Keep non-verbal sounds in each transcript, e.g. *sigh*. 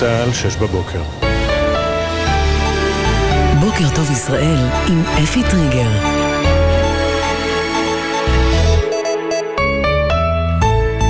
צה"ל, שש בבוקר. בוקר טוב ישראל עם אפי טריגר.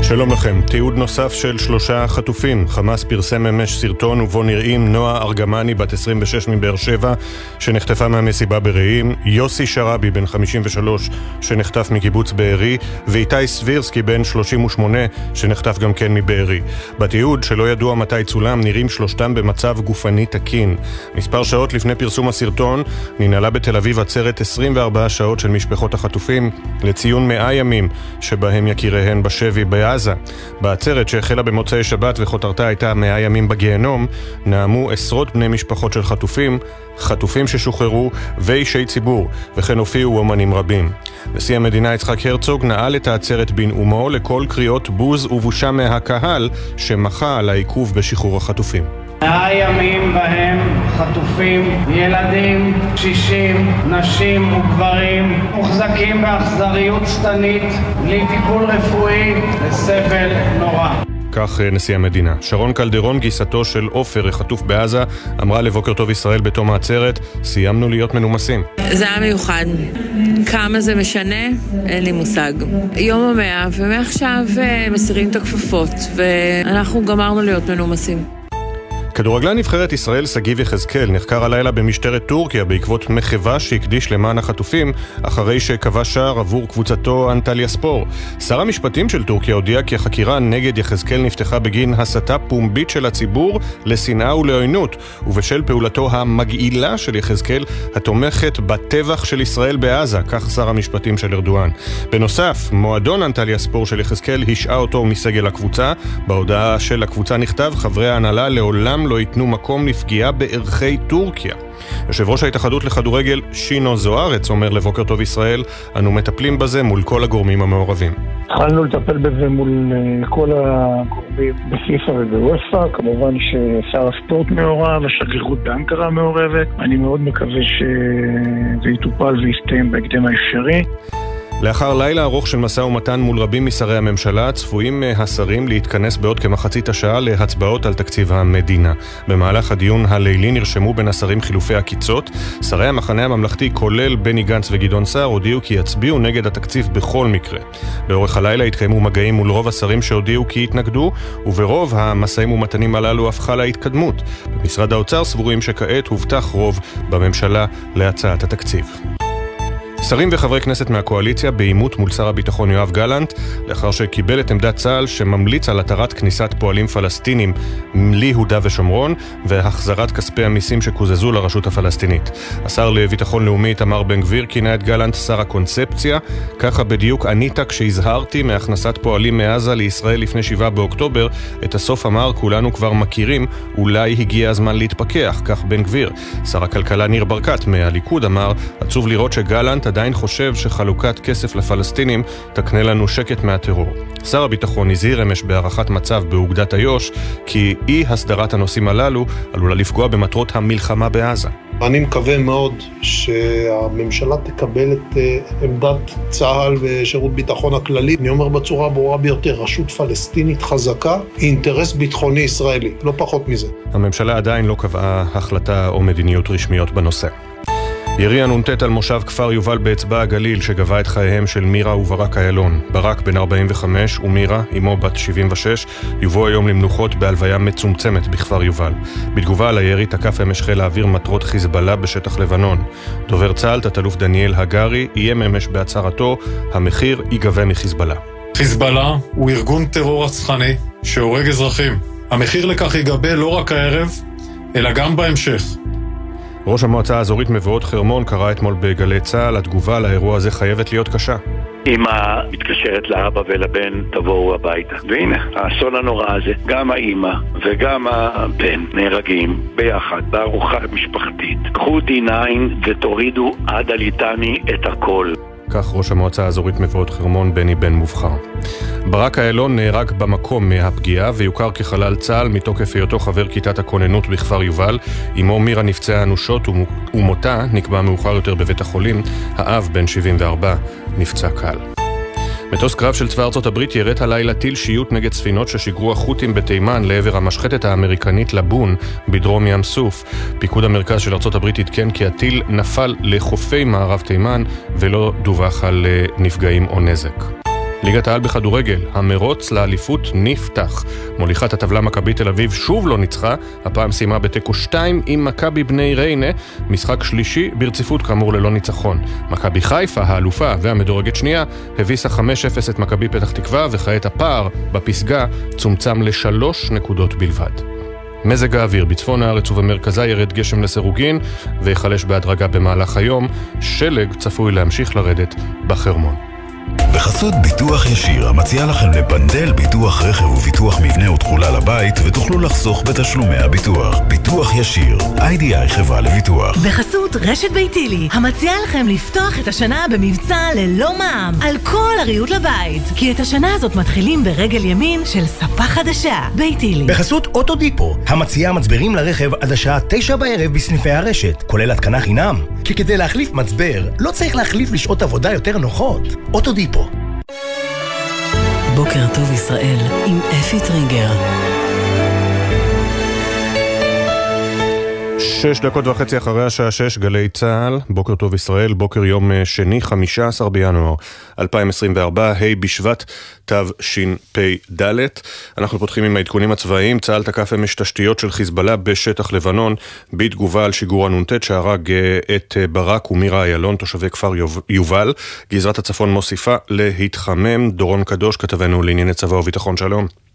שלום לכם, תיעוד נוסף של שלושה חטופים. חמאס פרסם אמש סרטון ובו נראים נועה ארגמני, בת 26 מבאר שבע, שנחטפה מהמסיבה ברעים, יוסי שראבי, בן 53, שנחטף מקיבוץ בארי, ואיתי סבירסקי, בן 38, שנחטף גם כן מבארי. בתיעוד, שלא ידוע מתי צולם, נראים שלושתם במצב גופני תקין. מספר שעות לפני פרסום הסרטון, ננעלה בתל אביב עצרת 24 שעות של משפחות החטופים, לציון 100 ימים שבהם יקיריהן בשבי בעזה. בעזה. בעצרת שהחלה במוצאי שבת וכותרתה הייתה מאה ימים בגיהנום, נאמו עשרות בני משפחות של חטופים, חטופים ששוחררו ואישי ציבור, וכן הופיעו אומנים רבים. נשיא המדינה יצחק הרצוג נעל את העצרת בנאומו לכל קריאות בוז ובושה מהקהל שמחה על העיכוב בשחרור החטופים. מאה ימים בהם חטופים, ילדים, קשישים, נשים וגברים מוחזקים באכזריות שטנית, בלי טיפול רפואי לסבל נורא. כך אה, נשיא המדינה. שרון קלדרון, גיסתו של עופר, החטוף בעזה, אמרה לבוקר טוב ישראל בתום העצרת, סיימנו להיות מנומסים. זה היה מיוחד. כמה זה משנה? אין לי מושג. יום המאה, ומעכשיו אה, מסירים את הכפפות, ואנחנו גמרנו להיות מנומסים. כדורגלן נבחרת ישראל שגיב יחזקאל נחקר הלילה במשטרת טורקיה בעקבות מחווה שהקדיש למען החטופים אחרי שכבש שער עבור קבוצתו אנטליה ספור. שר המשפטים של טורקיה הודיע כי החקירה נגד יחזקאל נפתחה בגין הסתה פומבית של הציבור לשנאה ולעוינות ובשל פעולתו המגעילה של יחזקאל התומכת בטבח של ישראל בעזה, כך שר המשפטים של ארדואן. בנוסף, מועדון אנטליה ספור של יחזקאל השעה אותו מסגל הקבוצה. בהודעה של הקבוצה נכתב חברי ההנהלה לעולם לא ייתנו מקום לפגיעה בערכי טורקיה. יושב ראש ההתאחדות לכדורגל שינו זוארץ אומר לבוקר טוב ישראל, אנו מטפלים בזה מול כל הגורמים המעורבים. התחלנו לטפל בזה מול אה, כל הגורמים בפיפ"א ובוופ"א, כמובן ששר הספורט מעורב, השגרירות באנקרה מעורבת, אני מאוד מקווה שזה יטופל ויסתיים בהקדם האפשרי. לאחר לילה ארוך של משא ומתן מול רבים משרי הממשלה, צפויים אה, השרים להתכנס בעוד כמחצית השעה להצבעות על תקציב המדינה. במהלך הדיון הלילי נרשמו בין השרים חילופי עקיצות. שרי המחנה הממלכתי, כולל בני גנץ וגדעון סער, הודיעו כי יצביעו נגד התקציב בכל מקרה. לאורך הלילה התקיימו מגעים מול רוב השרים שהודיעו כי יתנגדו, וברוב המשאים ומתנים הללו אף חלה התקדמות. במשרד האוצר סבורים שכעת הובטח רוב בממשלה להצעת התקציב. שרים וחברי כנסת מהקואליציה בעימות מול שר הביטחון יואב גלנט, לאחר שקיבל את עמדת צה"ל שממליץ על התרת כניסת פועלים פלסטינים ליהודה ושומרון והחזרת כספי המיסים שקוזזו לרשות הפלסטינית. השר לביטחון לאומי איתמר בן גביר כינה את גלנט שר הקונספציה, ככה בדיוק ענית כשהזהרתי מהכנסת פועלים מעזה לישראל לפני 7 באוקטובר, את הסוף אמר כולנו כבר מכירים, אולי הגיע הזמן להתפכח, כך בן גביר. שר הכלכלה ניר ברקת מהליכוד אמר, עצוב לראות שגלנט עדיין חושב שחלוקת כסף לפלסטינים תקנה לנו שקט מהטרור. שר הביטחון הזהיר אמש בהערכת מצב באוגדת איו"ש כי אי הסדרת הנושאים הללו עלולה לפגוע במטרות המלחמה בעזה. אני מקווה מאוד שהממשלה תקבל את אה, עמדת צה"ל ושירות ביטחון הכללי. אני אומר בצורה הברורה ביותר, רשות פלסטינית חזקה היא אינטרס ביטחוני ישראלי, לא פחות מזה. הממשלה עדיין לא קבעה החלטה או מדיניות רשמיות בנושא. ירי הנ"ט על מושב כפר יובל באצבע הגליל שגבה את חייהם של מירה וברק איילון. ברק בן 45 ומירה, אמו בת 76, יובאו היום למנוחות בהלוויה מצומצמת בכפר יובל. בתגובה על הירי תקף אמש חיל האוויר מטרות חיזבאללה בשטח לבנון. דובר צה"ל, תת-אלוף דניאל הגרי, איים אמש בהצהרתו, המחיר ייגבה מחיזבאללה. חיזבאללה הוא ארגון טרור רצחני שהורג אזרחים. המחיר לכך ייגבה לא רק הערב, אלא גם בהמשך. ראש המועצה האזורית מבואות חרמון קרא אתמול בגלי צה"ל, התגובה לאירוע הזה חייבת להיות קשה. אמא מתקשרת לאבא ולבן, תבואו הביתה. והנה, האסון הנורא הזה, גם האמא וגם הבן נהרגים ביחד בארוחה משפחתית. קחו D9 ותורידו עד הליטני את הכל. כך ראש המועצה האזורית מבואות חרמון בני בן מובחר. ברק איילון נהרג במקום מהפגיעה ויוכר כחלל צה"ל מתוקף היותו חבר כיתת הכוננות בכפר יובל. אמו מירה נפצעה אנושות ומותה נקבע מאוחר יותר בבית החולים. האב, בן 74, נפצע קל. מטוס קרב של צבא ארצות הברית ירד הלילה טיל שיוט נגד ספינות ששיגרו החות'ים בתימן לעבר המשחטת האמריקנית לבון בדרום ים סוף. פיקוד המרכז של ארצות הברית עדכן כי הטיל נפל לחופי מערב תימן ולא דווח על אה, נפגעים או נזק. ליגת העל בכדורגל, המרוץ לאליפות נפתח. מוליכת הטבלה מכבי תל אביב שוב לא ניצחה, הפעם סיימה בתיקו 2 עם מכבי בני ריינה, משחק שלישי ברציפות כאמור ללא ניצחון. מכבי חיפה, האלופה והמדורגת שנייה, הביסה 5-0 את מכבי פתח תקווה, וכעת הפער בפסגה צומצם לשלוש נקודות בלבד. מזג האוויר בצפון הארץ ובמרכזה ירד גשם לסירוגין ויחלש בהדרגה במהלך היום, שלג צפוי להמשיך לרדת בחרמון. בחסות ביטוח ישיר, המציע לכם לפנדל ביטוח רכב וביטוח מבנה ותכולה לבית, ותוכלו לחסוך בתשלומי הביטוח. ביטוח ישיר, איי-די-איי חברה לביטוח. בחסות רשת ביתילי, המציע לכם לפתוח את השנה במבצע ללא מע"מ, על כל הריהוט לבית. כי את השנה הזאת מתחילים ברגל ימין של ספה חדשה, ביתילי. בחסות אוטודיפו, המציעה מצברים לרכב עד השעה תשע בערב בסניפי הרשת, כולל התקנה חינם. כי כדי להחליף מצבר, לא צריך להחליף לשעות עבודה יותר נוחות. אוטודיפו. בוקר טוב ישראל עם אפי טריגר. שש דקות וחצי אחרי השעה שש, גלי צה"ל, בוקר טוב ישראל, בוקר יום אה, שני, 15 בינואר 2024, ה' בשבט תשפ"ד. אנחנו פותחים עם העדכונים הצבאיים, צה"ל תקף אמש תשתיות של חיזבאללה בשטח לבנון, בתגובה על שיגור הנ"ט שהרג אה, את אה, ברק ומירה איילון, תושבי כפר יובל. גזרת הצפון מוסיפה להתחמם. דורון קדוש, כתבנו לענייני צבא וביטחון, שלום.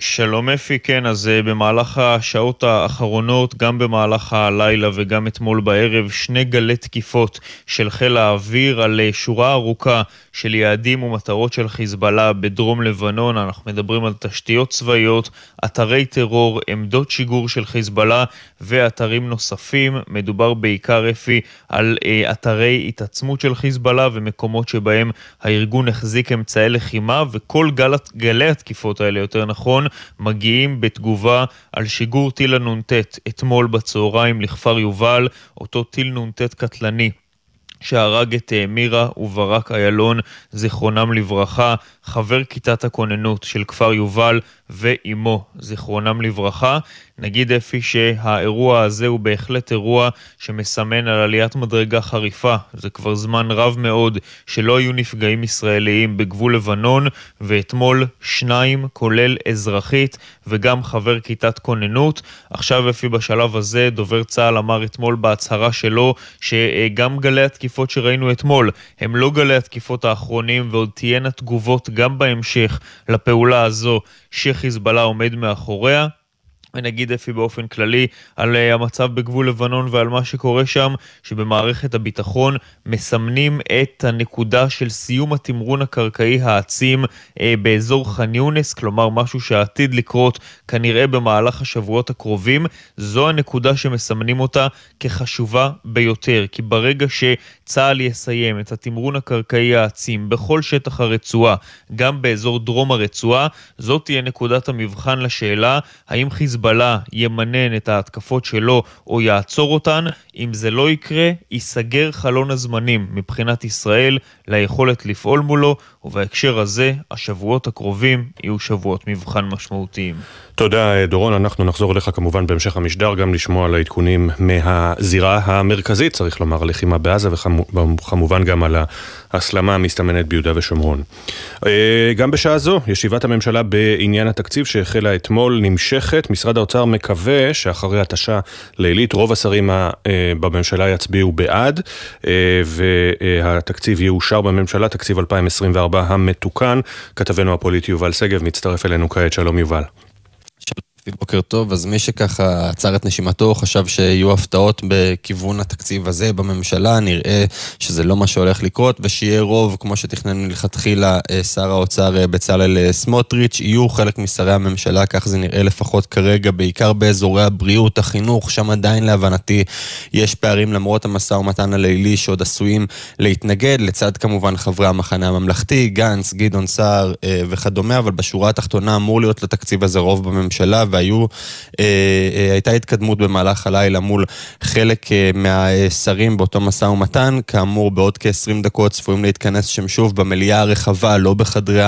שלום אפי, כן, אז uh, במהלך השעות האחרונות, גם במהלך הלילה וגם אתמול בערב, שני גלי תקיפות של חיל האוויר על uh, שורה ארוכה של יעדים ומטרות של חיזבאללה בדרום לבנון. אנחנו מדברים על תשתיות צבאיות, אתרי טרור, עמדות שיגור של חיזבאללה ואתרים נוספים. מדובר בעיקר, אפי, על uh, אתרי התעצמות של חיזבאללה ומקומות שבהם הארגון החזיק אמצעי לחימה, וכל גל, גלי התקיפות האלה, יותר נכון, מגיעים בתגובה על שיגור טיל הנ"ט אתמול בצהריים לכפר יובל, אותו טיל נ"ט קטלני שהרג את אה, מירה וברק איילון, זיכרונם לברכה, חבר כיתת הכוננות של כפר יובל ואימו, זיכרונם לברכה. נגיד אפי שהאירוע הזה הוא בהחלט אירוע שמסמן על עליית מדרגה חריפה. זה כבר זמן רב מאוד שלא היו נפגעים ישראליים בגבול לבנון, ואתמול שניים, כולל אזרחית וגם חבר כיתת כוננות. עכשיו אפי בשלב הזה, דובר צה"ל אמר אתמול בהצהרה שלו שגם גלי התקיפות שראינו אתמול הם לא גלי התקיפות האחרונים ועוד תהיינה תגובות גם בהמשך לפעולה הזו שחיזבאללה עומד מאחוריה. ונגיד אפי באופן כללי על uh, המצב בגבול לבנון ועל מה שקורה שם, שבמערכת הביטחון מסמנים את הנקודה של סיום התמרון הקרקעי העצים uh, באזור ח'אן יונס, כלומר משהו שעתיד לקרות כנראה במהלך השבועות הקרובים. זו הנקודה שמסמנים אותה כחשובה ביותר, כי ברגע שצה"ל יסיים את התמרון הקרקעי העצים בכל שטח הרצועה, גם באזור דרום הרצועה, זאת תהיה נקודת המבחן לשאלה האם חיזבאללה ימנן את ההתקפות שלו או יעצור אותן. אם זה לא יקרה, ייסגר חלון הזמנים מבחינת ישראל ליכולת לפעול מולו, ובהקשר הזה, השבועות הקרובים יהיו שבועות מבחן משמעותיים. תודה, דורון. אנחנו נחזור אליך כמובן בהמשך המשדר, גם לשמוע על העדכונים מהזירה המרכזית, צריך לומר, הלחימה בעזה, וכמובן גם על ההסלמה המסתמנת ביהודה ושומרון. אה, גם בשעה זו, ישיבת הממשלה בעניין התקציב שהחלה אתמול נמשכת. משרד האוצר מקווה שאחרי התשה לילית, רוב השרים אה, בממשלה יצביעו בעד, אה, והתקציב יאושר בממשלה, תקציב 2024 המתוקן. כתבנו הפוליטי יובל שגב מצטרף אלינו כעת, שלום יובל. בוקר טוב, אז מי שככה עצר את נשימתו חשב שיהיו הפתעות בכיוון התקציב הזה בממשלה, נראה שזה לא מה שהולך לקרות, ושיהיה רוב, כמו שתכננו מלכתחילה אה, שר האוצר אה, בצלאל אה, סמוטריץ', יהיו חלק משרי הממשלה, כך זה נראה לפחות כרגע, בעיקר באזורי הבריאות, החינוך, שם עדיין להבנתי יש פערים למרות המשא ומתן הלילי שעוד עשויים להתנגד, לצד כמובן חברי המחנה הממלכתי, גנץ, גדעון סער וכדומה, אבל בשורה התחתונה אמור להיות לתקציב הזה רוב בממשלה, והייתה התקדמות במהלך הלילה מול חלק מהשרים באותו משא ומתן. כאמור, בעוד כ-20 דקות צפויים להתכנס שם שוב במליאה הרחבה, לא בחדרי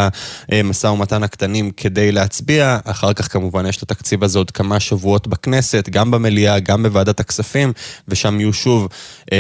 המשא ומתן הקטנים, כדי להצביע. אחר כך כמובן יש את התקציב הזה עוד כמה שבועות בכנסת, גם במליאה, גם בוועדת הכספים, ושם יהיו שוב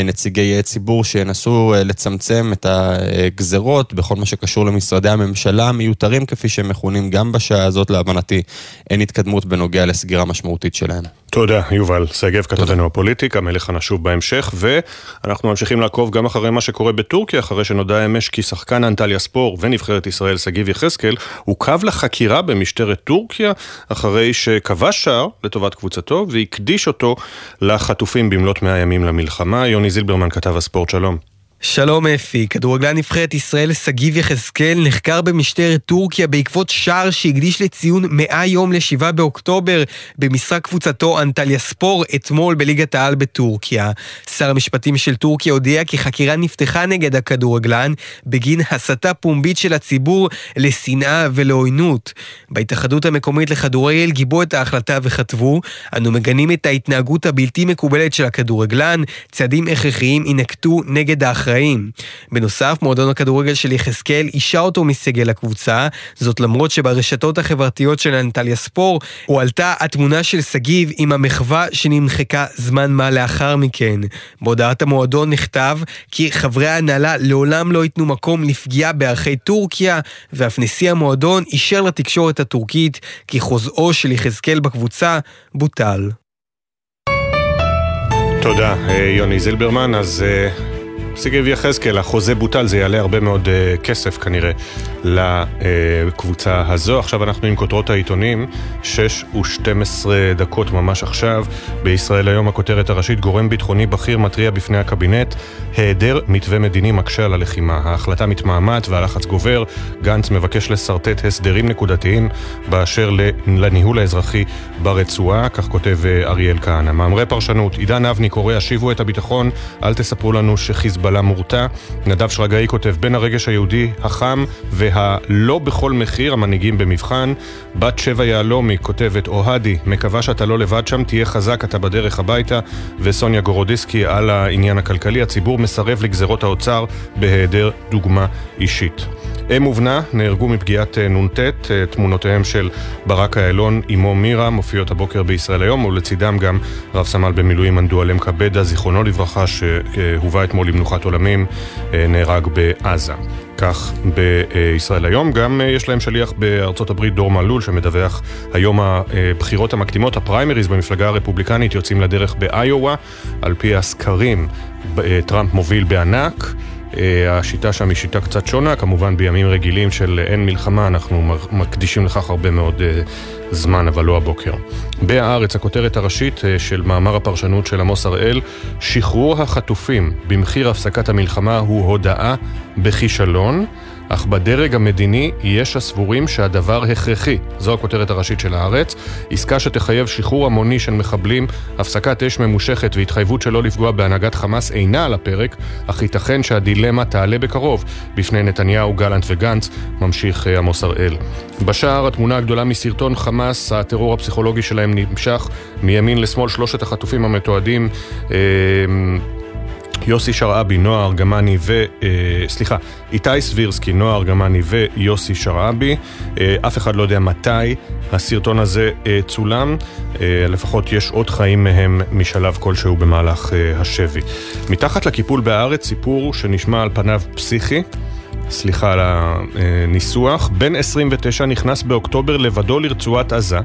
נציגי ציבור שינסו לצמצם את הגזרות בכל מה שקשור למשרדי הממשלה המיותרים, כפי שהם מכונים גם בשעה הזאת, להבנתי, אין התקדמות בנוגע לסגירה משמעותית שלהם. תודה, יובל שגב, כתבנו הפוליטיקה, מלך הנשוב בהמשך, ואנחנו ממשיכים לעקוב גם אחרי מה שקורה בטורקיה, אחרי שנודע אמש כי שחקן אנטליה ספור ונבחרת ישראל שגיב יחזקאל עוכב לחקירה במשטרת טורקיה, אחרי שכבש שער לטובת קבוצתו והקדיש אותו לחטופים במלאת 100 ימים למלחמה. יוני זילברמן כתב הספורט, שלום. שלום אפי, כדורגלן נבחרת ישראל שגיב יחזקאל נחקר במשטרת טורקיה בעקבות שער שהקדיש לציון 100 יום ל-7 באוקטובר במשחק קבוצתו אנטליה ספור אתמול בליגת העל בטורקיה. שר המשפטים של טורקיה הודיע כי חקירה נפתחה נגד הכדורגלן בגין הסתה פומבית של הציבור לשנאה ולעוינות. בהתאחדות המקומית לכדורגל גיבו את ההחלטה וכתבו אנו מגנים את ההתנהגות הבלתי מקובלת של הכדורגלן, צעדים הכרחיים יינקטו נגד האחראים. האחראים. בנוסף, מועדון הכדורגל של יחזקאל אישה אותו מסגל הקבוצה, זאת למרות שברשתות החברתיות של אנטליה ספור הועלתה התמונה של שגיב עם המחווה שנמחקה זמן מה לאחר מכן. בהודעת המועדון נכתב כי חברי ההנהלה לעולם לא ייתנו מקום לפגיעה בערכי טורקיה, ואף נשיא המועדון אישר לתקשורת הטורקית כי חוזאו של יחזקאל בקבוצה בוטל. תודה, יוני זילברמן. אז שגיב יחזקאל, החוזה בוטל, זה יעלה הרבה מאוד uh, כסף כנראה לקבוצה הזו. עכשיו אנחנו עם כותרות העיתונים, 6 ו-12 דקות ממש עכשיו. בישראל היום הכותרת הראשית, גורם ביטחוני בכיר מתריע בפני הקבינט, היעדר מתווה מדיני מקשה על הלחימה. ההחלטה מתמהמת והלחץ גובר, גנץ מבקש לשרטט הסדרים נקודתיים באשר לניהול האזרחי ברצועה, כך כותב אריאל כהנא. מאמרי פרשנות, עידן אבני קורא, השיבו את הביטחון, אל תספרו לנו שחיזבאללה מורתע. נדב שרגאי כותב, בין הרגש היהודי החם והלא בכל מחיר, המנהיגים במבחן. בת שבע יהלומי כותבת, אוהדי, מקווה שאתה לא לבד שם, תהיה חזק, אתה בדרך הביתה. וסוניה גורודיסקי על העניין הכלכלי, הציבור מסרב לגזרות האוצר בהיעדר דוגמה אישית. אם ובנה נהרגו מפגיעת נ"ט, תמונותיהם של ברק איילון, אמו מירה, מופיעות הבוקר בישראל היום, ולצידם גם רב סמל במילואים אנדועלם קבדה, זיכרונו לברכה, שהובא אתמול למנוחת עולמים, נהרג בעזה. כך בישראל היום. גם יש להם שליח בארצות הברית, דור מלול, שמדווח היום הבחירות המקדימות, הפריימריז במפלגה הרפובליקנית יוצאים לדרך באיואה. על פי הסקרים, טראמפ מוביל בענק. השיטה שם היא שיטה קצת שונה, כמובן בימים רגילים של אין מלחמה אנחנו מקדישים לכך הרבה מאוד זמן, אבל לא הבוקר. בהארץ, הכותרת הראשית של מאמר הפרשנות של עמוס הראל, שחרור החטופים במחיר הפסקת המלחמה הוא הודאה בכישלון. אך בדרג המדיני יש הסבורים שהדבר הכרחי. זו הכותרת הראשית של הארץ. עסקה שתחייב שחרור המוני של מחבלים, הפסקת אש ממושכת והתחייבות שלא לפגוע בהנהגת חמאס אינה על הפרק, אך ייתכן שהדילמה תעלה בקרוב בפני נתניהו, גלנט וגנץ, ממשיך עמוס הראל. בשער התמונה הגדולה מסרטון חמאס, הטרור הפסיכולוגי שלהם נמשך מימין לשמאל, שלושת החטופים המתועדים. אה, יוסי שרעבי, נועה ארגמני ו... אה, סליחה, איתי סבירסקי, נועה ארגמני ויוסי שרעבי. אה, אף אחד לא יודע מתי הסרטון הזה אה, צולם. לפחות יש עוד חיים מהם משלב כלשהו במהלך השבי. מתחת לקיפול בהארץ, סיפור שנשמע על פניו פסיכי. סליחה על הניסוח. בן 29 נכנס באוקטובר לבדו לרצועת עזה.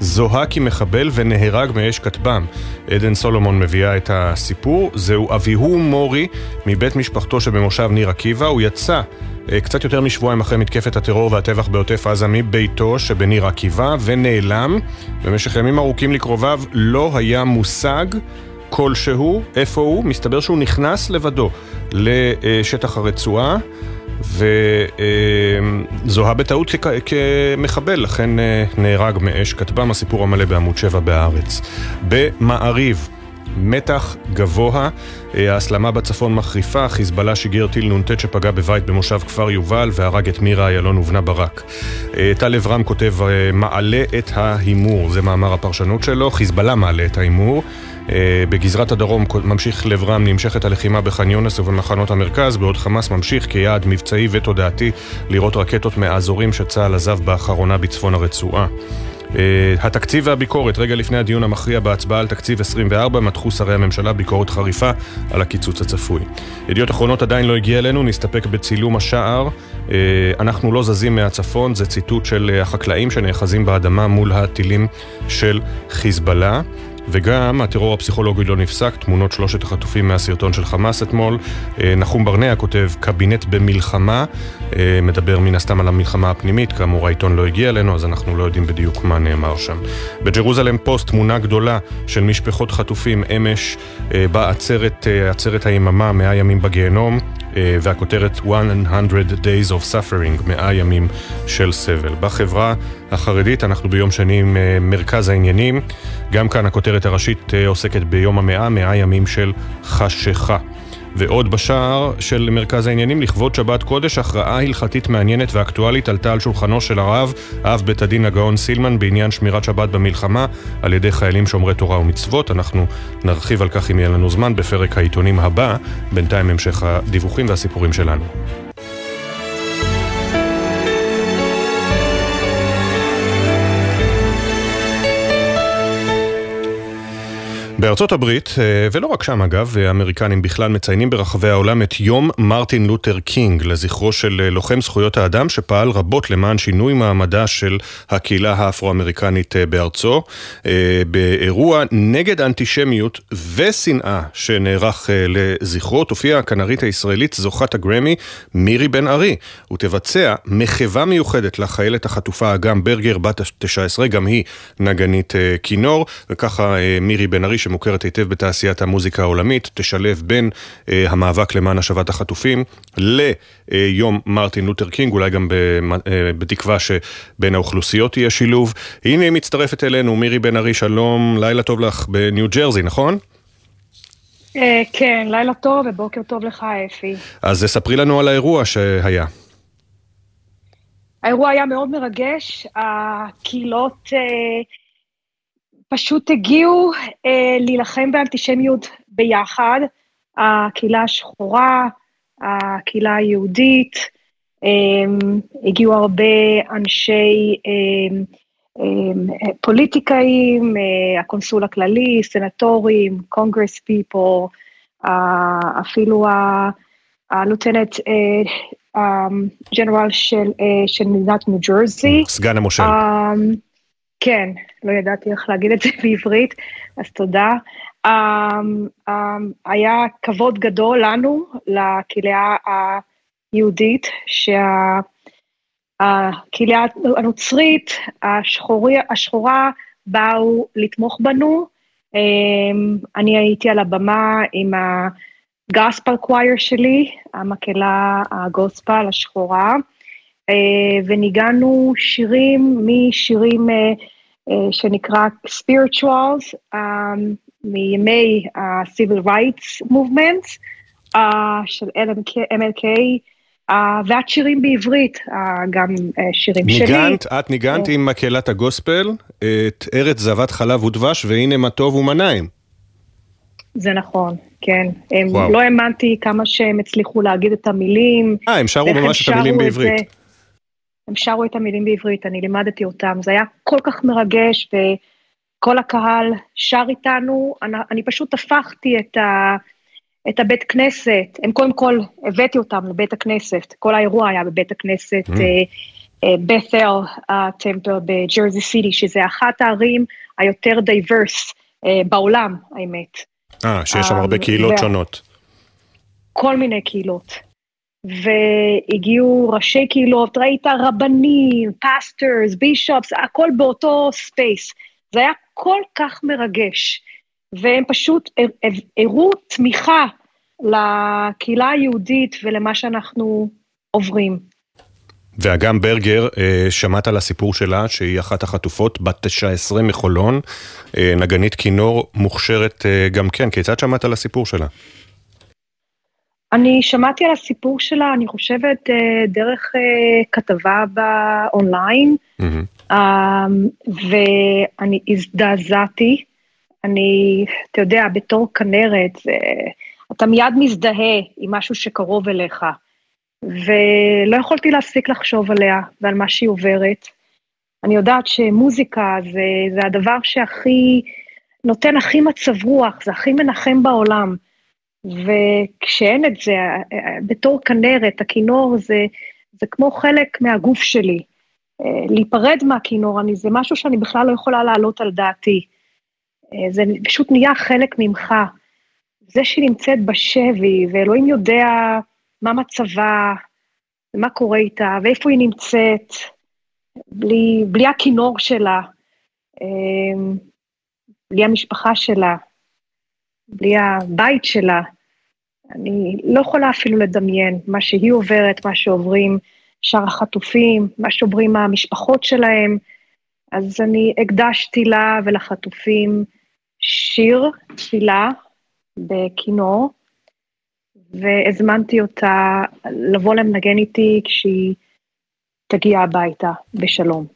זוהה כמחבל ונהרג מאש כטב"ם. עדן סולומון מביאה את הסיפור. זהו אביהו מורי מבית משפחתו שבמושב ניר עקיבא. הוא יצא קצת יותר משבועיים אחרי מתקפת הטרור והטבח בעוטף עזה מביתו שבניר עקיבא ונעלם. במשך ימים ארוכים לקרוביו לא היה מושג כלשהו איפה הוא. מסתבר שהוא נכנס לבדו לשטח הרצועה. וזוהה בטעות כמחבל, לכן נהרג מאש כטב"ם, הסיפור המלא בעמוד 7 בהארץ. במעריב, מתח גבוה, אה, ההסלמה בצפון מחריפה, חיזבאללה שיגר טיל נ"ט שפגע בבית במושב כפר יובל והרג את מירה איילון ובנה ברק. אה, טל אברהם כותב, מעלה את ההימור, זה מאמר הפרשנות שלו, חיזבאללה מעלה את ההימור. בגזרת הדרום ממשיך לב רם נמשכת הלחימה בח'אן יונס ובמחנות המרכז, בעוד חמאס ממשיך כיעד מבצעי ותודעתי לירות רקטות מהאזורים שצה"ל עזב באחרונה בצפון הרצועה. Uh, התקציב והביקורת, רגע לפני הדיון המכריע בהצבעה על תקציב 24, מתחו שרי הממשלה ביקורת חריפה על הקיצוץ הצפוי. ידיעות אחרונות עדיין לא הגיע אלינו, נסתפק בצילום השער. Uh, אנחנו לא זזים מהצפון, זה ציטוט של החקלאים שנאחזים באדמה מול הטילים של חיזבאללה. וגם הטרור הפסיכולוגי לא נפסק, תמונות שלושת החטופים מהסרטון של חמאס אתמול. אה, נחום ברנע כותב, קבינט במלחמה, אה, מדבר מן הסתם על המלחמה הפנימית, כאמור העיתון לא הגיע אלינו, אז אנחנו לא יודעים בדיוק מה נאמר שם. בג'רוזלם פוסט תמונה גדולה של משפחות חטופים אמש אה, בעצרת, עצרת היממה, מאה ימים בגיהנום. והכותרת 100 Days of Suffering, 100 ימים של סבל. בחברה החרדית אנחנו ביום שני עם מרכז העניינים. גם כאן הכותרת הראשית עוסקת ביום המאה, 100 ימים של חשיכה. ועוד בשער של מרכז העניינים, לכבוד שבת קודש, הכרעה הלכתית מעניינת ואקטואלית עלתה על שולחנו של הרב, אב בית הדין הגאון סילמן, בעניין שמירת שבת במלחמה על ידי חיילים שומרי תורה ומצוות. אנחנו נרחיב על כך אם יהיה לנו זמן בפרק העיתונים הבא, בינתיים המשך הדיווחים והסיפורים שלנו. בארצות הברית, אה, ולא רק שם אגב, האמריקנים בכלל מציינים ברחבי העולם את יום מרטין לותר קינג, לזכרו של אה, לוחם זכויות האדם שפעל רבות למען שינוי מעמדה של הקהילה האפרו-אמריקנית אה, בארצו, באירוע נגד אנטישמיות ושנאה שנערך לזכרו, תופיע הכנרית הישראלית זוכת הגרמי מירי בן ארי, ותבצע מחווה מיוחדת לחיילת החטופה אגם ברגר, בת ה-19, גם היא נגנית כינור, וככה מירי בן ארי שמוכרת היטב בתעשיית המוזיקה העולמית, תשלב בין אה, המאבק למען השבת החטופים ליום מרטין לותר קינג, אולי גם אה, בתקווה שבין האוכלוסיות יהיה שילוב. הנה היא מצטרפת אלינו, מירי בן ארי, שלום, לילה טוב לך בניו ג'רזי, נכון? אה, כן, לילה טוב ובוקר טוב לך, אפי. אז ספרי לנו על האירוע שהיה. האירוע היה מאוד מרגש, הקהילות אה, פשוט הגיעו אה, להילחם באנטישמיות ביחד, הקהילה השחורה, הקהילה היהודית, אה, הגיעו הרבה אנשי אה, אה, פוליטיקאים, אה, הקונסול הכללי, סנטורים, congress people, אה, אפילו הלוטנט ג'נרל של, אה, של מדינת ניו ג'רזי. סגן המושל. כן, לא ידעתי איך להגיד את זה *laughs* בעברית, אז תודה. Um, um, היה כבוד גדול לנו, לקהילה היהודית, שהקהילה הנוצרית, השחורי, השחורה, באו לתמוך בנו. Um, אני הייתי על הבמה עם הגוספל קווייר שלי, המקהלה הגוספל השחורה. אה, וניגענו שירים משירים אה, אה, שנקרא spirituals מימי ה-civil rights movements של MLK ועד שירים בעברית, גם שירים שלי. ניגנת, את ניגנת עם מקהלת הגוספל את ארץ זבת חלב ודבש והנה מה טוב ומה נעים. זה נכון, כן. הם, לא האמנתי כמה שהם הצליחו להגיד את המילים. אה, הם שרו ממש את המילים בעברית. זה, הם שרו את המילים בעברית, אני לימדתי אותם, זה היה כל כך מרגש, וכל הקהל שר איתנו, אני, אני פשוט הפכתי את, ה, את הבית כנסת, הם קודם כל הבאתי אותם לבית הכנסת, כל האירוע היה בבית הכנסת mm. בת'ל טמפל בג'רזי סיטי, שזה אחת הערים היותר diverse אה, בעולם, האמת. אה, שיש שם הרבה קהילות שונות. כל מיני קהילות. והגיעו ראשי קהילות, ראית רבנים, pastors, bishops, הכל באותו space. זה היה כל כך מרגש, והם פשוט הראו תמיכה לקהילה היהודית ולמה שאנחנו עוברים. ואגם ברגר, שמעת על הסיפור שלה, שהיא אחת החטופות, בת 19 מחולון, נגנית כינור מוכשרת גם כן. כיצד שמעת על הסיפור שלה? אני שמעתי על הסיפור שלה, אני חושבת, דרך כתבה באונליין, mm-hmm. ואני הזדעזעתי. אני, אתה יודע, בתור כנרת, אתה מיד מזדהה עם משהו שקרוב אליך. ולא יכולתי להפסיק לחשוב עליה ועל מה שהיא עוברת. אני יודעת שמוזיקה זה, זה הדבר שהכי, נותן הכי מצב רוח, זה הכי מנחם בעולם. וכשאין את זה, בתור כנרת, הכינור זה, זה כמו חלק מהגוף שלי. להיפרד מהכינור, אני, זה משהו שאני בכלל לא יכולה להעלות על דעתי. זה פשוט נהיה חלק ממך. זה שהיא נמצאת בשבי, ואלוהים יודע מה מצבה, ומה קורה איתה, ואיפה היא נמצאת, בלי, בלי הכינור שלה, אמ, בלי המשפחה שלה, בלי הבית שלה. אני לא יכולה אפילו לדמיין מה שהיא עוברת, מה שעוברים שאר החטופים, מה שעוברים המשפחות שלהם. אז אני הקדשתי לה ולחטופים שיר תפילה בכינור, והזמנתי אותה לבוא לנגן איתי כשהיא תגיע הביתה בשלום.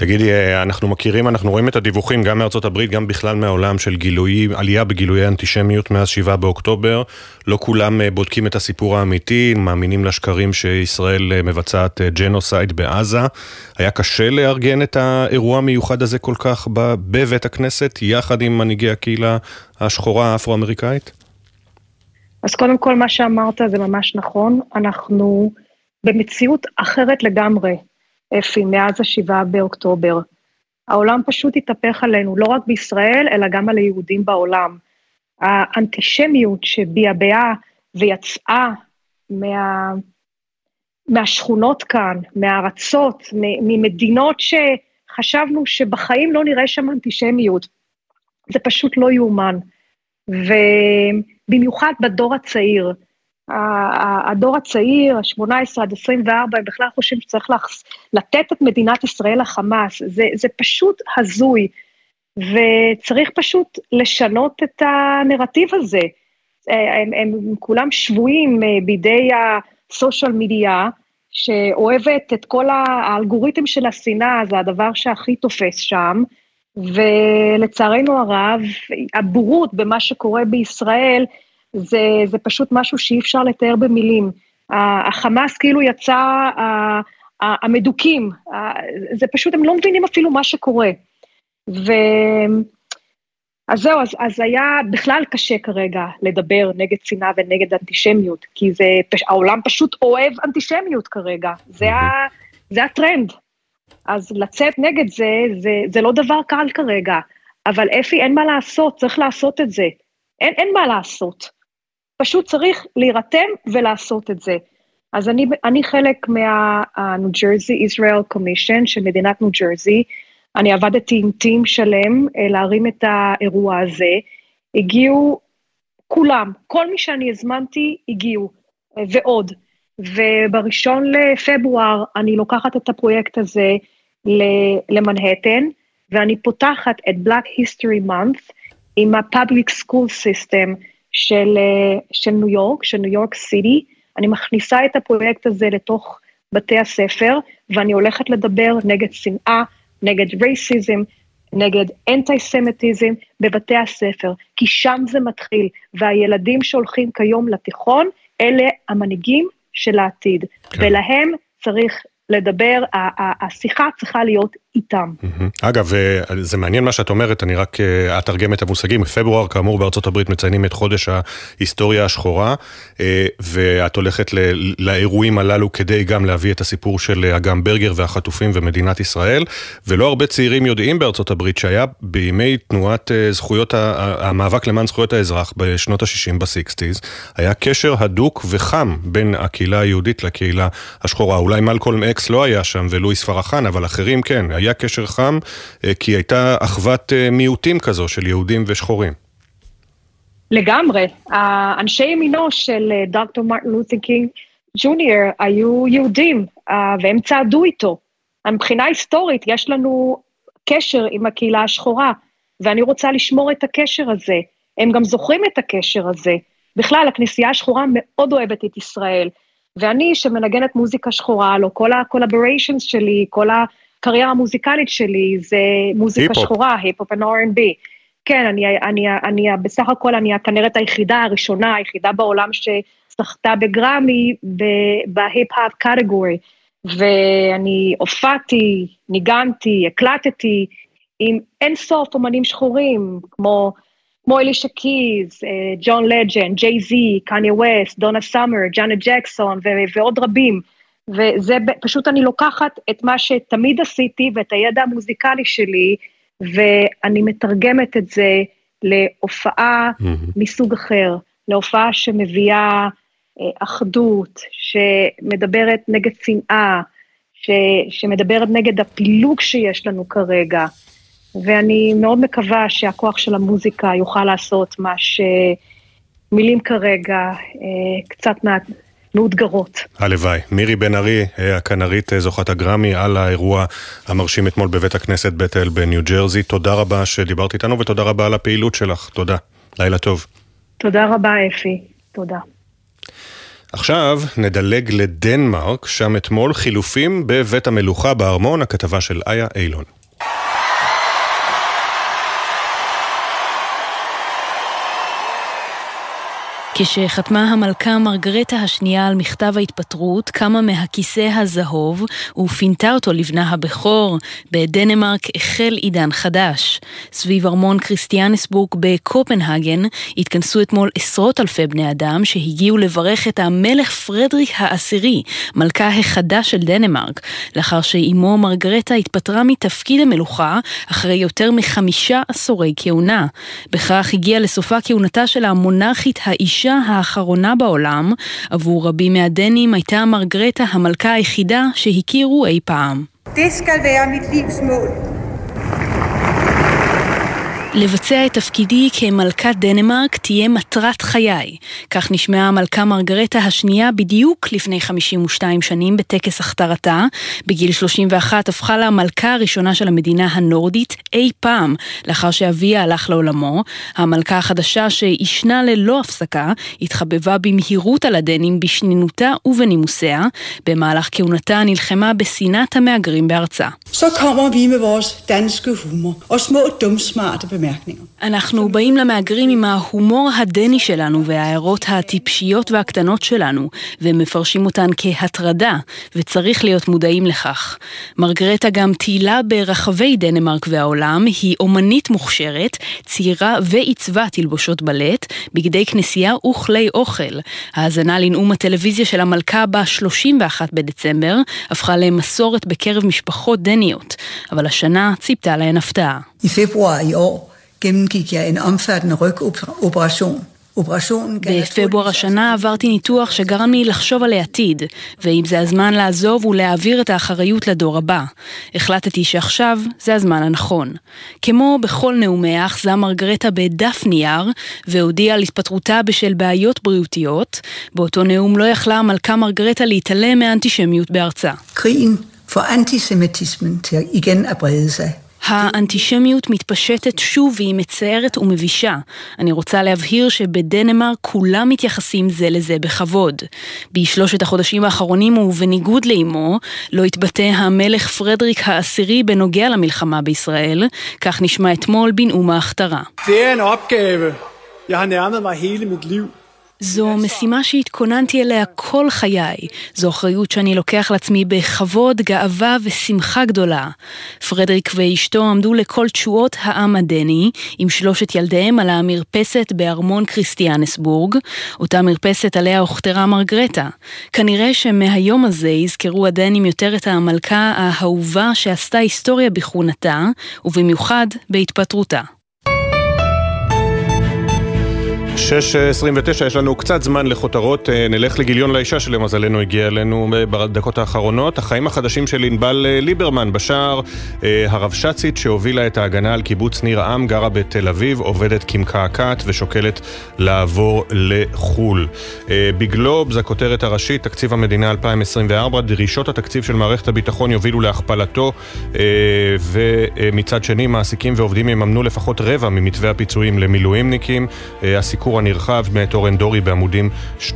תגידי, אנחנו מכירים, אנחנו רואים את הדיווחים גם מארצות הברית, גם בכלל מהעולם של גילוי, עלייה בגילויי אנטישמיות מאז 7 באוקטובר. לא כולם אה, בודקים את הסיפור האמיתי, מאמינים לשקרים שישראל אה, מבצעת אה, ג'נוסייד בעזה. היה קשה לארגן את האירוע המיוחד הזה כל כך בבית הכנסת, יחד עם מנהיגי הקהילה השחורה האפרו-אמריקאית? אז קודם כל, מה שאמרת זה ממש נכון. אנחנו במציאות אחרת לגמרי. אפי, מאז השבעה באוקטובר. העולם פשוט התהפך עלינו, לא רק בישראל, אלא גם על היהודים בעולם. האנטישמיות שביעבעה ויצאה מה, מהשכונות כאן, מהארצות, ממדינות שחשבנו שבחיים לא נראה שם אנטישמיות. זה פשוט לא יאומן. ובמיוחד בדור הצעיר, הדור הצעיר, ה-18 עד 24, הם בכלל חושבים שצריך לתת את מדינת ישראל לחמאס. זה, זה פשוט הזוי, וצריך פשוט לשנות את הנרטיב הזה. הם, הם כולם שבויים אה, בידי הסושיאל מדיה, שאוהבת את כל האלגוריתם של השנאה, זה הדבר שהכי תופס שם, ולצערנו הרב, הבורות במה שקורה בישראל, זה, זה פשוט משהו שאי אפשר לתאר במילים. החמאס כאילו יצא המדוכאים, זה פשוט, הם לא מבינים אפילו מה שקורה. ו... אז זהו, אז, אז היה בכלל קשה כרגע לדבר נגד שנאה ונגד אנטישמיות, כי זה, העולם פשוט אוהב אנטישמיות כרגע, זה, ה, זה הטרנד. אז לצאת נגד זה, זה, זה לא דבר קל כרגע, אבל אפי, אין מה לעשות, צריך לעשות את זה. אין, אין מה לעשות. פשוט צריך להירתם ולעשות את זה. אז אני, אני חלק מה-New Jersey Israel Commission של מדינת ניו ג'רזי, אני עבדתי עם טים שלם אה, להרים את האירוע הזה, הגיעו כולם, כל מי שאני הזמנתי הגיעו, אה, ועוד. ובראשון לפברואר אני לוקחת את הפרויקט הזה למנהטן, ואני פותחת את Black History Month עם ה-Public School System, של, אה, של ניו יורק, של ניו יורק סיטי. אני מכניסה את הפרויקט הזה לתוך בתי הספר, ואני הולכת לדבר נגד שנאה, נגד רייסיזם, נגד אנטי-סמטיזם בבתי הספר, כי שם זה מתחיל, והילדים שהולכים כיום לתיכון, אלה המנהיגים של העתיד, כן. ולהם צריך לדבר, השיחה צריכה להיות איתם. אגב, זה מעניין מה שאת אומרת, אני רק אה, אתרגם את המושגים. פברואר, כאמור, בארצות הברית מציינים את חודש ההיסטוריה השחורה, אה, ואת הולכת לאירועים הללו כדי גם להביא את הסיפור של אגם ברגר והחטופים ומדינת ישראל, ולא הרבה צעירים יודעים בארצות הברית שהיה בימי תנועת אה, זכויות, המאבק למען זכויות האזרח בשנות ה-60 ב-60's, היה קשר הדוק וחם בין הקהילה היהודית לקהילה השחורה. אולי מלקולם אקס לא היה שם ולואיס פרחן, אבל אחרים כן. היה קשר חם, אה, כי הייתה אחוות אה, מיעוטים כזו של יהודים ושחורים. לגמרי. אנשי ימינו של אה, דוקטור מרטין לותר קינג ג'וניור היו יהודים, והם צעדו איתו. מבחינה היסטורית, יש לנו קשר עם הקהילה השחורה, ואני רוצה לשמור את הקשר הזה. הם גם זוכרים את הקשר הזה. בכלל, הכנסייה השחורה מאוד אוהבת את ישראל, ואני, שמנגנת מוזיקה שחורה, לא כל ה-collaborations שלי, כל הקריירה המוזיקלית שלי, זה מוזיקה היפ שחורה, היפ-הופ ו-R&B. כן, אני, אני, אני, בסך הכל אני הכנרת היחידה, הראשונה, היחידה בעולם שזכתה בגרמי ב hip-hop category. ואני הופעתי, ניגנתי, הקלטתי עם אין סוף אומנים שחורים, כמו, כמו אלישה קיז, אה, ג'ון לג'נד, ג'יי זי, קניה ווסט, דונה סאמר, ג'אנט ג'קסון ועוד רבים. וזה פשוט אני לוקחת את מה שתמיד עשיתי ואת הידע המוזיקלי שלי, ואני מתרגמת את זה להופעה mm-hmm. מסוג אחר, להופעה שמביאה אה, אחדות, שמדברת נגד שנאה, ש, שמדברת נגד הפילוג שיש לנו כרגע. ואני מאוד מקווה שהכוח של המוזיקה יוכל לעשות מה שמילים כרגע אה, קצת מאותגרות. הלוואי. מירי בן ארי, אה, הכנרית זוכת הגרמי, על האירוע המרשים אתמול בבית הכנסת בית אל בניו ג'רזי. תודה רבה שדיברת איתנו ותודה רבה על הפעילות שלך. תודה. לילה טוב. תודה רבה, אפי. תודה. עכשיו נדלג לדנמרק, שם אתמול חילופים בבית המלוכה בארמון, הכתבה של איה אילון. כשחתמה המלכה מרגרטה השנייה על מכתב ההתפטרות, קמה מהכיסא הזהוב ופינתה אותו לבנה הבכור. בדנמרק החל עידן חדש. סביב ארמון כריסטיאנסבורג בקופנהגן התכנסו אתמול עשרות אלפי בני אדם שהגיעו לברך את המלך פרדריק העשירי, מלכה החדש של דנמרק, לאחר שאימו מרגרטה התפטרה מתפקיד המלוכה אחרי יותר מחמישה עשורי כהונה. בכך הגיעה לסופה כהונתה של המונרכית האישה האישה האחרונה בעולם, עבור רבים מהדנים הייתה מרגרטה המלכה היחידה שהכירו אי פעם. Det skal være. לבצע את תפקידי כמלכת דנמרק תהיה מטרת חיי. כך נשמעה המלכה מרגרטה השנייה בדיוק לפני 52 שנים בטקס הכתרתה. בגיל 31 הפכה לה המלכה הראשונה של המדינה הנורדית אי פעם, לאחר שאביה הלך לעולמו. המלכה החדשה שעישנה ללא הפסקה, התחבבה במהירות על הדנים בשנינותה ובנימוסיה. במהלך כהונתה נלחמה בשנאת המהגרים בארצה. Så kommer vi med vores danske humor og små dumsmarte אנחנו באים למהגרים עם ההומור הדני שלנו וההערות הטיפשיות והקטנות שלנו, ומפרשים אותן כהטרדה, וצריך להיות מודעים לכך. מרגרטה גם טיילה ברחבי דנמרק והעולם, היא אומנית מוכשרת, ציירה ועיצבה תלבושות בלט, בגדי כנסייה וכלי אוכל. האזנה לנאום הטלוויזיה של המלכה ב-31 בדצמבר הפכה למסורת בקרב משפחות דניות, אבל השנה ציפתה להן הפתעה. בפברואר השנה עברתי ניתוח שגרם לי לחשוב על העתיד, ואם זה הזמן לעזוב ולהעביר את האחריות לדור הבא. החלטתי שעכשיו זה הזמן הנכון. כמו בכל נאומיה אחזה מרגרטה בדף נייר, והודיעה על התפטרותה בשל בעיות בריאותיות. באותו נאום לא יכלה המלכה מרגרטה להתעלם מאנטישמיות בארצה. קריאן for antisemitismen til igen at brede sig. האנטישמיות מתפשטת שוב והיא מצערת ומבישה. אני רוצה להבהיר שבדנמרק כולם מתייחסים זה לזה בכבוד. בשלושת החודשים האחרונים ובניגוד לאמו, לא התבטא המלך פרדריק העשירי בנוגע למלחמה בישראל, כך נשמע אתמול בנאום ההכתרה. זה er en opgave. Jeg har nærmet mig hele mit liv. זו משימה שהתכוננתי אליה כל חיי. זו אחריות שאני לוקח לעצמי בכבוד, גאווה ושמחה גדולה. פרדריק ואשתו עמדו לכל תשואות העם הדני, עם שלושת ילדיהם על המרפסת בארמון כריסטיאנסבורג, אותה מרפסת עליה הוכתרה מרגרטה. כנראה שמהיום הזה יזכרו הדנים יותר את המלכה האהובה שעשתה היסטוריה בכהונתה, ובמיוחד בהתפטרותה. 6.29, יש לנו קצת זמן לכותרות, אה, נלך לגיליון לאישה שלמזלנו הגיע אלינו אה, בדקות האחרונות. החיים החדשים של ענבל אה, ליברמן בשער, הרבש"צית שהובילה את ההגנה על קיבוץ ניר עם, גרה בתל אביב, עובדת כמקעקעת ושוקלת לעבור לחו"ל. בגלובס, הכותרת הראשית, תקציב המדינה 2024, דרישות התקציב של מערכת הביטחון יובילו להכפלתו, ומצד שני מעסיקים ועובדים יממנו לפחות רבע ממתווה הפיצויים למילואימניקים. הסיקור הנרחב מאת אורן דורי בעמודים 2-3.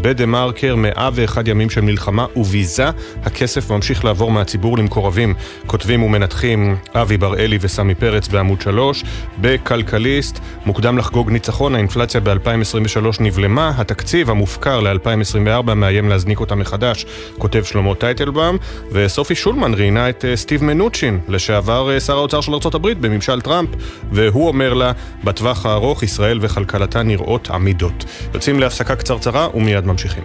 בדה מרקר, 101 ימים של מלחמה וביזה, הכסף ממשיך לעבור מהציבור למקורבים. כותבים ומנתחים אבי בר-אלי וסמי פרץ בעמוד 3. בכלכליסט, מוקדם לחגוג ניצחון, האינפלציה ב-2023 נבלמה, התקציב המופקר ל-2024 מאיים להזניק אותה מחדש, כותב שלמה טייטלבאום, וסופי שולמן ראיינה את אה, סטיב מנוצ'ין, לשעבר אה, שר האוצר של ארה"ב בממשל טראמפ, והוא אומר לה, בטווח הארוך ישראל וכלכלה וכלכלתה נראות עמידות. יוצאים להפסקה קצרצרה ומיד ממשיכים.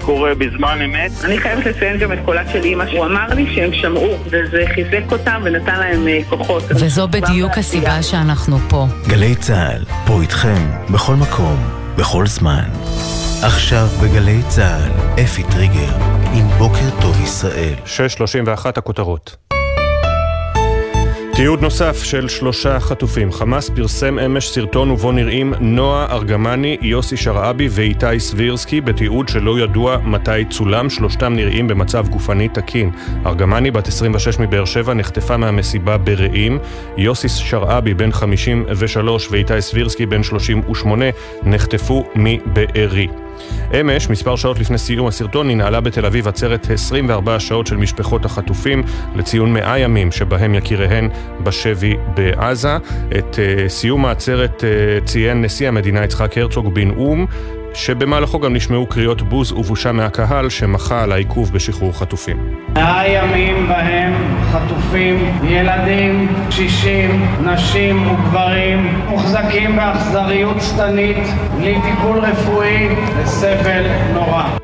קורה בזמן אמת. אני חייבת לציין גם את קולה של אימא, הוא אמר לי שהם שמעו, וזה חיזק אותם ונתן להם אה, כוחות. וזו בדיוק הסיבה שאנחנו פה. גלי צה"ל, פה איתכם, בכל מקום, בכל זמן. עכשיו בגלי צה"ל, אפי טריגר, עם בוקר טוב ישראל. 6.31 הכותרות. תיעוד נוסף של שלושה חטופים. חמאס פרסם אמש סרטון ובו נראים נועה ארגמני, יוסי שרעבי ואיתי סבירסקי בתיעוד שלא ידוע מתי צולם, שלושתם נראים במצב גופני תקין. ארגמני, בת 26 מבאר שבע, נחטפה מהמסיבה ברעים. יוסי שרעבי, בן 53, ואיתי סבירסקי, בן 38, נחטפו מבארי. אמש, מספר שעות לפני סיום הסרטון, ננעלה בתל אביב עצרת 24 שעות של משפחות החטופים לציון 100 ימים שבהם יקיריהן בשבי בעזה. את uh, סיום העצרת uh, ציין נשיא המדינה יצחק הרצוג בנאום שבמהלכו גם נשמעו קריאות בוז ובושה מהקהל שמחה על העיכוב בשחרור חטופים. מאה ימים בהם חטופים, ילדים, קשישים, נשים וגברים מוחזקים באכזריות שטנית, בלי טיפול רפואי וסבל נורא.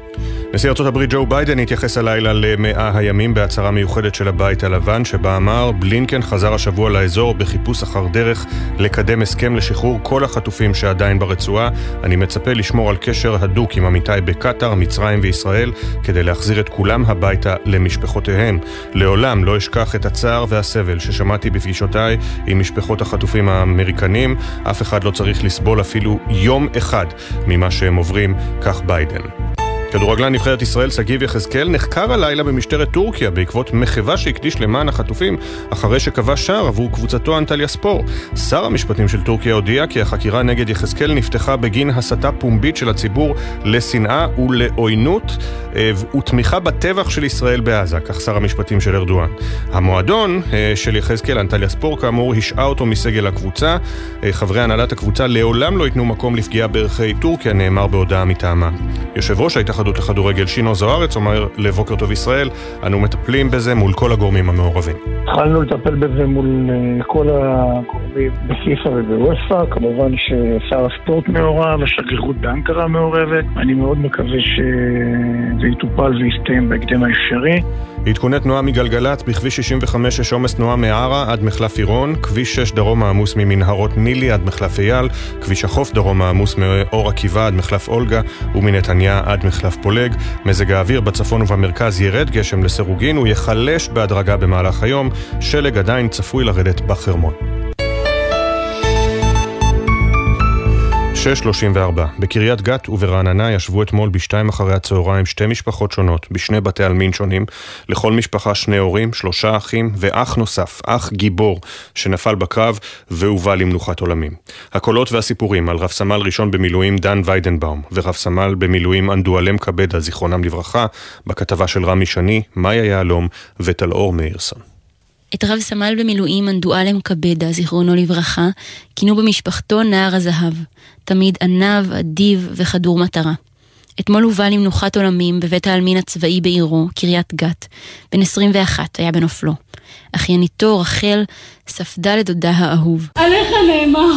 נשיא ארה"ב ג'ו ביידן התייחס הלילה למאה הימים בהצהרה מיוחדת של הבית הלבן, שבה אמר בלינקן חזר השבוע לאזור בחיפוש אחר דרך לקדם הסכם לשחרור כל החטופים שעדיין ברצועה. אני מצפה לשמור על קשר הדוק עם עמיתיי בקטאר, מצרים וישראל, כדי להחזיר את כולם הביתה למשפחותיהם. לעולם לא אשכח את הצער והסבל ששמעתי בפגישותיי עם משפחות החטופים האמריקנים. אף אחד לא צריך לסבול אפילו יום אחד ממה שהם עוברים, כך ביידן. כדורגלן נבחרת ישראל שגיב יחזקאל נחקר הלילה במשטרת טורקיה בעקבות מחווה שהקדיש למען החטופים אחרי שקבע שער עבור קבוצתו אנטליה ספור. שר המשפטים של טורקיה הודיע כי החקירה נגד יחזקאל נפתחה בגין הסתה פומבית של הציבור לשנאה ולעוינות אה, ותמיכה בטבח של ישראל בעזה, כך שר המשפטים של ארדואן. המועדון אה, של יחזקאל, אנטליה ספור, כאמור, השעה אותו מסגל הקבוצה. אה, חברי הנהלת הקבוצה לעולם לא ייתנו מקום לפגיעה בערכי טורקיה, נאמר בהודעה מטעמה. יושב ראש ההתאחדות לכדורגל. שינו זוארץ אומר לבוקר טוב ישראל, אנו מטפלים בזה מול כל הגורמים המעורבים. התחלנו לטפל בזה מול כל הגורמים בפיפ"א ובוופ"א, כמובן ששר הספורט מעורב, השגרירות באנקרה מעורבת, אני מאוד מקווה שזה יטופל ויסתיים בהקדם האפשרי. עדכוני תנועה מגלגלצ בכביש 65 יש עומס תנועה מערה עד מחלף עירון, כביש 6 דרום העמוס ממנהרות נילי עד מחלף אייל, כביש החוף דרום העמוס מאור עקיבא עד מחלף אולגה ומנתניה עד מחלף פולג. מזג האוויר בצפון ובמרכז ירד גשם לסירוגין, הוא ייחלש בהדרגה במהלך היום, שלג עדיין צפוי לרדת בחרמון. 6.34 בקריית גת וברעננה ישבו אתמול בשתיים אחרי הצהריים שתי משפחות שונות בשני בתי עלמין שונים לכל משפחה שני הורים, שלושה אחים ואח נוסף, אח גיבור שנפל בקרב והובא למנוחת עולמים. הקולות והסיפורים על רב סמל ראשון במילואים דן ויידנבאום ורב סמל במילואים אנדואלם קבדה זיכרונם לברכה בכתבה של רמי שני, מאיה יהלום וטלאור מאירסון. את רב סמל במילואים אנדואלם קבדה, זיכרונו לברכה, כינו במשפחתו נער הזהב, תמיד עניו, אדיב וחדור מטרה. אתמול הובא למנוחת עולמים בבית העלמין הצבאי בעירו, קריית גת. בן 21 היה בנופלו. אחייניתו, רחל, ספדה לדודה האהוב. עליך נאמר,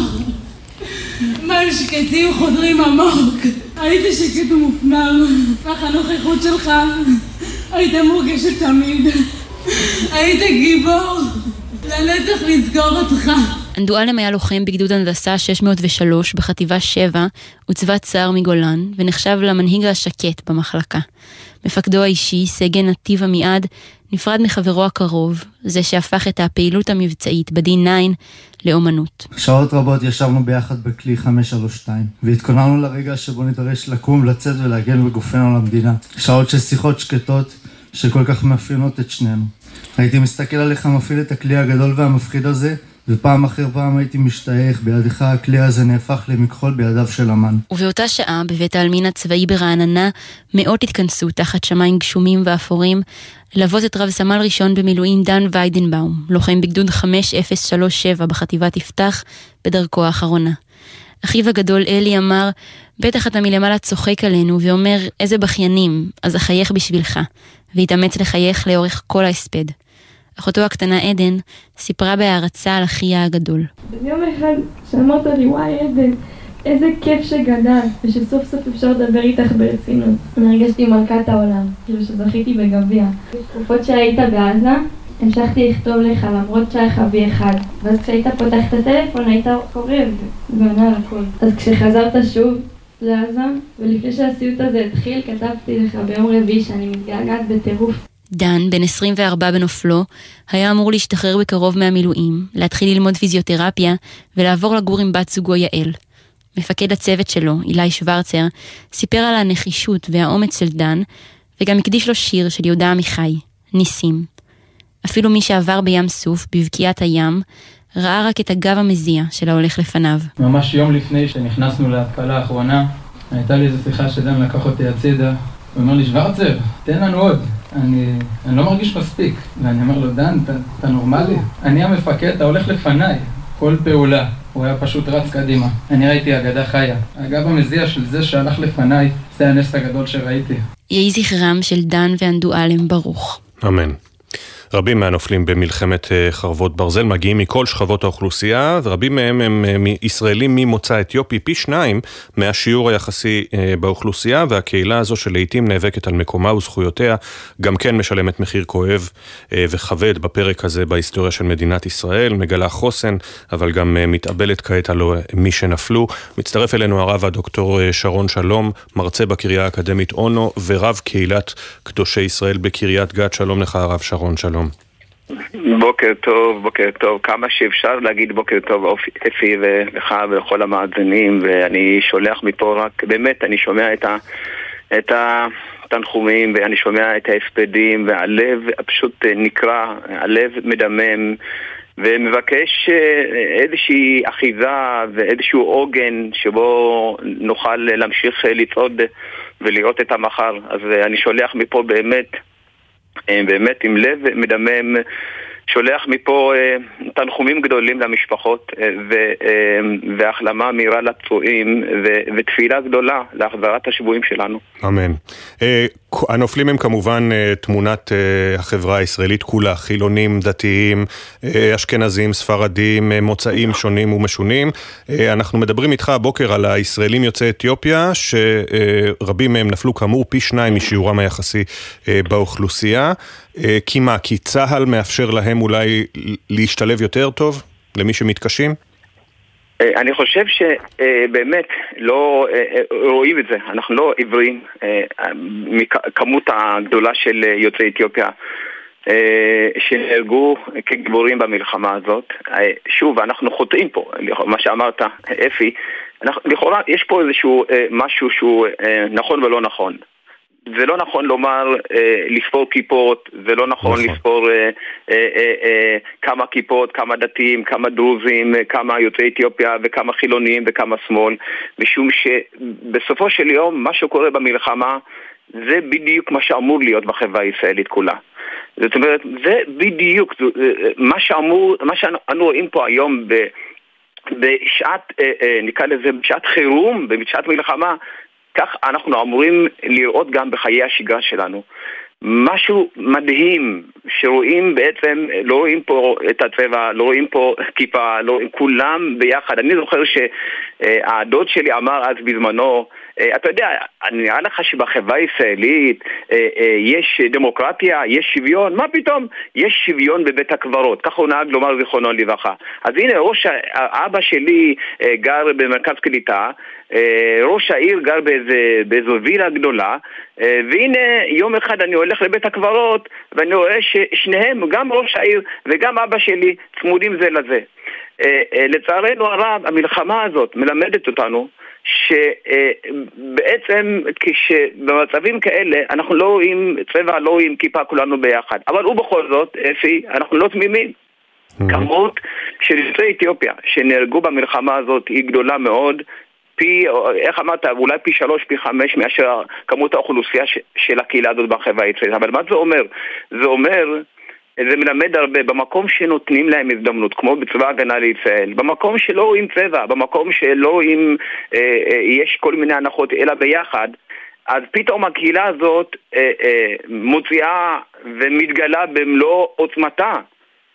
מים שקטים חודרים עמוק. הייתי שקט ומופנם, ככה הנוכחות שלך הייתה מורגשת תמיד. היית גיבור, לנצח לסגור אותך. אנדואלם היה לוחם בגדוד הנדסה 603 בחטיבה 7 וצבא צער מגולן, ונחשב למנהיג השקט במחלקה. מפקדו האישי, סגן נתיב עמיעד, נפרד מחברו הקרוב, זה שהפך את הפעילות המבצעית ב-D9 לאומנות. שעות רבות ישבנו ביחד בכלי 532, והתכוננו לרגע שבו נידרש לקום, לצאת ולהגן בגופנו למדינה. שעות של שיחות שקטות שכל כך מאפיינות את שנינו. הייתי מסתכל עליך מפעיל את הכלי הגדול והמפחיד הזה, ופעם אחר פעם הייתי משתאה איך בידך הכלי הזה נהפך למכחול בידיו של אמן. ובאותה שעה, בבית העלמין הצבאי ברעננה, מאות התכנסו תחת שמיים גשומים ואפורים, ללוות את רב סמל ראשון במילואים דן ויידנבאום, לוחם בגדוד 5037 בחטיבת יפתח, בדרכו האחרונה. אחיו הגדול אלי אמר, בטח אתה מלמעלה צוחק עלינו ואומר, איזה בכיינים, אז אחייך בשבילך. והתאמץ לחייך לאורך כל ההספד. אחותו הקטנה עדן סיפרה בהערצה על אחיה הגדול. יום אחד שאמרת לי, וואי עדן, איזה כיף שגדל, ושסוף סוף אפשר לדבר איתך ברצינות. אני הרגשתי מלכת העולם, כאילו שזכיתי בגביע. בתקופות שהיית בעזה, המשכתי לכתוב לך למרות שהיה לך בי אחד. ואז כשהיית פותח את הטלפון היית קורא ועונה על הכל. אז כשחזרת שוב לעזה, ולפני שהסיוט הזה התחיל, כתבתי לך ביום רביעי שאני מתגעגעת בטירוף. דן, בן 24 בנופלו, היה אמור להשתחרר בקרוב מהמילואים, להתחיל ללמוד פיזיותרפיה ולעבור לגור עם בת זוגו יעל. מפקד הצוות שלו, אילי שוורצר, סיפר על הנחישות והאומץ של דן, וגם הקדיש לו שיר של יהודה עמיחי, ניסים. אפילו מי שעבר בים סוף, בבקיעת הים, ראה רק את הגב המזיע של ההולך לפניו. ממש יום לפני שנכנסנו להתקלה האחרונה, הייתה לי איזו שיחה שדן לקח אותי הצידה, הוא אומר לי, שוורצר, תן לנו עוד. אני, אני לא מרגיש מספיק. ואני אומר לו, דן, אתה, אתה נורמלי? אני המפקד, אתה הולך לפניי. כל פעולה. הוא היה פשוט רץ קדימה. אני ראיתי אגדה חיה. הגב המזיע של זה שהלך לפניי, זה הנס הגדול שראיתי. יהי זכרם של דן ואנדואלם ברוך. אמן. רבים מהנופלים במלחמת אה, חרבות ברזל מגיעים מכל שכבות האוכלוסייה, ורבים מהם הם אה, ישראלים ממוצא אתיופי, פי שניים מהשיעור היחסי אה, באוכלוסייה, והקהילה הזו שלעיתים נאבקת על מקומה וזכויותיה, גם כן משלמת מחיר כואב וכבד בפרק הזה בהיסטוריה של מדינת ישראל, מגלה חוסן, אבל גם מתאבלת כעת על מי שנפלו. מצטרף אלינו הרב הדוקטור שרון שלום, מרצה בקריה האקדמית אונו, ורב קהילת קדושי ישראל בקריית גת. שלום לך הרב שרון, שלום. שלום. בוקר טוב, בוקר טוב. כמה שאפשר להגיד בוקר טוב אפי ולך ולכל המאזינים, ואני שולח מפה רק, באמת, אני שומע את ה... את ה... תנחומים ואני שומע את ההספדים והלב פשוט נקרע, הלב מדמם ומבקש אה, איזושהי אחיזה ואיזשהו עוגן שבו נוכל להמשיך לצעוד ולראות את המחר. אז אני שולח מפה באמת אה, באמת עם לב מדמם, שולח מפה אה, תנחומים גדולים למשפחות אה, והחלמה מהירה לפצועים ותפילה גדולה להחזרת השבויים שלנו. אמן. הנופלים הם כמובן תמונת החברה הישראלית כולה, חילונים, דתיים, אשכנזים, ספרדים, מוצאים שונים ומשונים. אנחנו מדברים איתך הבוקר על הישראלים יוצאי אתיופיה, שרבים מהם נפלו כאמור פי שניים משיעורם היחסי באוכלוסייה. כי מה, כי צה"ל מאפשר להם אולי להשתלב יותר טוב למי שמתקשים? אני חושב שבאמת לא רואים את זה, אנחנו לא עיוורים מכמות הגדולה של יוצאי אתיופיה שנהרגו כגיבורים במלחמה הזאת. שוב, אנחנו חוטאים פה, מה שאמרת, אפי, לכאורה יש פה איזשהו אה, משהו שהוא אה, נכון ולא נכון. זה לא נכון לומר אה, לספור כיפות, זה לא נכון, נכון. לספור אה, אה, אה, אה, כמה כיפות, כמה דתיים, כמה דרוזים, אה, כמה יוצאי אתיופיה וכמה חילונים וכמה שמאל, משום שבסופו של יום מה שקורה במלחמה זה בדיוק מה שאמור להיות בחברה הישראלית כולה. זאת אומרת, זה בדיוק זה, אה, מה שאמור, מה שאנו רואים פה היום ב... בשעת, אה, אה, נקרא לזה, בשעת חירום, בשעת מלחמה, כך אנחנו אמורים לראות גם בחיי השגרה שלנו. משהו מדהים, שרואים בעצם, לא רואים פה את הצבע, לא רואים פה כיפה, לא, כולם ביחד. אני זוכר שהדוד שלי אמר אז בזמנו, אה, אתה יודע, נראה לך שבחברה הישראלית אה, אה, יש דמוקרטיה, יש שוויון? מה פתאום? יש שוויון בבית הקברות, ככה הוא נהג לומר זיכרונו לברכה. אז הנה, ראש, אבא שלי גר במרכז קליטה, ראש העיר גר באיזה, באיזו וילה גדולה, והנה יום אחד אני הולך לבית הקברות ואני רואה ששניהם, גם ראש העיר וגם אבא שלי, צמודים זה לזה. לצערנו הרב, המלחמה הזאת מלמדת אותנו שבעצם כשבמצבים כאלה אנחנו לא רואים צבע, לא רואים כיפה כולנו ביחד. אבל ובכל זאת, אפי, אנחנו לא תמימים. כמות של יוצאי אתיופיה שנהרגו במלחמה הזאת היא גדולה מאוד, פי, איך אמרת, אולי פי שלוש, פי חמש מאשר כמות האוכלוסייה של הקהילה הזאת בחברה הישראלית. אבל מה זה אומר? זה אומר זה מלמד הרבה, במקום שנותנים להם הזדמנות, כמו בצבא ההגנה לישראל, במקום שלא רואים צבע, במקום שלא רואים, אה, אה, יש כל מיני הנחות, אלא ביחד, אז פתאום הקהילה הזאת אה, אה, מוציאה ומתגלה במלוא עוצמתה.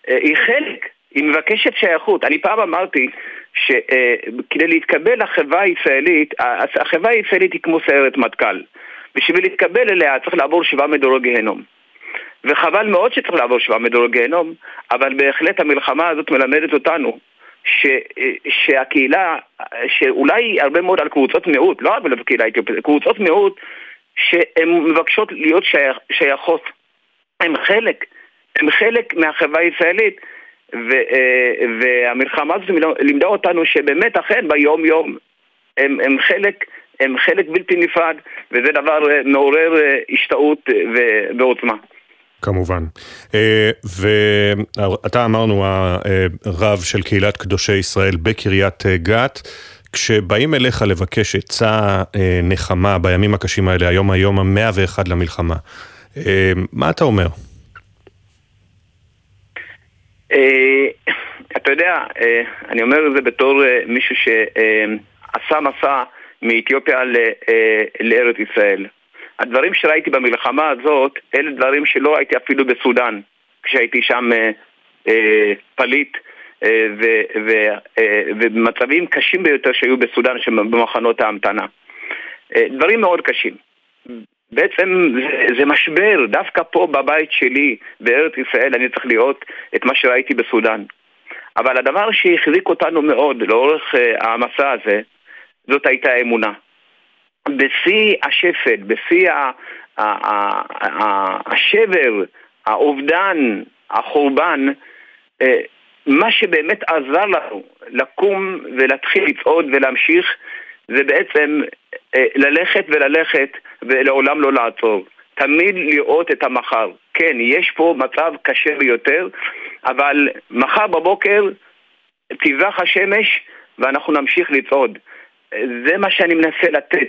אה, היא חלק, היא מבקשת שייכות. אני פעם אמרתי שכדי אה, להתקבל לחברה הישראלית, החברה הישראלית היא כמו סיירת מטכ"ל. בשביל להתקבל אליה צריך לעבור שבעה מדורי גיהנום. וחבל מאוד שצריך לעבור שבעה מדורי גיהנום, אבל בהחלט המלחמה הזאת מלמדת אותנו ש, שהקהילה, שאולי הרבה מאוד על קבוצות מיעוט, לא אבל בקהילה האתיופית, קבוצות מיעוט שהן מבקשות להיות שייכות. הן חלק, הן חלק מהחברה הישראלית, ו, והמלחמה הזאת לימדה אותנו שבאמת אכן ביום יום הם, הם חלק הם חלק בלתי נפרד, וזה דבר מעורר השתאות ועוצמה. כמובן. אה, ואתה אמרנו הרב של קהילת קדושי ישראל בקריית גת. כשבאים אליך לבקש עצה אה, נחמה בימים הקשים האלה, היום היום המאה ואחד למלחמה, אה, מה אתה אומר? אתה יודע, אני אומר את זה בתור מישהו שעשה מסע מאתיופיה לארץ ישראל. הדברים שראיתי במלחמה הזאת, אלה דברים שלא ראיתי אפילו בסודאן, כשהייתי שם אה, אה, פליט, אה, אה, ובמצבים קשים ביותר שהיו בסודאן, במחנות ההמתנה. אה, דברים מאוד קשים. בעצם זה, זה משבר, דווקא פה בבית שלי, בארץ ישראל, אני צריך לראות את מה שראיתי בסודאן. אבל הדבר שהחזיק אותנו מאוד לאורך uh, המסע הזה, זאת הייתה האמונה. בשיא השפל, בשיא השבר, האובדן, החורבן, אה, מה שבאמת עזר לנו לקום ולהתחיל לצעוד ולהמשיך זה בעצם אה, ללכת וללכת ולעולם לא לעצור. תמיד לראות את המחר. כן, יש פה מצב קשה ביותר, אבל מחר בבוקר תזרח השמש ואנחנו נמשיך לצעוד. זה מה שאני מנסה לתת,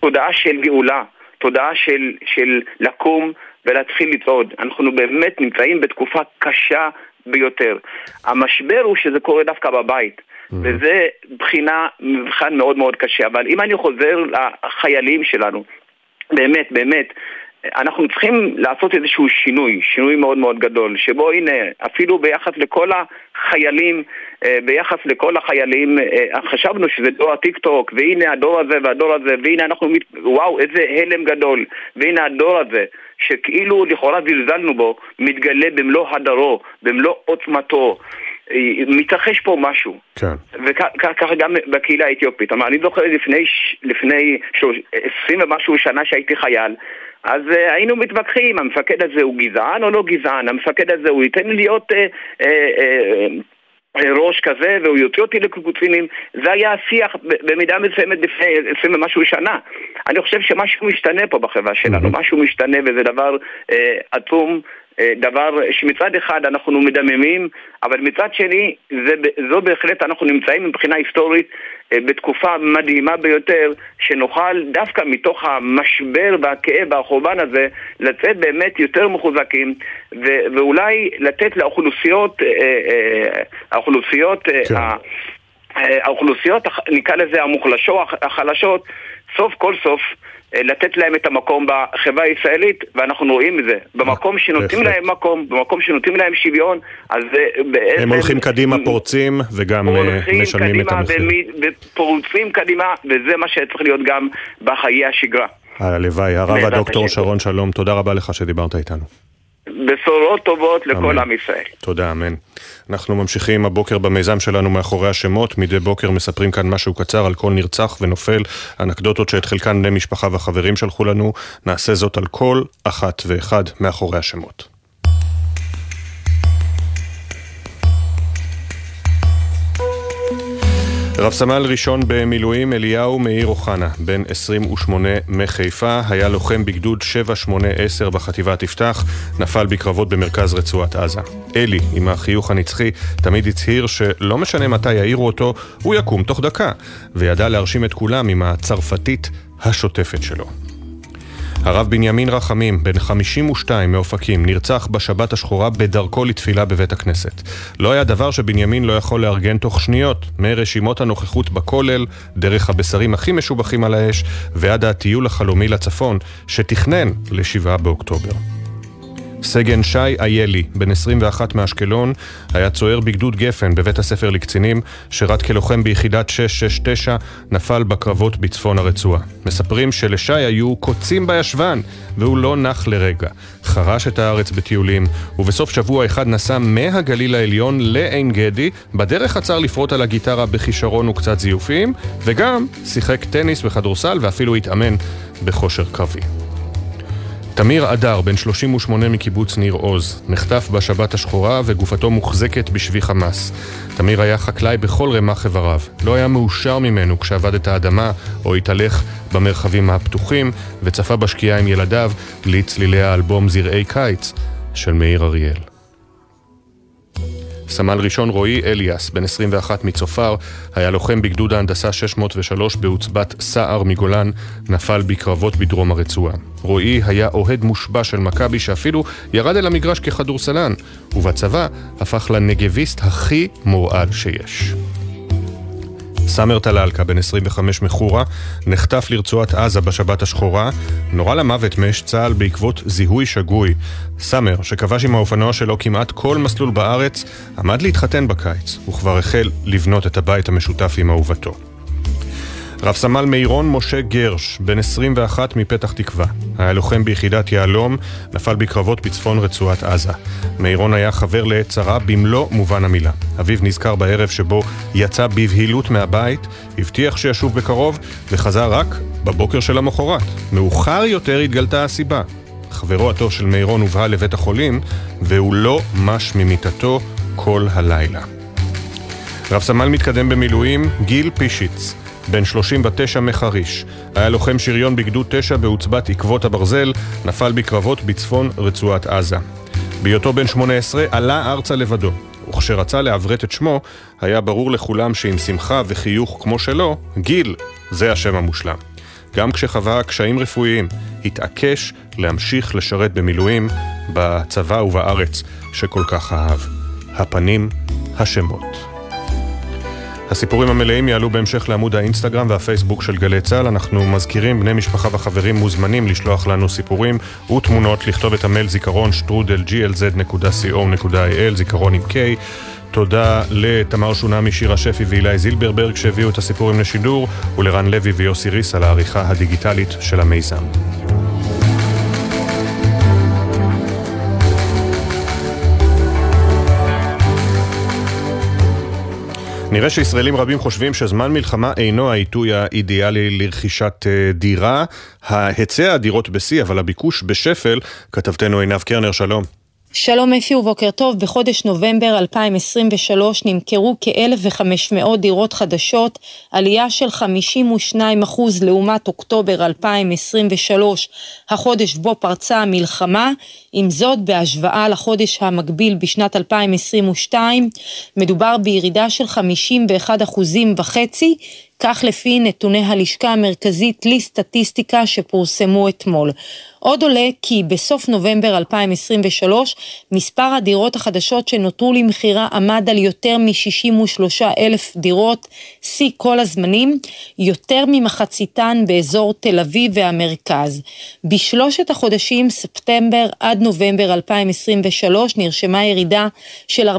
תודעה של גאולה, תודעה של, של לקום ולהתחיל לצעוד. אנחנו באמת נמצאים בתקופה קשה ביותר. המשבר הוא שזה קורה דווקא בבית, mm-hmm. וזה בחינה, מבחן מאוד מאוד קשה. אבל אם אני חוזר לחיילים שלנו, באמת, באמת, אנחנו צריכים לעשות איזשהו שינוי, שינוי מאוד מאוד גדול, שבו הנה, אפילו ביחס לכל החיילים, אה, ביחס לכל החיילים, אה, חשבנו שזה דור הטיק טוק, והנה הדור הזה והדור הזה, והנה אנחנו, וואו, איזה הלם גדול, והנה הדור הזה, שכאילו לכאורה זלזלנו בו, מתגלה במלוא הדרו, במלוא עוצמתו. מתרחש פה משהו. כן. וככה גם בקהילה האתיופית. אני זוכר לפני, לפני 20 ומשהו שנה שהייתי חייל, אז uh, היינו מתווכחים, המפקד הזה הוא גזען או לא גזען, המפקד הזה הוא ייתן להיות uh, uh, uh, ראש כזה והוא יוציא אותי לקוקוצינים זה היה השיח במידה מסוימת לפני עשרים ומשהו שנה אני חושב שמשהו משתנה פה בחברה שלנו, משהו משתנה וזה דבר אה, עצום דבר שמצד אחד אנחנו מדממים, אבל מצד שני זה, זו בהחלט אנחנו נמצאים מבחינה היסטורית אה, בתקופה מדהימה ביותר, שנוכל דווקא מתוך המשבר והכאב והחורבן הזה לצאת באמת יותר מחוזקים ו- ואולי לתת לאוכלוסיות, אה, האוכלוסיות, כן. האוכלוסיות, נקרא לזה המוחלשות, החלשות, סוף כל סוף אה, לתת להם את המקום בחברה הישראלית, ואנחנו רואים את זה. במקום שנותנים להם מקום, במקום שנותנים להם שוויון, אז בעצם... הם הולכים קדימה פורצים, וגם אה, משלמים את המחיר. פורצים קדימה, וזה מה שצריך להיות גם בחיי השגרה. הלוואי. הרב הדוקטור שרון שלום, תודה רבה לך שדיברת איתנו. בשורות טובות לכל עם ישראל. תודה, אמן. אנחנו ממשיכים הבוקר במיזם שלנו מאחורי השמות. מדי בוקר מספרים כאן משהו קצר על כל נרצח ונופל, אנקדוטות שאת חלקן בני משפחה וחברים שלחו לנו. נעשה זאת על כל אחת ואחד מאחורי השמות. רב סמל ראשון במילואים אליהו מאיר אוחנה, בן 28 מחיפה, היה לוחם בגדוד 7810 בחטיבת יפתח, נפל בקרבות במרכז רצועת עזה. אלי, עם החיוך הנצחי, תמיד הצהיר שלא משנה מתי יעירו אותו, הוא יקום תוך דקה, וידע להרשים את כולם עם הצרפתית השוטפת שלו. הרב בנימין רחמים, בן 52 מאופקים, נרצח בשבת השחורה בדרכו לתפילה בבית הכנסת. לא היה דבר שבנימין לא יכול לארגן תוך שניות, מרשימות הנוכחות בכולל, דרך הבשרים הכי משובחים על האש, ועד הטיול החלומי לצפון, שתכנן ל-7 באוקטובר. סגן שי איילי, בן 21 מאשקלון, היה צוער בגדוד גפן בבית הספר לקצינים, שירת כלוחם ביחידת 669, נפל בקרבות בצפון הרצועה. מספרים שלשי היו קוצים בישבן, והוא לא נח לרגע. חרש את הארץ בטיולים, ובסוף שבוע אחד נסע מהגליל העליון לעין גדי, בדרך עצר לפרוט על הגיטרה בכישרון וקצת זיופים, וגם שיחק טניס וכדורסל ואפילו התאמן בכושר קרבי. תמיר אדר, בן 38 מקיבוץ ניר עוז, נחטף בשבת השחורה וגופתו מוחזקת בשבי חמאס. תמיר היה חקלאי בכל רמ"ח איבריו. לא היה מאושר ממנו כשעבד את האדמה או התהלך במרחבים הפתוחים וצפה בשקיעה עם ילדיו לצלילי האלבום זרעי קיץ של מאיר אריאל. סמל ראשון רועי אליאס, בן 21 מצופר, היה לוחם בגדוד ההנדסה 603 בעוצבת סער מגולן, נפל בקרבות בדרום הרצועה. רועי היה אוהד מושבע של מכבי שאפילו ירד אל המגרש ככדורסלן, ובצבא הפך לנגביסט הכי מורעל שיש. סאמר טלאלקה, בן 25 מחורה, נחטף לרצועת עזה בשבת השחורה, נורה למוות מאש צה"ל בעקבות זיהוי שגוי. סאמר, שכבש עם האופנוע שלו כמעט כל מסלול בארץ, עמד להתחתן בקיץ, וכבר החל לבנות את הבית המשותף עם אהובתו. רב סמל מירון משה גרש, בן 21 מפתח תקווה. היה לוחם ביחידת יהלום, נפל בקרבות בצפון רצועת עזה. מירון היה חבר לעת צרה במלוא מובן המילה. אביו נזכר בערב שבו יצא בבהילות מהבית, הבטיח שישוב בקרוב, וחזר רק בבוקר של המחרת. מאוחר יותר התגלתה הסיבה. חברו הטוב של מירון הובא לבית החולים, והוא לא מש ממיטתו כל הלילה. רב סמל מתקדם במילואים, גיל פישיץ. בן 39 מחריש. היה לוחם שריון בגדוד 9 בעוצבת עקבות הברזל, נפל בקרבות בצפון רצועת עזה. בהיותו בן 18 עלה ארצה לבדו, וכשרצה לעברת את שמו, היה ברור לכולם שעם שמחה וחיוך כמו שלו, גיל זה השם המושלם. גם כשחווה קשיים רפואיים, התעקש להמשיך לשרת במילואים בצבא ובארץ שכל כך אהב. הפנים, השמות. הסיפורים המלאים יעלו בהמשך לעמוד האינסטגרם והפייסבוק של גלי צה"ל. אנחנו מזכירים, בני משפחה וחברים מוזמנים לשלוח לנו סיפורים ותמונות, לכתוב את המייל זיכרון שטרודל glz.co.il, זיכרון עם K. תודה לתמר שונמי, שירה שפי ואילי זילברברג שהביאו את הסיפורים לשידור, ולרן לוי ויוסי ריס על העריכה הדיגיטלית של המיזם. נראה שישראלים רבים חושבים שזמן מלחמה אינו העיתוי האידיאלי לרכישת אה, דירה. ההיצע הדירות בשיא, אבל הביקוש בשפל. כתבתנו עינב קרנר, שלום. שלום אפי ובוקר טוב, בחודש נובמבר 2023 נמכרו כ-1,500 דירות חדשות, עלייה של 52% לעומת אוקטובר 2023, החודש בו פרצה המלחמה, עם זאת בהשוואה לחודש המקביל בשנת 2022, מדובר בירידה של 51% וחצי, כך לפי נתוני הלשכה המרכזית לסטטיסטיקה שפורסמו אתמול. עוד עולה כי בסוף נובמבר 2023 מספר הדירות החדשות שנותרו למכירה עמד על יותר מ-63 אלף דירות, שיא כל הזמנים, יותר ממחציתן באזור תל אביב והמרכז. בשלושת החודשים ספטמבר עד נובמבר 2023 נרשמה ירידה של 45%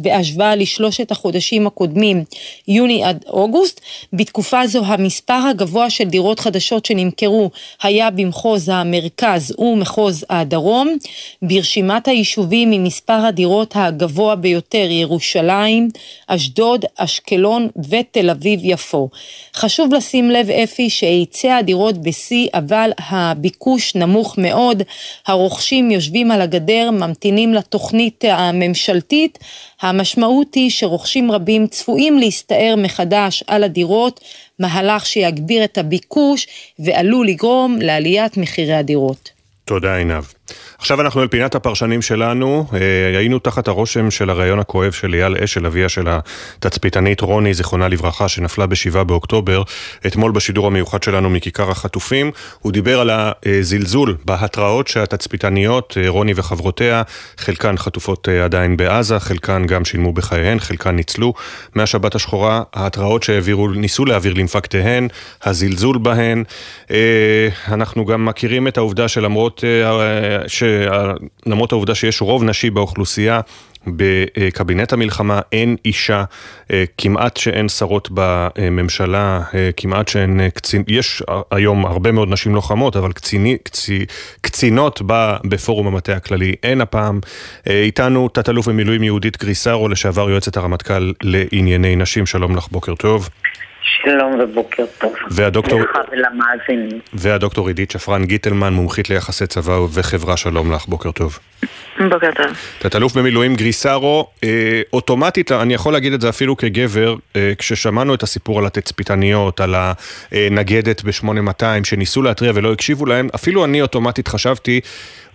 בהשוואה לשלושת החודשים הקודמים, יוני עד אוגוסט. בתקופה זו המספר הגבוה של דירות חדשות שנמכרו היה במחוז מחוז המרכז ומחוז הדרום. ברשימת היישובים עם מספר הדירות הגבוה ביותר ירושלים, אשדוד, אשקלון ותל אביב-יפו. חשוב לשים לב אפי שהיצע הדירות בשיא אבל הביקוש נמוך מאוד. הרוכשים יושבים על הגדר, ממתינים לתוכנית הממשלתית. המשמעות היא שרוכשים רבים צפויים להסתער מחדש על הדירות מהלך שיגביר את הביקוש ועלול לגרום לעליית מחירי הדירות. תודה עינב. עכשיו אנחנו על פינת הפרשנים שלנו, אה, היינו תחת הרושם של הריאיון הכואב של אייל אשל, אביה של התצפיתנית רוני, זיכרונה לברכה, שנפלה בשבעה באוקטובר, אתמול בשידור המיוחד שלנו מכיכר החטופים, הוא דיבר על הזלזול בהתראות שהתצפיתניות, אה, רוני וחברותיה, חלקן חטופות אה, עדיין בעזה, חלקן גם שילמו בחייהן, חלקן ניצלו מהשבת השחורה, ההתראות שהעבירו, ניסו להעביר למפקדיהן, הזלזול בהן, אנחנו גם מכירים את העובדה שלמרות ש... שלמרות העובדה שיש רוב נשי באוכלוסייה, בקבינט המלחמה אין אישה, אה, כמעט שאין שרות בממשלה, אה, כמעט שאין קצין, יש היום הרבה מאוד נשים לוחמות, אבל קציני, קצי, קצינות בפורום המטה הכללי אין הפעם. אה, איתנו תת-אלוף במילואים יהודית גריסרו, לשעבר יועצת הרמטכ"ל לענייני נשים, שלום לך, בוקר טוב. שלום ובוקר טוב. והדוקטור... לך ולמאזינים. והדוקטור עידית שפרן גיטלמן, מומחית ליחסי צבא וחברה, שלום לך, בוקר טוב. בוקר טוב. תת-אלוף במילואים גריסרו, אה, אוטומטית, אני יכול להגיד את זה אפילו כגבר, אה, כששמענו את הסיפור על התצפיתניות, על הנגדת ב-8200, שניסו להתריע ולא הקשיבו להם, אפילו אני אוטומטית חשבתי,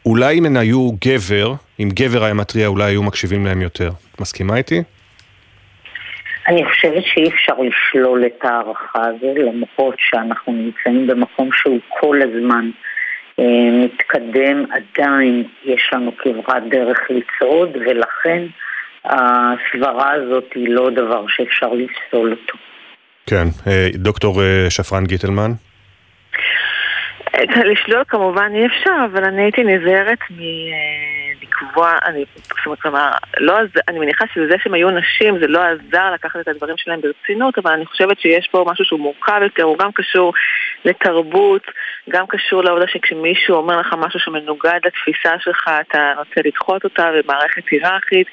אולי אם הן היו גבר, אם גבר היה מתריע, אולי היו מקשיבים להם יותר. מסכימה איתי? אני חושבת שאי אפשר לשלול את ההערכה הזו, למרות שאנחנו נמצאים במקום שהוא כל הזמן אה, מתקדם, עדיין יש לנו כברת דרך לצעוד, ולכן הסברה הזאת היא לא דבר שאפשר לפסול אותו. כן, אה, דוקטור אה, שפרן גיטלמן? לשלול כמובן אי אפשר, אבל אני הייתי נזהרת מ... לקבוע, אני, לא, אני מניחה שזה שהם היו נשים, זה לא עזר לקחת את הדברים שלהם ברצינות, אבל אני חושבת שיש פה משהו שהוא מורכב יותר, הוא גם קשור לתרבות, גם קשור לעובדה שכשמישהו אומר לך משהו שמנוגד לתפיסה שלך, אתה רוצה לדחות אותה במערכת היררכית.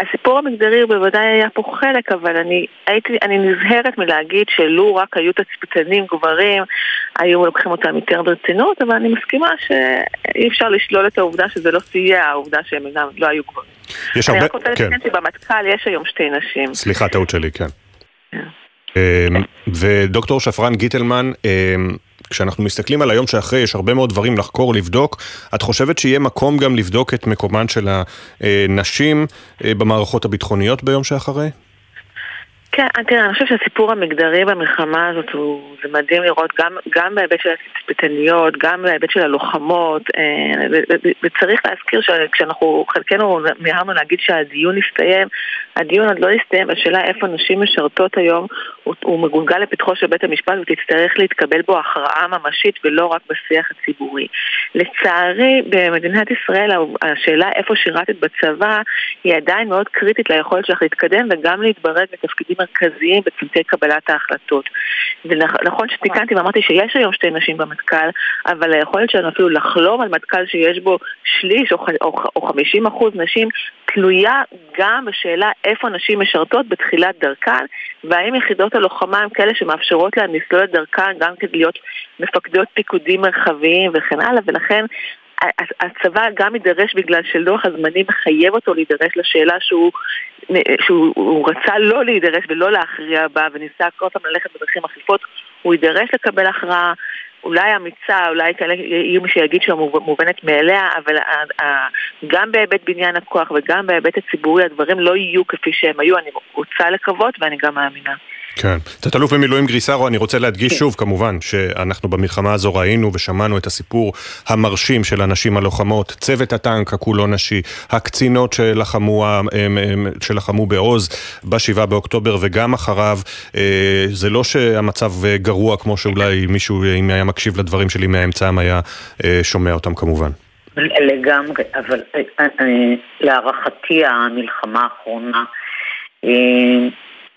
הסיפור המגדרי בוודאי היה פה חלק, אבל אני הייתי, אני נזהרת מלהגיד שלו רק היו תצפיתנים גברים, היו לוקחים אותם יותר ברצינות, אבל אני מסכימה שאי אפשר לשלול את העובדה שזה לא סייע, העובדה שהם אינם, לא היו גברים. יש הרבה, אני רק רוצה כן. לציין שבמטכ"ל יש היום שתי נשים. סליחה, טעות שלי, כן. אמ, ודוקטור שפרן גיטלמן, אמ, כשאנחנו מסתכלים על היום שאחרי, יש הרבה מאוד דברים לחקור, לבדוק. את חושבת שיהיה מקום גם לבדוק את מקומן של הנשים אה, במערכות הביטחוניות ביום שאחרי? כן, תראה, אני חושבת שהסיפור המגדרי במלחמה הזאת הוא, זה מדהים לראות גם, גם בהיבט של התצפיתניות, גם בהיבט של הלוחמות, אה, וצריך להזכיר שכשאנחנו, חלקנו מיהרנו להגיד שהדיון הסתיים, הדיון עוד לא הסתיים, השאלה איפה נשים משרתות היום, הוא, הוא מגולגל לפתחו של בית המשפט ותצטרך להתקבל בו הכרעה ממשית ולא רק בשיח הציבורי. לצערי, במדינת ישראל השאלה איפה שירתת בצבא היא עדיין מאוד קריטית ליכולת שלך להתקדם וגם להתברג לתפקידים מרכזיים בצמתי קבלת ההחלטות. ונכון שתיקנתי ואמרתי שיש היום שתי נשים במטכ"ל, אבל היכולת שלנו אפילו לחלום על מטכ"ל שיש בו שליש או, 50 אחוז נשים תלויה גם בשאלה איפה נשים משרתות בתחילת דרכן, והאם יחידות הלוחמה הן כאלה שמאפשרות להן לסלול את דרכן גם כדי להיות מפקדות פיקודים מרחביים וכן הלאה, ולכן הצבא גם יידרש בגלל שלוח הזמנים מחייב אותו להידרש לשאלה שהוא, שהוא רצה לא להידרש ולא להכריע בה וניסה כל פעם ללכת בדרכים אכיפות, הוא יידרש לקבל הכרעה אולי אמיצה, אולי יהיו מי שיגיד שהיא מובנת מאליה, אבל גם בהיבט בניין הכוח וגם בהיבט הציבורי הדברים לא יהיו כפי שהם היו, אני רוצה לקוות ואני גם מאמינה. כן. תת-אלוף במילואים גריסרו, אני רוצה להדגיש כן. שוב, כמובן, שאנחנו במלחמה הזו ראינו ושמענו את הסיפור המרשים של הנשים הלוחמות, צוות הטנק הכולו נשי, הקצינות שלחמו, שלחמו בעוז ב-7 באוקטובר וגם אחריו. אה, זה לא שהמצב גרוע כמו שאולי מישהו, אם היה מקשיב לדברים שלי מהאמצעם, היה אה, שומע אותם כמובן. לגמרי, אבל אה, להערכתי המלחמה האחרונה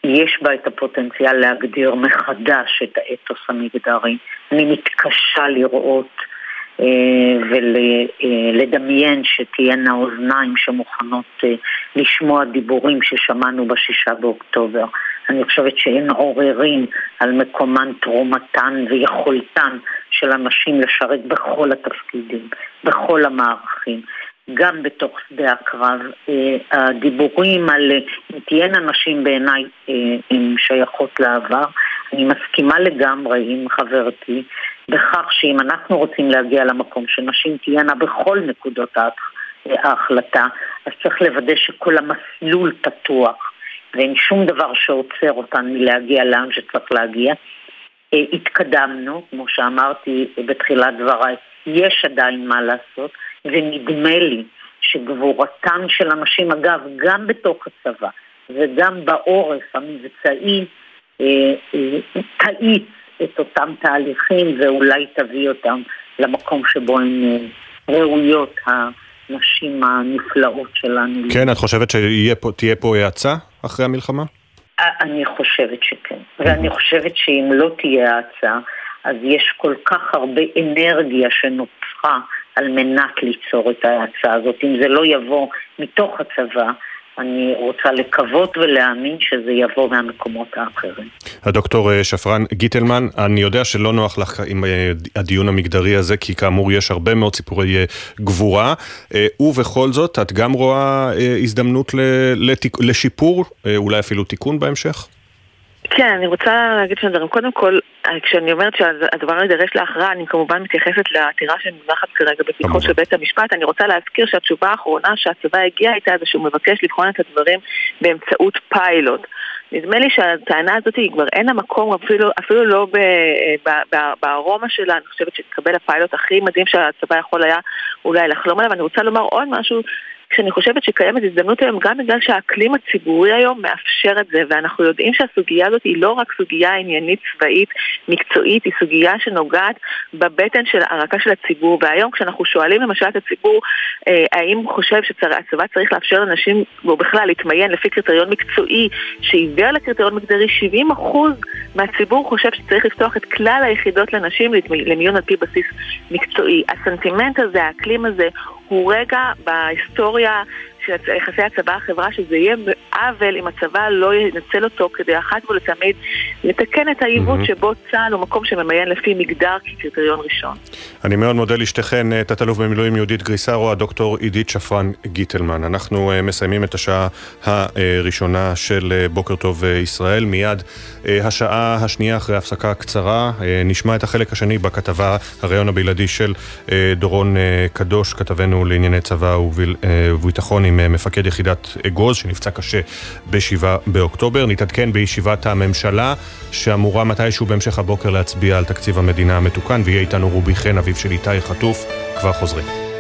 יש בה את הפוטנציאל להגדיר מחדש את האתוס המגדרי. אני מתקשה לראות אה, ולדמיין אה, שתהיינה אוזניים שמוכנות אה, לשמוע דיבורים ששמענו בשישה באוקטובר. אני חושבת שאין עוררין על מקומן, תרומתן ויכולתן של אנשים לשרת בכל התפקידים, בכל המערכים. גם בתוך שדה הקרב. אה, הדיבורים על אה, אם תהיינה נשים בעיניי אה, הן שייכות לעבר. אני מסכימה לגמרי עם חברתי בכך שאם אנחנו רוצים להגיע למקום שנשים תהיינה בכל נקודות ההחלטה, אז צריך לוודא שכל המסלול פתוח ואין שום דבר שעוצר אותן מלהגיע לאן שצריך להגיע. התקדמנו, כמו שאמרתי בתחילת דבריי, יש עדיין מה לעשות. ונדמה לי שגבורתן של אנשים, אגב, גם בתוך הצבא וגם בעורף המבצעי, אה, אה, תאיץ את אותם תהליכים ואולי תביא אותם למקום שבו הן אה, ראויות, הנשים הנפלאות שלנו. כן, את חושבת שתהיה פה האצה אחרי המלחמה? אני חושבת שכן, ואני חושבת שאם לא תהיה האצה, אז יש כל כך הרבה אנרגיה שנוצרה על מנת ליצור את ההצעה הזאת. אם זה לא יבוא מתוך הצבא, אני רוצה לקוות ולהאמין שזה יבוא מהמקומות האחרים. הדוקטור אה, שפרן גיטלמן, אני יודע שלא נוח לך עם אה, הדיון המגדרי הזה, כי כאמור יש הרבה מאוד סיפורי אה, גבורה, ובכל זאת, את גם רואה הזדמנות לשיפור, אולי אפילו תיקון בהמשך? כן, אני רוצה להגיד שני דברים. קודם כל, כשאני אומרת שהדבר יידרש להכרעה, אני כמובן מתייחסת לעתירה שמונחת כרגע בפיקחו של בית המשפט. אני רוצה להזכיר שהתשובה האחרונה שהצבא הגיע איתה זה שהוא מבקש לבחון את הדברים באמצעות פיילוט. נדמה לי שהטענה הזאת היא כבר אין לה מקום אפילו, אפילו לא בארומה שלה, אני חושבת שתקבל הפיילוט הכי מדהים שהצבא יכול היה אולי לחלום עליו. אני רוצה לומר עוד משהו כשאני חושבת שקיימת הזדמנות היום גם בגלל שהאקלים הציבורי היום מאפשר את זה ואנחנו יודעים שהסוגיה הזאת היא לא רק סוגיה עניינית צבאית מקצועית, היא סוגיה שנוגעת בבטן של הרקה של הציבור והיום כשאנחנו שואלים למשל את הציבור אה, האם הוא חושב שהצבא צריך לאפשר לאנשים או בכלל להתמיין לפי קריטריון מקצועי שעיוור לקריטריון מגדרי 70% מהציבור חושב שצריך לפתוח את כלל היחידות לנשים למיון על פי בסיס מקצועי. הסנטימנט הזה, האקלים הזה הוא רגע בהיסטוריה יחסי הצבא-החברה, שזה יהיה עוול אם הצבא לא ינצל אותו כדי אחת ולתמיד לתקן את העיוות mm-hmm. שבו צה"ל הוא מקום שממיין לפי מגדר כקריטריון ראשון. אני מאוד מודה לשתיכן, תת-אלוף במילואים יהודית גריסרו, הדוקטור עידית שפרן גיטלמן. אנחנו אה, מסיימים את השעה הראשונה של אה, בוקר טוב אה, ישראל. מיד השעה השנייה אחרי הפסקה קצרה, נשמע את החלק השני בכתבה, הראיון הבלעדי של דורון קדוש, כתבנו לענייני צבא וביטחון. עם אה, מפקד יחידת אגוז שנפצע קשה ב-7 באוקטובר. נתעדכן בישיבת הממשלה שאמורה מתישהו בהמשך הבוקר להצביע על תקציב המדינה המתוקן ויהיה איתנו רובי חן, אביו של איתי חטוף. כבר חוזרים.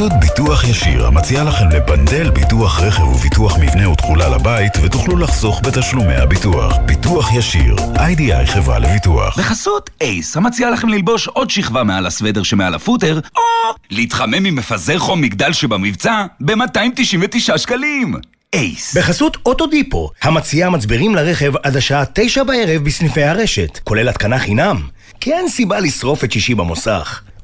בחסות ביטוח ישיר, המציע לכם לפנדל ביטוח רכב וביטוח מבנה ותכולה לבית, ותוכלו לחסוך בתשלומי הביטוח. ביטוח ישיר, איי-די-איי חברה לביטוח. בחסות אייס, המציע לכם ללבוש עוד שכבה מעל הסוודר שמעל הפוטר, או להתחמם עם מפזר חום מגדל שבמבצע ב-299 שקלים. אייס. בחסות אוטודיפו, המציע מצברים לרכב עד השעה תשע בערב בסניפי הרשת, כולל התקנה חינם. כי אין סיבה לשרוף את שישי במוסך.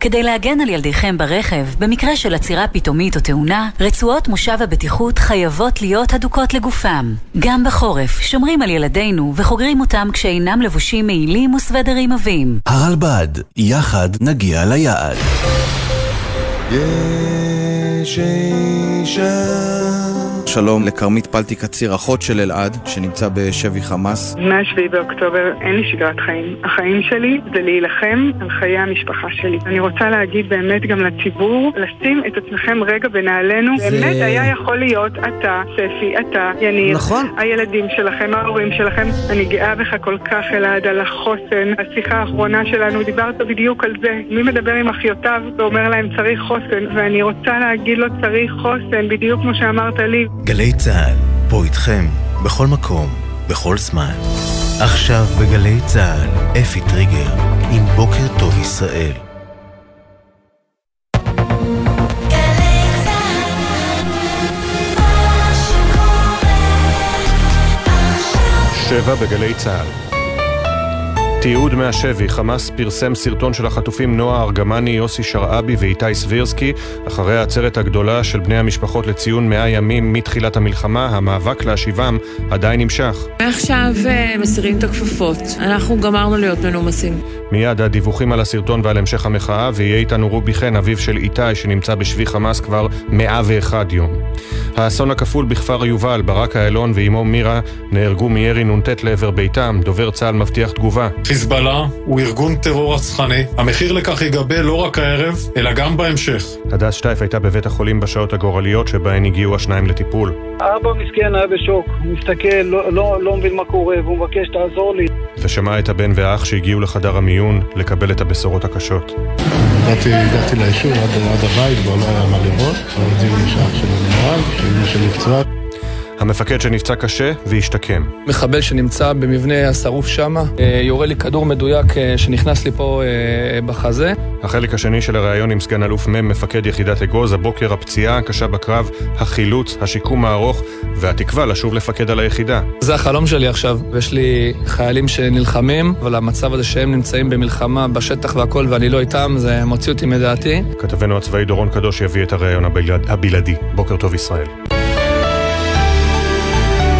כדי להגן על ילדיכם ברכב, במקרה של עצירה פתאומית או תאונה, רצועות מושב הבטיחות חייבות להיות הדוקות לגופם. גם בחורף, שומרים על ילדינו וחוגרים אותם כשאינם לבושים מעילים וסוודרים עבים. הרלב"ד, יחד נגיע ליעד. יש אישה שלום לכרמית פלטי קציר, אחות של אלעד, שנמצא בשבי חמאס. מ-7 באוקטובר אין לי שגרת חיים. החיים שלי זה להילחם על חיי המשפחה שלי. אני רוצה להגיד באמת גם לציבור, לשים את עצמכם רגע בנעלינו. זה... באמת היה יכול להיות אתה, ספי, אתה, יניר. נכון. הילדים שלכם, ההורים שלכם. אני גאה בך כל כך, אלעד, על החוסן. השיחה האחרונה שלנו, דיברת בדיוק על זה. מי מדבר עם אחיותיו ואומר להם צריך חוסן, ואני רוצה להגיד לו צריך חוסן, בדיוק כמו שאמרת לי. גלי צה"ל, פה איתכם, בכל מקום, בכל זמן. עכשיו בגלי צה"ל, אפי טריגר, עם בוקר טוב ישראל. שבע בגלי צה"ל תיעוד מהשבי, חמאס פרסם סרטון של החטופים נועה ארגמני, יוסי שרעבי ואיתי סבירסקי אחרי העצרת הגדולה של בני המשפחות לציון מאה ימים מתחילת המלחמה, המאבק להשיבם עדיין נמשך. מעכשיו אה, מסירים את הכפפות, אנחנו גמרנו להיות מנומסים. מיד הדיווחים על הסרטון ועל המשך המחאה, ויהיה איתנו רובי חן, אביו של איתי, שנמצא בשבי חמאס כבר 101 יום. האסון הכפול בכפר יובל, ברק איילון ואימו מירה נהרגו מירי נ"ט לעבר ביתם, דובר צה"ל מבטיח תגובה. חיזבאללה הוא ארגון טרור רצחני. המחיר לכך ייגבה לא רק הערב, אלא גם בהמשך. הדס שטייף הייתה בבית החולים בשעות הגורליות שבהן הגיעו השניים לטיפול. אבא מסכן היה בשוק, הוא מסתכל, לא, לא, לא מבין מה קורה, והוא מבקש תעזור לי. ושמע את הבן והאח שהגיעו לחדר המיון לקבל את הבשורות הקשות. הגעתי, הגעתי ליישוב עד, עד הבית, כבר לא היה מה לראות. הודיעו לי שאח שלי נהרג, שאמא שלי נפצעה. המפקד שנפצע קשה והשתקם. מחבל שנמצא במבנה השרוף שמה, אה, יורה לי כדור מדויק אה, שנכנס לי פה אה, בחזה. החלק השני של הריאיון עם סגן אלוף מ' מפקד יחידת אגוז, הבוקר הפציעה הקשה בקרב, החילוץ, השיקום הארוך והתקווה לשוב לפקד על היחידה. זה החלום שלי עכשיו, ויש לי חיילים שנלחמים, אבל המצב הזה שהם נמצאים במלחמה בשטח והכל ואני לא איתם, זה מוציא אותי מדעתי. כתבנו הצבאי דורון קדוש יביא את הריאיון הבלעדי. בוקר טוב ישראל.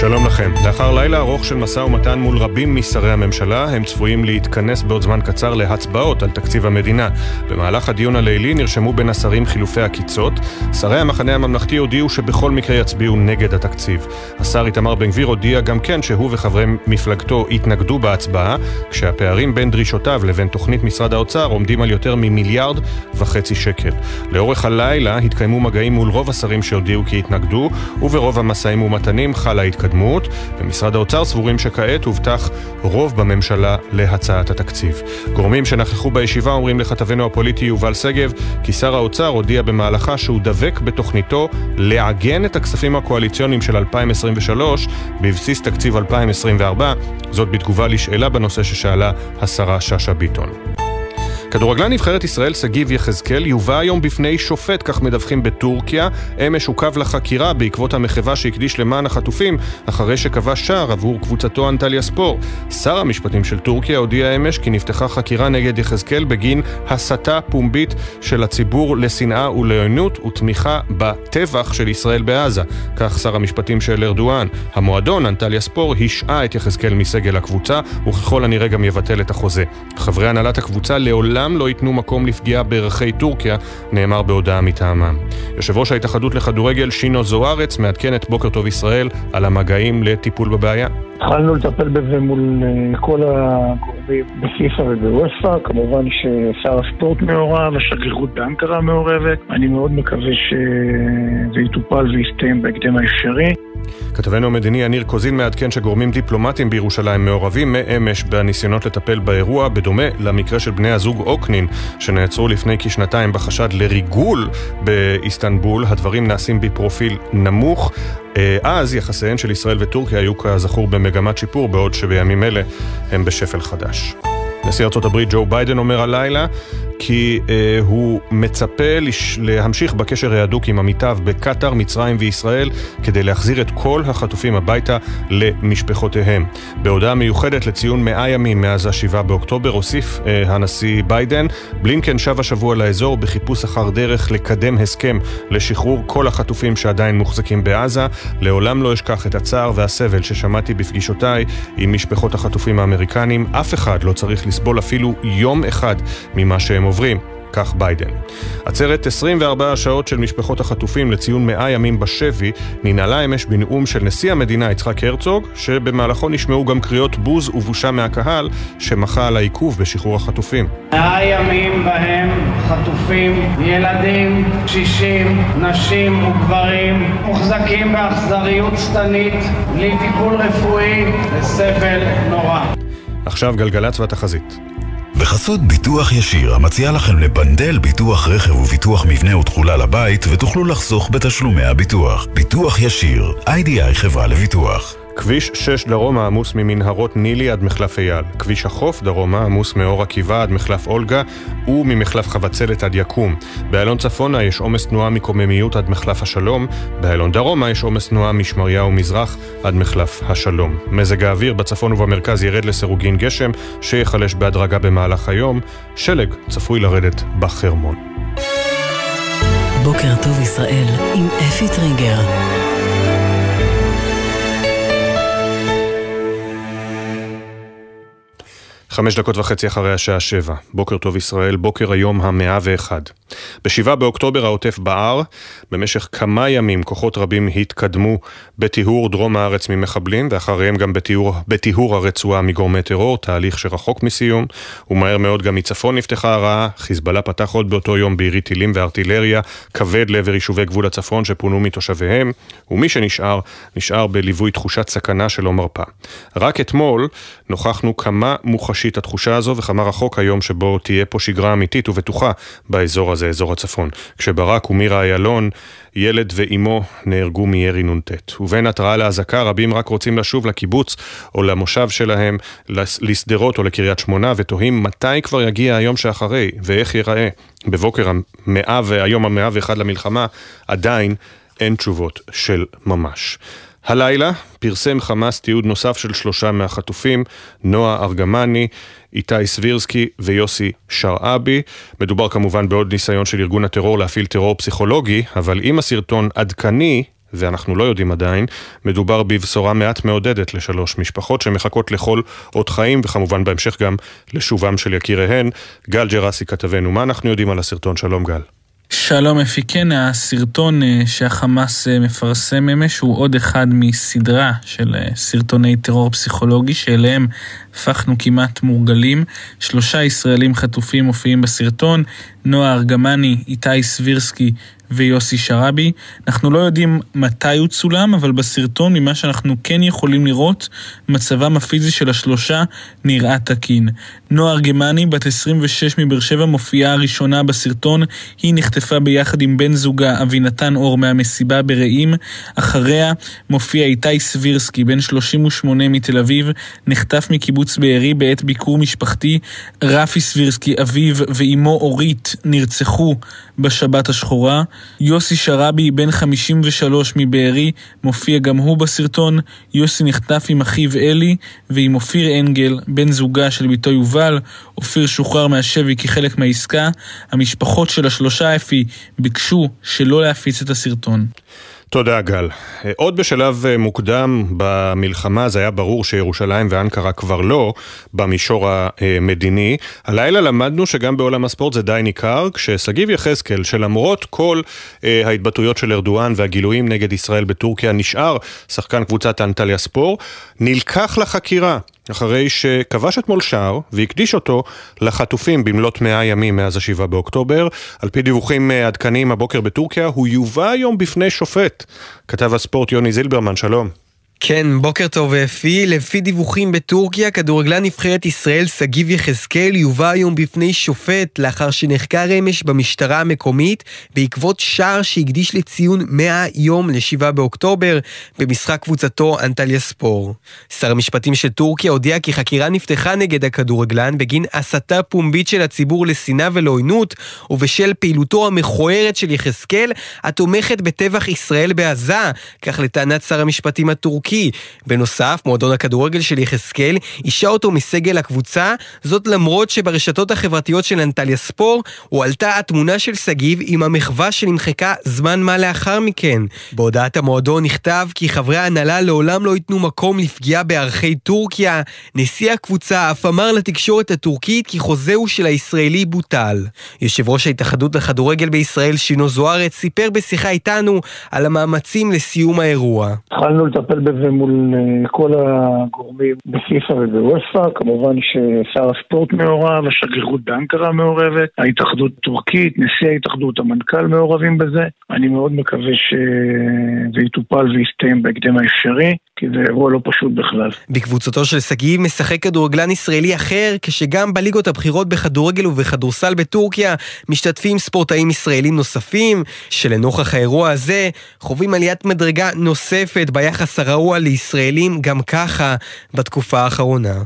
שלום לכם. לאחר לילה ארוך של משא ומתן מול רבים משרי הממשלה, הם צפויים להתכנס בעוד זמן קצר להצבעות על תקציב המדינה. במהלך הדיון הלילי נרשמו בין השרים חילופי עקיצות. שרי המחנה הממלכתי הודיעו שבכל מקרה יצביעו נגד התקציב. השר איתמר בן גביר הודיע גם כן שהוא וחברי מפלגתו התנגדו בהצבעה, כשהפערים בין דרישותיו לבין תוכנית משרד האוצר עומדים על יותר ממיליארד וחצי שקל. לאורך הלילה התקיימו מגעים מול רוב השרים שהודיעו כי התנגדו, וברוב המשאים ומתנים חלה התקדמות. התקדמות. במשרד האוצר סבורים שכעת הובטח רוב בממשלה להצעת התקציב. גורמים שנכחו בישיבה אומרים לכתבנו הפוליטי יובל שגב כי שר האוצר הודיע במהלכה שהוא דבק בתוכניתו לעגן את הכספים הקואליציוניים של 2023 בבסיס תקציב 2024, זאת בתגובה לשאלה בנושא ששאלה השרה שאשא ביטון. כדורגלן נבחרת ישראל שגיב יחזקאל יובא היום בפני שופט, כך מדווחים בטורקיה. אמש עוכב לחקירה בעקבות המחווה שהקדיש למען החטופים, אחרי שקבע שער עבור קבוצתו אנטליה ספור. שר המשפטים של טורקיה הודיע אמש כי נפתחה חקירה נגד יחזקאל בגין הסתה פומבית של הציבור לשנאה ולעוינות ותמיכה בטבח של ישראל בעזה. כך שר המשפטים של ארדואן. המועדון, אנטליה ספור, השעה את יחזקאל מסגל הקבוצה, וככל הנראה גם יבטל את החוזה. חברי הנהלת הקבוצה לעולם לעולם לא ייתנו מקום לפגיעה בערכי טורקיה, נאמר בהודעה מטעמם. יושב ראש ההתאחדות לכדורגל שינו זוארץ מעדכן את בוקר טוב ישראל על המגעים לטיפול בבעיה. התחלנו לטפל בזה מול אה, כל הגורמים בפיפ"א ובוופ"א, כמובן ששר הספורט מעורב, השגרירות באנקרה מעורבת. אני מאוד מקווה שזה יטופל ויסתיים בהקדם האפשרי. כתבנו המדיני יניר קוזין מעדכן שגורמים דיפלומטיים בירושלים מעורבים מאמש בניסיונות לטפל באירוע, בדומה למקרה של בני הזוג אוקנין, שנעצרו לפני כשנתיים בחשד לריגול באיסטנבול. הדברים נעשים בפרופיל נמוך. אה, אז יחסיהן של ישראל וטורקיה היו כזכור במגמת שיפור, בעוד שבימים אלה הם בשפל חדש. נשיא ארה"ב ג'ו ביידן אומר הלילה כי אה, הוא מצפה לש... להמשיך בקשר ההדוק עם עמיתיו בקטאר, מצרים וישראל כדי להחזיר את כל החטופים הביתה למשפחותיהם. בהודעה מיוחדת לציון מאה ימים מאז ה-7 באוקטובר הוסיף אה, הנשיא ביידן, בלינקן שב השבוע לאזור בחיפוש אחר דרך לקדם הסכם לשחרור כל החטופים שעדיין מוחזקים בעזה. לעולם לא אשכח את הצער והסבל ששמעתי בפגישותיי עם משפחות החטופים האמריקנים. אף אחד לא צריך לסבול אפילו יום אחד ממה שהם עוברים. כך ביידן. עצרת 24 שעות של משפחות החטופים לציון 100 ימים בשבי ננעלה אמש בנאום של נשיא המדינה יצחק הרצוג, שבמהלכו נשמעו גם קריאות בוז ובושה מהקהל שמחה על העיכוב בשחרור החטופים. 100 ימים בהם חטופים, ילדים, קשישים, נשים וגברים מוחזקים באכזריות שטנית, בלי טיפול רפואי וסבל נורא. עכשיו גלגלצ והתחזית. בחסות ביטוח ישיר, המציע לכם לבנדל ביטוח רכב וביטוח מבנה ותכולה לבית, ותוכלו לחסוך בתשלומי הביטוח. ביטוח ישיר, איי-די-איי חברה לביטוח. כביש 6 דרומה עמוס ממנהרות נילי עד מחלף אייל. כביש החוף דרומה עמוס מאור עקיבא עד מחלף אולגה וממחלף חבצלת עד יקום. באיילון צפונה יש עומס תנועה מקוממיות עד מחלף השלום. באיילון דרומה יש עומס תנועה משמריהו מזרח עד מחלף השלום. מזג האוויר בצפון ובמרכז ירד לסירוגין גשם שיחלש בהדרגה במהלך היום. שלג צפוי לרדת בחרמון. בוקר טוב ישראל עם אפי טריגר. חמש דקות וחצי אחרי השעה שבע. בוקר טוב ישראל, בוקר היום המאה ואחד. בשבעה באוקטובר העוטף בער, במשך כמה ימים כוחות רבים התקדמו בטיהור דרום הארץ ממחבלים, ואחריהם גם בטיהור, בטיהור הרצועה מגורמי טרור, תהליך שרחוק מסיום, ומהר מאוד גם מצפון נפתחה הרעה, חיזבאללה פתח עוד באותו יום בירי טילים וארטילריה, כבד לעבר יישובי גבול הצפון שפונו מתושביהם, ומי שנשאר, נשאר בליווי תחושת סכנה שלא מרפה. רק אתמול נוכחנו כמה מוחשית התחושה הזו וכמה רחוק היום שבו תהיה פה שגרה אמיתית ובטוחה באזור הזה, אזור הצפון. כשברק ומירה איילון, ילד ואימו, נהרגו מירי נ"ט. ובין התראה לאזעקה, רבים רק רוצים לשוב לקיבוץ או למושב שלהם, לשדרות או לקריית שמונה, ותוהים מתי כבר יגיע היום שאחרי, ואיך ייראה. בבוקר המאה והיום המאה ואחד למלחמה, עדיין אין תשובות של ממש. הלילה פרסם חמאס תיעוד נוסף של שלושה מהחטופים, נועה ארגמני, איתי סבירסקי ויוסי שרעבי. מדובר כמובן בעוד ניסיון של ארגון הטרור להפעיל טרור פסיכולוגי, אבל אם הסרטון עדכני, ואנחנו לא יודעים עדיין, מדובר בבשורה מעט מעודדת לשלוש משפחות שמחכות לכל אות חיים, וכמובן בהמשך גם לשובם של יקיריהן. גל ג'רסי כתבנו, מה אנחנו יודעים על הסרטון? שלום גל. שלום אפי, כן, הסרטון אה, שהחמאס אה, מפרסם אמש הוא עוד אחד מסדרה של אה, סרטוני טרור פסיכולוגי שאליהם הפכנו כמעט מורגלים. שלושה ישראלים חטופים מופיעים בסרטון, נועה ארגמני, איתי סבירסקי ויוסי שרבי. אנחנו לא יודעים מתי הוא צולם, אבל בסרטון, ממה שאנחנו כן יכולים לראות, מצבם הפיזי של השלושה נראה תקין. נועה ארגמני, בת 26 מבאר שבע, מופיעה הראשונה בסרטון. היא נחטפה ביחד עם בן זוגה, אבינתן אור, מהמסיבה ברעים. אחריה מופיע איתי סבירסקי, בן 38 מתל אביב, נחטף מקיבוץ בארי בעת ביקור משפחתי. רפי סבירסקי, אביו ואימו אורית נרצחו בשבת השחורה. יוסי שרבי, בן 53 מבארי, מופיע גם הוא בסרטון. יוסי נחטף עם אחיו אלי ועם אופיר אנגל, בן זוגה של ביתו יובל. אופיר שוחרר מהשבי כחלק מהעסקה. המשפחות של השלושה אפי ביקשו שלא להפיץ את הסרטון. תודה גל. עוד בשלב מוקדם במלחמה זה היה ברור שירושלים ואנקרה כבר לא במישור המדיני. הלילה למדנו שגם בעולם הספורט זה די ניכר, כששגיב יחזקאל, שלמרות כל ההתבטאויות של ארדואן והגילויים נגד ישראל בטורקיה, נשאר שחקן קבוצת אנטליה ספור, נלקח לחקירה. אחרי שכבש אתמול שער והקדיש אותו לחטופים במלאת מאה ימים מאז השבעה באוקטובר. על פי דיווחים עדכניים הבוקר בטורקיה, הוא יובא היום בפני שופט. כתב הספורט יוני זילברמן, שלום. כן, בוקר טוב אפי. לפי דיווחים בטורקיה, כדורגלן נבחרת ישראל שגיב יחזקאל יובא היום בפני שופט לאחר שנחקר אמש במשטרה המקומית בעקבות שער שהקדיש לציון 100 יום ל-7 באוקטובר במשחק קבוצתו אנטליה ספור. שר המשפטים של טורקיה הודיע כי חקירה נפתחה נגד הכדורגלן בגין הסתה פומבית של הציבור לשנאה ולעוינות ובשל פעילותו המכוערת של יחזקאל התומכת בטבח ישראל בעזה, כך לטענת שר המשפטים הטורקי. חוקי. בנוסף, מועדון הכדורגל של יחזקאל אישה אותו מסגל הקבוצה, זאת למרות שברשתות החברתיות של אנטליה ספור הועלתה התמונה של שגיב עם המחווה שנמחקה זמן מה לאחר מכן. בהודעת המועדון נכתב כי חברי ההנהלה לעולם לא ייתנו מקום לפגיעה בערכי טורקיה. נשיא הקבוצה אף אמר לתקשורת הטורקית כי חוזהו של הישראלי בוטל. יושב ראש ההתאחדות לכדורגל בישראל, שינו זוארץ, סיפר בשיחה איתנו על המאמצים לסיום האירוע. התחלנו לטפל ומול אה, כל הגורמים בפיפ"א ובוופ"א, כמובן ששר הספורט מעורב, השגרירות באנקרה מעורבת, ההתאחדות הטורקית, נשיא ההתאחדות, המנכ"ל מעורבים בזה. אני מאוד מקווה שזה יטופל ויסתיים בהקדם האפשרי. כי זה אירוע לא פשוט בכלל. בקבוצתו של שגיב משחק כדורגלן ישראלי אחר, כשגם בליגות הבכירות בכדורגל ובכדורסל בטורקיה משתתפים ספורטאים ישראלים נוספים, שלנוכח האירוע הזה חווים עליית מדרגה נוספת ביחס לישראלים גם ככה בתקופה האחרונה.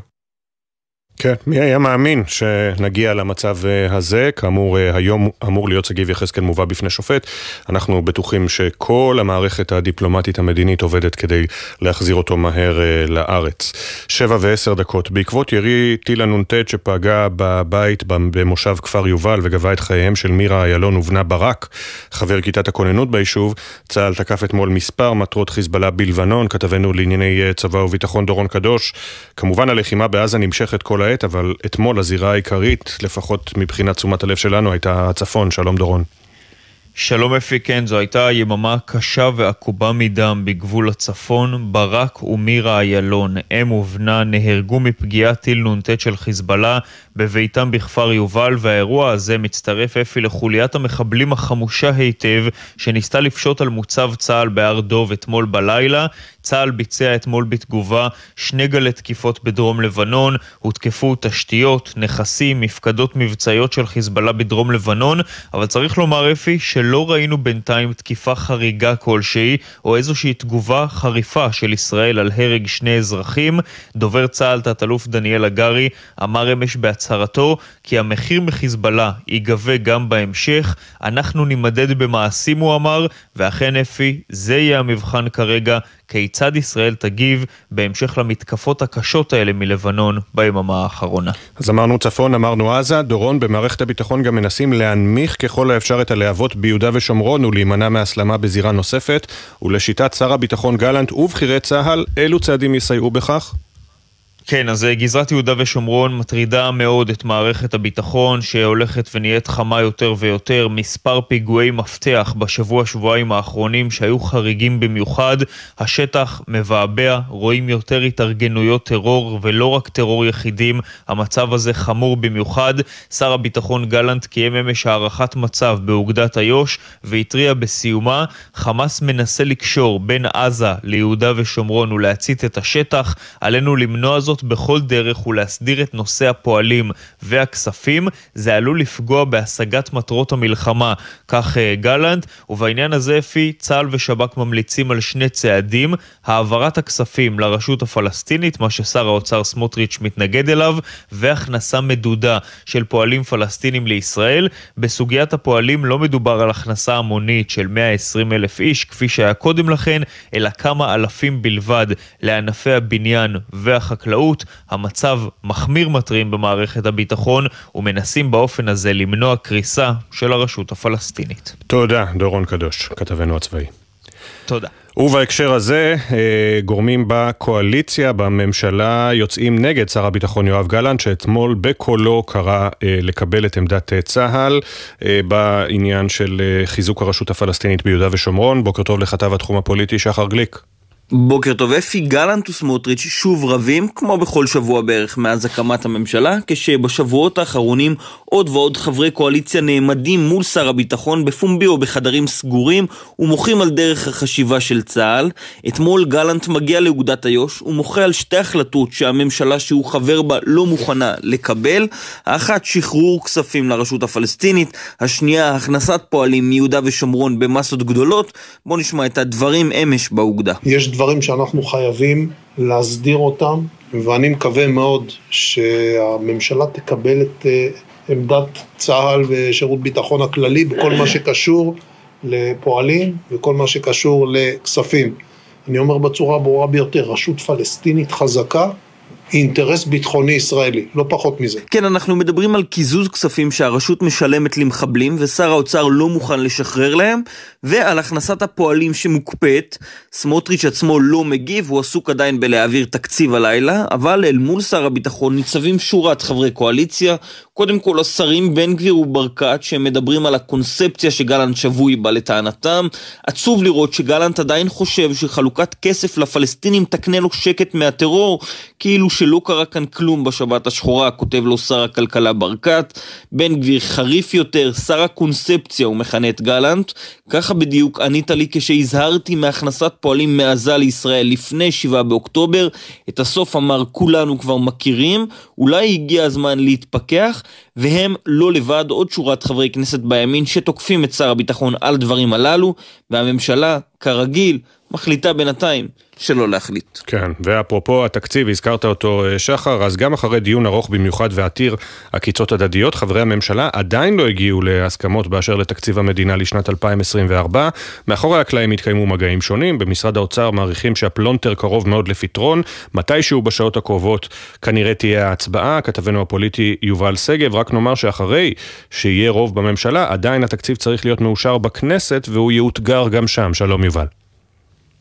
כן, מי היה מאמין שנגיע למצב אה, הזה? כאמור, אה, היום אמור להיות שגיב יחזקאל מובא בפני שופט. אנחנו בטוחים שכל המערכת הדיפלומטית המדינית עובדת כדי להחזיר אותו מהר אה, לארץ. שבע ועשר דקות. בעקבות ירי טיל הנ"ט שפגע בבית במושב כפר יובל וגבה את חייהם של מירה איילון ובנה ברק, חבר כיתת הכוננות ביישוב, צה"ל תקף אתמול מספר מטרות חיזבאללה בלבנון, כתבנו לענייני צבא וביטחון דורון קדוש. כמובן הלחימה בעזה נמשכת כל העת, אבל אתמול הזירה העיקרית, לפחות מבחינת תשומת הלב שלנו, הייתה הצפון. שלום דורון. שלום אפי, כן, זו הייתה יממה קשה ועקובה מדם בגבול הצפון. ברק ומירה איילון, אם ובנה, נהרגו מפגיעת טיל נ"ט של חיזבאללה בביתם בכפר יובל, והאירוע הזה מצטרף אפי לחוליית המחבלים החמושה היטב, שניסתה לפשוט על מוצב צה"ל בהר דוב אתמול בלילה. צה"ל ביצע אתמול בתגובה שני גלי תקיפות בדרום לבנון, הותקפו תשתיות, נכסים, מפקדות מבצעיות של חיזבאללה בדרום לבנון, אבל צריך לומר אפי שלא ראינו בינתיים תקיפה חריגה כלשהי, או איזושהי תגובה חריפה של ישראל על הרג שני אזרחים. דובר צה"ל, תת-אלוף דניאל הגרי, אמר אמש בהצהרתו כי המחיר מחיזבאללה ייגבה גם בהמשך. אנחנו נימדד במעשים, הוא אמר, ואכן אפי, זה יהיה המבחן כרגע. כיצד ישראל תגיב בהמשך למתקפות הקשות האלה מלבנון ביממה האחרונה. אז אמרנו צפון, אמרנו עזה, דורון, במערכת הביטחון גם מנסים להנמיך ככל האפשר את הלהבות ביהודה ושומרון ולהימנע מהסלמה בזירה נוספת, ולשיטת שר הביטחון גלנט ובכירי צה"ל, אילו צעדים יסייעו בכך? כן, אז אה, גזרת יהודה ושומרון מטרידה מאוד את מערכת הביטחון שהולכת ונהיית חמה יותר ויותר. מספר פיגועי מפתח בשבוע-שבועיים האחרונים שהיו חריגים במיוחד. השטח מבעבע, רואים יותר התארגנויות טרור ולא רק טרור יחידים. המצב הזה חמור במיוחד. שר הביטחון גלנט קיים אמש הערכת מצב באוגדת איו"ש והתריע בסיומה, חמאס מנסה לקשור בין עזה ליהודה ושומרון ולהצית את השטח. עלינו למנוע זאת בכל דרך ולהסדיר את נושא הפועלים והכספים, זה עלול לפגוע בהשגת מטרות המלחמה, כך אה, גלנט, ובעניין הזה אפי, צה"ל ושב"כ ממליצים על שני צעדים, העברת הכספים לרשות הפלסטינית, מה ששר האוצר סמוטריץ' מתנגד אליו, והכנסה מדודה של פועלים פלסטינים לישראל. בסוגיית הפועלים לא מדובר על הכנסה המונית של 120 אלף איש, כפי שהיה קודם לכן, אלא כמה אלפים בלבד לענפי הבניין והחקלאות. החקלאות, המצב מחמיר מטרים במערכת הביטחון ומנסים באופן הזה למנוע קריסה של הרשות הפלסטינית. תודה, דורון קדוש, כתבנו הצבאי. תודה. ובהקשר הזה, אה, גורמים בקואליציה, בממשלה, יוצאים נגד שר הביטחון יואב גלנט, שאתמול בקולו קרא אה, לקבל את עמדת אה, צה"ל בעניין של חיזוק הרשות הפלסטינית ביהודה ושומרון. בוקר טוב לכתב התחום הפוליטי שחר גליק. בוקר טוב, אפי גלנט וסמוטריץ' שוב רבים, כמו בכל שבוע בערך מאז הקמת הממשלה, כשבשבועות האחרונים עוד ועוד חברי קואליציה נעמדים מול שר הביטחון בפומבי או בחדרים סגורים ומוחים על דרך החשיבה של צה"ל. אתמול גלנט מגיע לאוגדת איו"ש ומוחה על שתי החלטות שהממשלה שהוא חבר בה לא מוכנה לקבל. האחת, שחרור כספים לרשות הפלסטינית, השנייה, הכנסת פועלים מיהודה ושומרון במסות גדולות. בואו נשמע את הדברים אמש באוגדה. יש דברים שאנחנו חייבים להסדיר אותם, ואני מקווה מאוד שהממשלה תקבל את אה, עמדת צה"ל ושירות ביטחון הכללי בכל מה שקשור לפועלים וכל מה שקשור לכספים. אני אומר בצורה הברורה ביותר, רשות פלסטינית חזקה אינטרס ביטחוני ישראלי, לא פחות מזה. כן, אנחנו מדברים על קיזוז כספים שהרשות משלמת למחבלים ושר האוצר לא מוכן לשחרר להם, ועל הכנסת הפועלים שמוקפאת. סמוטריץ' עצמו לא מגיב, הוא עסוק עדיין בלהעביר תקציב הלילה, אבל אל מול שר הביטחון ניצבים שורת חברי קואליציה, קודם כל השרים בן גביר וברקת, שהם מדברים על הקונספציה שגלנט שבוי בה לטענתם. עצוב לראות שגלנט עדיין חושב שחלוקת כסף לפלסטינים תקנה לו שקט מהטרור, כאילו שלא קרה כאן כלום בשבת השחורה, כותב לו שר הכלכלה ברקת. בן גביר חריף יותר, שר הקונספציה, הוא מכנה את גלנט. ככה בדיוק ענית לי כשהזהרתי מהכנסת פועלים מעזה לישראל לפני 7 באוקטובר. את הסוף אמר כולנו כבר מכירים, אולי הגיע הזמן להתפכח. והם לא לבד עוד שורת חברי כנסת בימין שתוקפים את שר הביטחון על הדברים הללו, והממשלה, כרגיל, מחליטה בינתיים שלא להחליט. כן, ואפרופו התקציב, הזכרת אותו אה, שחר, אז גם אחרי דיון ארוך במיוחד ועתיר עקיצות הדדיות, חברי הממשלה עדיין לא הגיעו להסכמות באשר לתקציב המדינה לשנת 2024. מאחורי הקלעים התקיימו מגעים שונים, במשרד האוצר מעריכים שהפלונטר קרוב מאוד לפתרון, מתישהו בשעות הקרובות כנראה תהיה ההצבעה, כתבנו הפוליטי יובל שגב, רק נאמר שאחרי שיהיה רוב בממשלה, עדיין התקציב צריך להיות מאושר בכנסת והוא יאותגר גם שם. שלום יובל.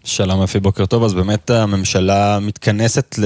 שלום אפי, בוקר טוב. אז באמת הממשלה מתכנסת, ל,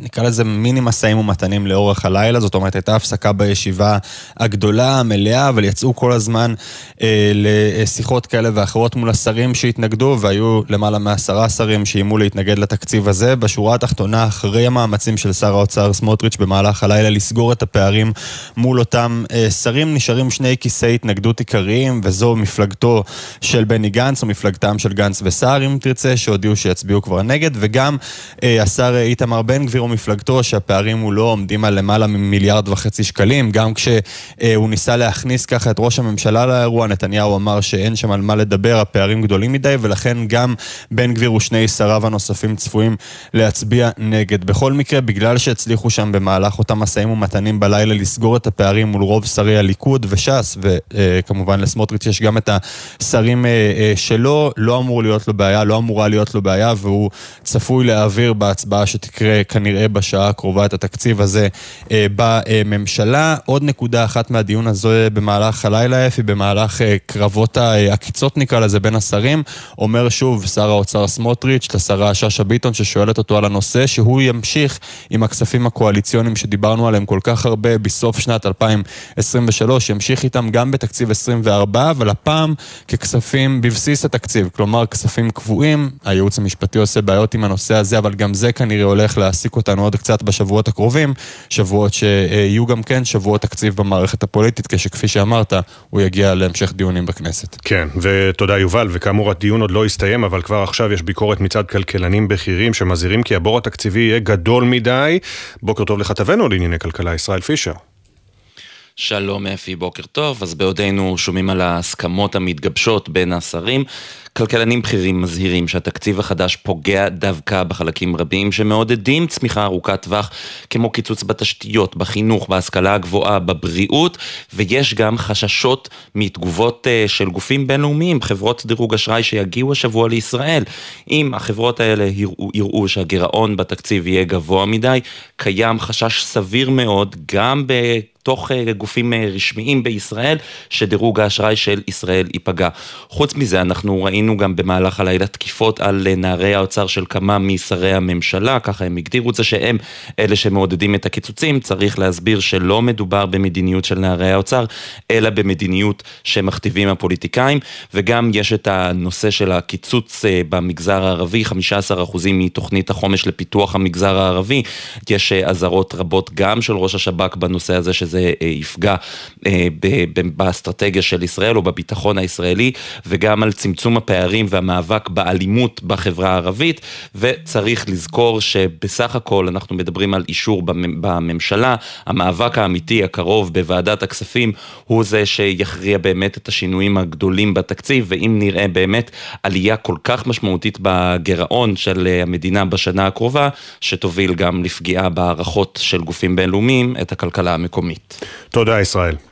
נקרא לזה מיני משאים ומתנים לאורך הלילה, זאת אומרת הייתה הפסקה בישיבה הגדולה, המלאה, אבל יצאו כל הזמן אה, לשיחות כאלה ואחרות מול השרים שהתנגדו, והיו למעלה מעשרה שרים שאיימו להתנגד לתקציב הזה. בשורה התחתונה, אחרי המאמצים של שר האוצר סמוטריץ' במהלך הלילה לסגור את הפערים מול אותם אה, שרים, נשארים שני כיסי התנגדות עיקריים, וזו מפלגתו של בני גנץ, או מפלגתם של גנץ וסער, אם תרצה. תרצה, שהודיעו שיצביעו כבר נגד, וגם אה, השר איתמר בן גביר ומפלגתו, שהפערים מולו לא עומדים על למעלה ממיליארד וחצי שקלים, גם כשהוא אה, ניסה להכניס ככה את ראש הממשלה לאירוע, נתניהו אמר שאין שם על מה לדבר, הפערים גדולים מדי, ולכן גם בן גביר ושני שריו הנוספים צפויים להצביע נגד. בכל מקרה, בגלל שהצליחו שם במהלך אותם משאים ומתנים בלילה לסגור את הפערים מול רוב שרי הליכוד וש"ס, וכמובן לסמוטריץ' יש גם את השרים אה, אה, שלו, לא אמור להיות לו בעיה, לא אמור... אמורה להיות לו בעיה, והוא צפוי להעביר בהצבעה שתקרה כנראה בשעה הקרובה את התקציב הזה אה, בממשלה. עוד נקודה אחת מהדיון הזה במהלך הלילה, אפי, במהלך אה, קרבות העקיצות נקרא לזה בין השרים, אומר שוב שר האוצר סמוטריץ' לשרה שאשא ביטון ששואלת אותו על הנושא, שהוא ימשיך עם הכספים הקואליציוניים שדיברנו עליהם כל כך הרבה בסוף שנת 2023, ימשיך איתם גם בתקציב 24, אבל הפעם ככספים בבסיס התקציב, כלומר כספים קבועים. חודשים, הייעוץ המשפטי עושה בעיות עם הנושא הזה, אבל גם זה כנראה הולך להעסיק אותנו עוד קצת בשבועות הקרובים, שבועות שיהיו גם כן שבועות תקציב במערכת הפוליטית, כשכפי שאמרת, הוא יגיע להמשך דיונים בכנסת. כן, ותודה יובל, וכאמור הדיון עוד לא הסתיים, אבל כבר עכשיו יש ביקורת מצד כלכלנים בכירים שמזהירים כי הבור התקציבי יהיה גדול מדי. בוקר טוב לכתבנו לענייני כלכלה, ישראל פישר. שלום אפי, בוקר טוב. אז בעודנו שומעים על ההסכמות המתגבשות בין השרים, כלכלנים בכירים מזהירים שהתקציב החדש פוגע דווקא בחלקים רבים שמעודדים צמיחה ארוכת טווח, כמו קיצוץ בתשתיות, בחינוך, בהשכלה הגבוהה, בבריאות, ויש גם חששות מתגובות uh, של גופים בינלאומיים, חברות דירוג אשראי שיגיעו השבוע לישראל. אם החברות האלה יראו, יראו שהגירעון בתקציב יהיה גבוה מדי, קיים חשש סביר מאוד גם ב... תוך אה, גופים אה, רשמיים בישראל, שדירוג האשראי של ישראל ייפגע. חוץ מזה, אנחנו ראינו ראינו גם במהלך הלילה תקיפות על נערי האוצר של כמה משרי הממשלה, ככה הם הגדירו את זה שהם אלה שמעודדים את הקיצוצים, צריך להסביר שלא מדובר במדיניות של נערי האוצר, אלא במדיניות שמכתיבים הפוליטיקאים, וגם יש את הנושא של הקיצוץ אה, במגזר הערבי, 15% מתוכנית החומש לפיתוח המגזר הערבי, יש אה, אזהרות רבות גם של ראש השב"כ בנושא הזה שזה אה, יפגע באסטרטגיה של ישראל או בביטחון הישראלי, וגם על צמצום הפערים והמאבק באלימות בחברה הערבית, וצריך לזכור שבסך הכל אנחנו מדברים על אישור בממשלה, המאבק האמיתי הקרוב בוועדת הכספים הוא זה שיכריע באמת את השינויים הגדולים בתקציב, ואם נראה באמת עלייה כל כך משמעותית בגירעון של המדינה בשנה הקרובה, שתוביל גם לפגיעה בהערכות של גופים בינלאומיים את הכלכלה המקומית. תודה ישראל.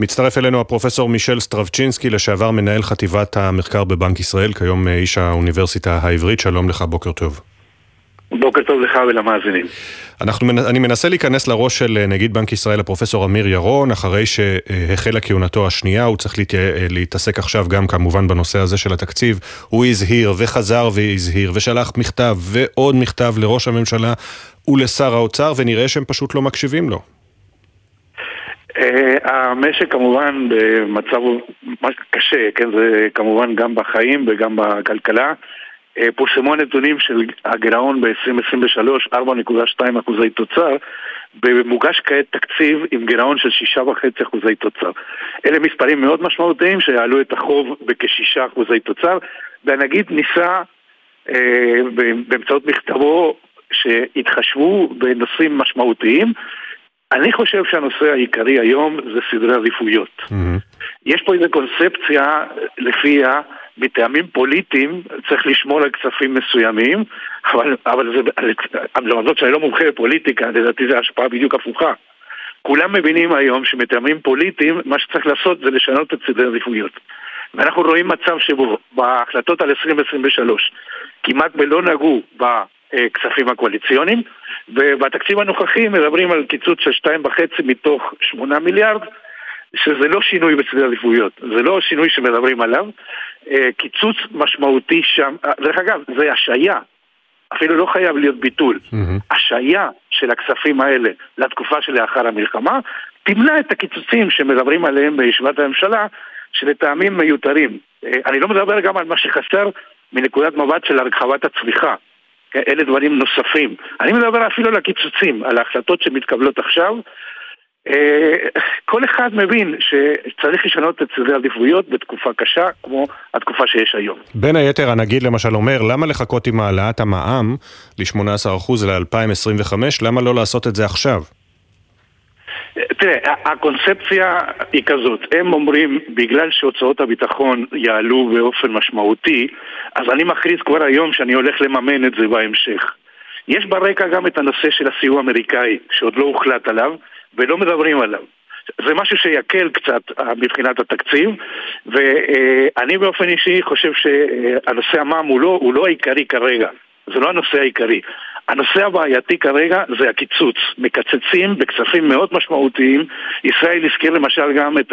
מצטרף אלינו הפרופסור מישל סטרבצ'ינסקי, לשעבר מנהל חטיבת המחקר בבנק ישראל, כיום איש האוניברסיטה העברית, שלום לך, בוקר טוב. בוקר טוב לך ולמאזינים. אנחנו, אני מנסה להיכנס לראש של נגיד בנק ישראל, הפרופסור אמיר ירון, אחרי שהחלה כהונתו השנייה, הוא צריך להת... להתעסק עכשיו גם כמובן בנושא הזה של התקציב. הוא הזהיר וחזר והזהיר ושלח מכתב ועוד מכתב לראש הממשלה ולשר האוצר, ונראה שהם פשוט לא מקשיבים לו. Uh, המשק כמובן במצב קשה, כן, זה כמובן גם בחיים וגם בכלכלה. Uh, פורסמו הנתונים של הגירעון ב-2023, 4.2 אחוזי תוצר, ומוגש כעת תקציב עם גירעון של 6.5 אחוזי תוצר. אלה מספרים מאוד משמעותיים שיעלו את החוב בכ-6 אחוזי תוצר, והנגיד ניסה uh, באמצעות מכתבו שהתחשבו בנושאים משמעותיים אני חושב שהנושא העיקרי היום זה סדרי עדיפויות. Mm-hmm. יש פה איזו קונספציה לפיה מטעמים פוליטיים צריך לשמור על כספים מסוימים, אבל, אבל זה, למרות שאני לא מומחה בפוליטיקה, לדעתי זו השפעה בדיוק הפוכה. כולם מבינים היום שמטעמים פוליטיים, מה שצריך לעשות זה לשנות את סדרי עדיפויות. ואנחנו רואים מצב שבו בהחלטות על 2023 כמעט ולא נגעו בכספים הקואליציוניים, ובתקציב הנוכחי מדברים על קיצוץ של 2.5 מתוך 8 מיליארד, שזה לא שינוי בסדרי עדיפויות, זה לא שינוי שמדברים עליו. אה, קיצוץ משמעותי שם, אה, דרך אגב, זה השעיה, אפילו לא חייב להיות ביטול. Mm-hmm. השעיה של הכספים האלה לתקופה שלאחר המלחמה, תמנע את הקיצוצים שמדברים עליהם בישיבת הממשלה, שלטעמים מיותרים. אה, אני לא מדבר גם על מה שחסר מנקודת מבט של הרחבת הצמיחה. אלה דברים נוספים. אני מדבר אפילו על הקיצוצים, על ההחלטות שמתקבלות עכשיו. אה, כל אחד מבין שצריך לשנות את סדרי העדיפויות בתקופה קשה כמו התקופה שיש היום. בין היתר הנגיד למשל אומר, למה לחכות עם העלאת המע"מ ל-18% ל-2025? למה לא לעשות את זה עכשיו? תראה, הקונספציה היא כזאת, הם אומרים בגלל שהוצאות הביטחון יעלו באופן משמעותי, אז אני מכריז כבר היום שאני הולך לממן את זה בהמשך. יש ברקע גם את הנושא של הסיוע האמריקאי, שעוד לא הוחלט עליו, ולא מדברים עליו. זה משהו שיקל קצת אה, מבחינת התקציב, ואני באופן אישי חושב שהנושא המע"מ הוא לא, הוא לא העיקרי כרגע, זה לא הנושא העיקרי. הנושא הבעייתי כרגע זה הקיצוץ. מקצצים בכספים מאוד משמעותיים. ישראל הזכיר למשל גם את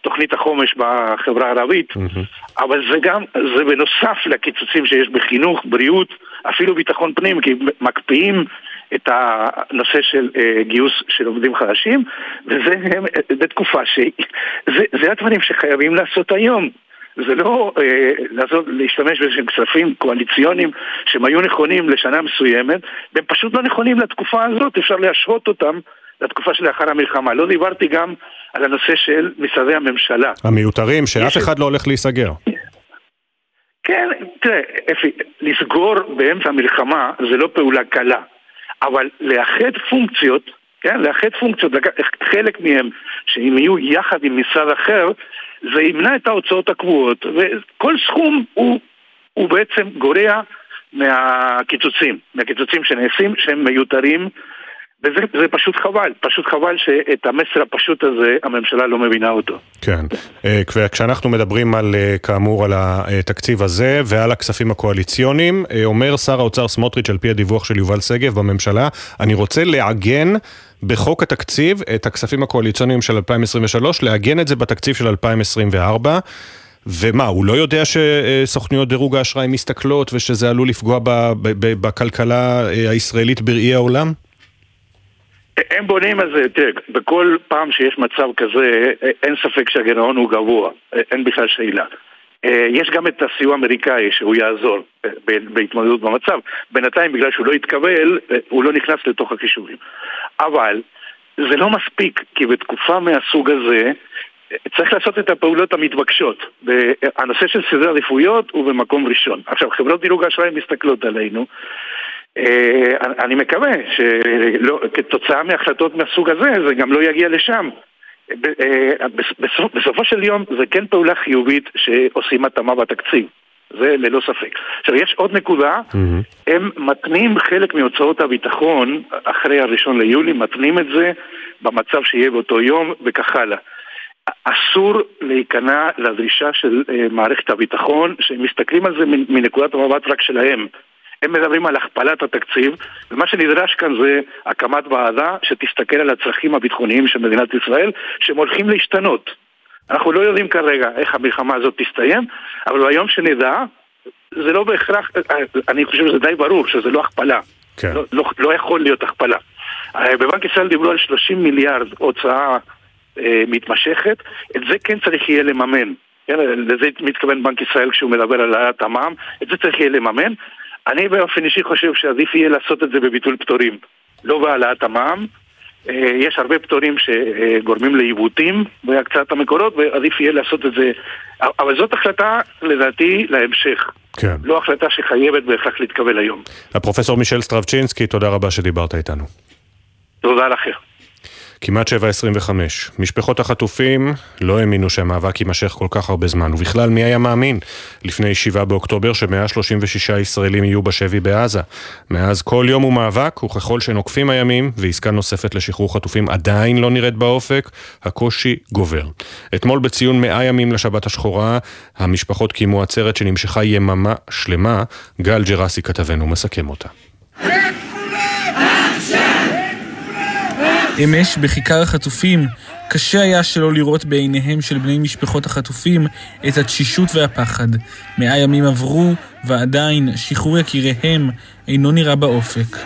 תוכנית החומש בחברה הערבית, mm-hmm. אבל זה גם, זה בנוסף לקיצוצים שיש בחינוך, בריאות, אפילו ביטחון פנים, כי מקפיאים את הנושא של uh, גיוס של עובדים חדשים, וזה בתקופה ש... זה, זה הדברים שחייבים לעשות היום. זה לא אה, לעשות, להשתמש באיזשהם כספים קואליציוניים שהם היו נכונים לשנה מסוימת, והם פשוט לא נכונים לתקופה הזאת, אפשר להשהות אותם לתקופה שלאחר המלחמה. לא דיברתי גם על הנושא של משרדי הממשלה. המיותרים, שאף אחד לא הולך להיסגר. כן, תראה, אפי, לסגור באמצע המלחמה זה לא פעולה קלה, אבל לאחד פונקציות, כן, לאחד פונקציות, חלק מהם, שאם יהיו יחד עם משרד אחר, זה ימנע את ההוצאות הקבועות, וכל סכום הוא, הוא בעצם גורע מהקיצוצים, מהקיצוצים שנעשים, שהם מיותרים, וזה פשוט חבל, פשוט חבל שאת המסר הפשוט הזה הממשלה לא מבינה אותו. כן, אה, כשאנחנו מדברים על, אה, כאמור, על התקציב הזה ועל הכספים הקואליציוניים, אה, אומר שר האוצר סמוטריץ' על פי הדיווח של יובל שגב בממשלה, אני רוצה לעגן בחוק התקציב את הכספים הקואליציוניים של 2023, לעגן את זה בתקציב של 2024. ומה, הוא לא יודע שסוכנויות דירוג האשראי מסתכלות ושזה עלול לפגוע בכלכלה אה, הישראלית בראי העולם? הם בונים על זה, תראה, בכל פעם שיש מצב כזה, אין ספק שהגירעון הוא גבוה, אין בכלל שאלה. אה, יש גם את הסיוע האמריקאי שהוא יעזור אה, בהתמודדות במצב. בינתיים, בגלל שהוא לא התקבל, אה, הוא לא נכנס לתוך הקישורים. אבל זה לא מספיק, כי בתקופה מהסוג הזה צריך לעשות את הפעולות המתבקשות. הנושא של סדרי עדיפויות הוא במקום ראשון. עכשיו, חברות דירוג האשראי מסתכלות עלינו. אני מקווה שכתוצאה מהחלטות מהסוג הזה זה גם לא יגיע לשם. אה, בסופו של יום זה כן פעולה חיובית שעושים התאמה בתקציב. זה ללא ספק. עכשיו, יש עוד נקודה, mm-hmm. הם מתנים חלק מהוצאות הביטחון אחרי הראשון ליולי, מתנים את זה במצב שיהיה באותו יום וכך הלאה. אסור להיכנע לדרישה של uh, מערכת הביטחון, שהם מסתכלים על זה מנקודת המבט רק שלהם. הם מדברים על הכפלת התקציב, ומה שנדרש כאן זה הקמת ועדה שתסתכל על הצרכים הביטחוניים של מדינת ישראל, שהם הולכים להשתנות. אנחנו לא יודעים כרגע איך המלחמה הזאת תסתיים, אבל ביום שנדע, זה לא בהכרח, אני חושב שזה די ברור שזה לא הכפלה. כן. לא, לא, לא יכול להיות הכפלה. אה, בבנק ישראל דיברו על 30 מיליארד הוצאה אה, מתמשכת, את זה כן צריך יהיה לממן. כן, לזה מתכוון בנק ישראל כשהוא מדבר על העלאת המע"מ, את זה צריך יהיה לממן. אני באופן אישי חושב שעדיף יהיה לעשות את זה בביטול פטורים, לא בהעלאת המע"מ. אה, יש הרבה פטורים שגורמים לעיוותים בהקצאת המקורות ועדיף יהיה לעשות את זה אבל זאת החלטה לדעתי להמשך כן. לא החלטה שחייבת בהכרח להתקבל היום. הפרופסור מישל סטרבצ'ינסקי, תודה רבה שדיברת איתנו. תודה לכם. כמעט 7.25. משפחות החטופים לא האמינו שהמאבק יימשך כל כך הרבה זמן, ובכלל מי היה מאמין לפני 7 באוקטובר ש-136 ישראלים יהיו בשבי בעזה. מאז כל יום הוא מאבק, וככל שנוקפים הימים ועסקה נוספת לשחרור חטופים עדיין לא נראית באופק, הקושי גובר. אתמול בציון 100 ימים לשבת השחורה, המשפחות קיימו עצרת שנמשכה יממה שלמה, גל ג'רסי כתבנו מסכם אותה. אמש בכיכר החטופים קשה היה שלא לראות בעיניהם של בני משפחות החטופים את התשישות והפחד. מאה ימים עברו, ועדיין שחרור יקיריהם אינו נראה באופק.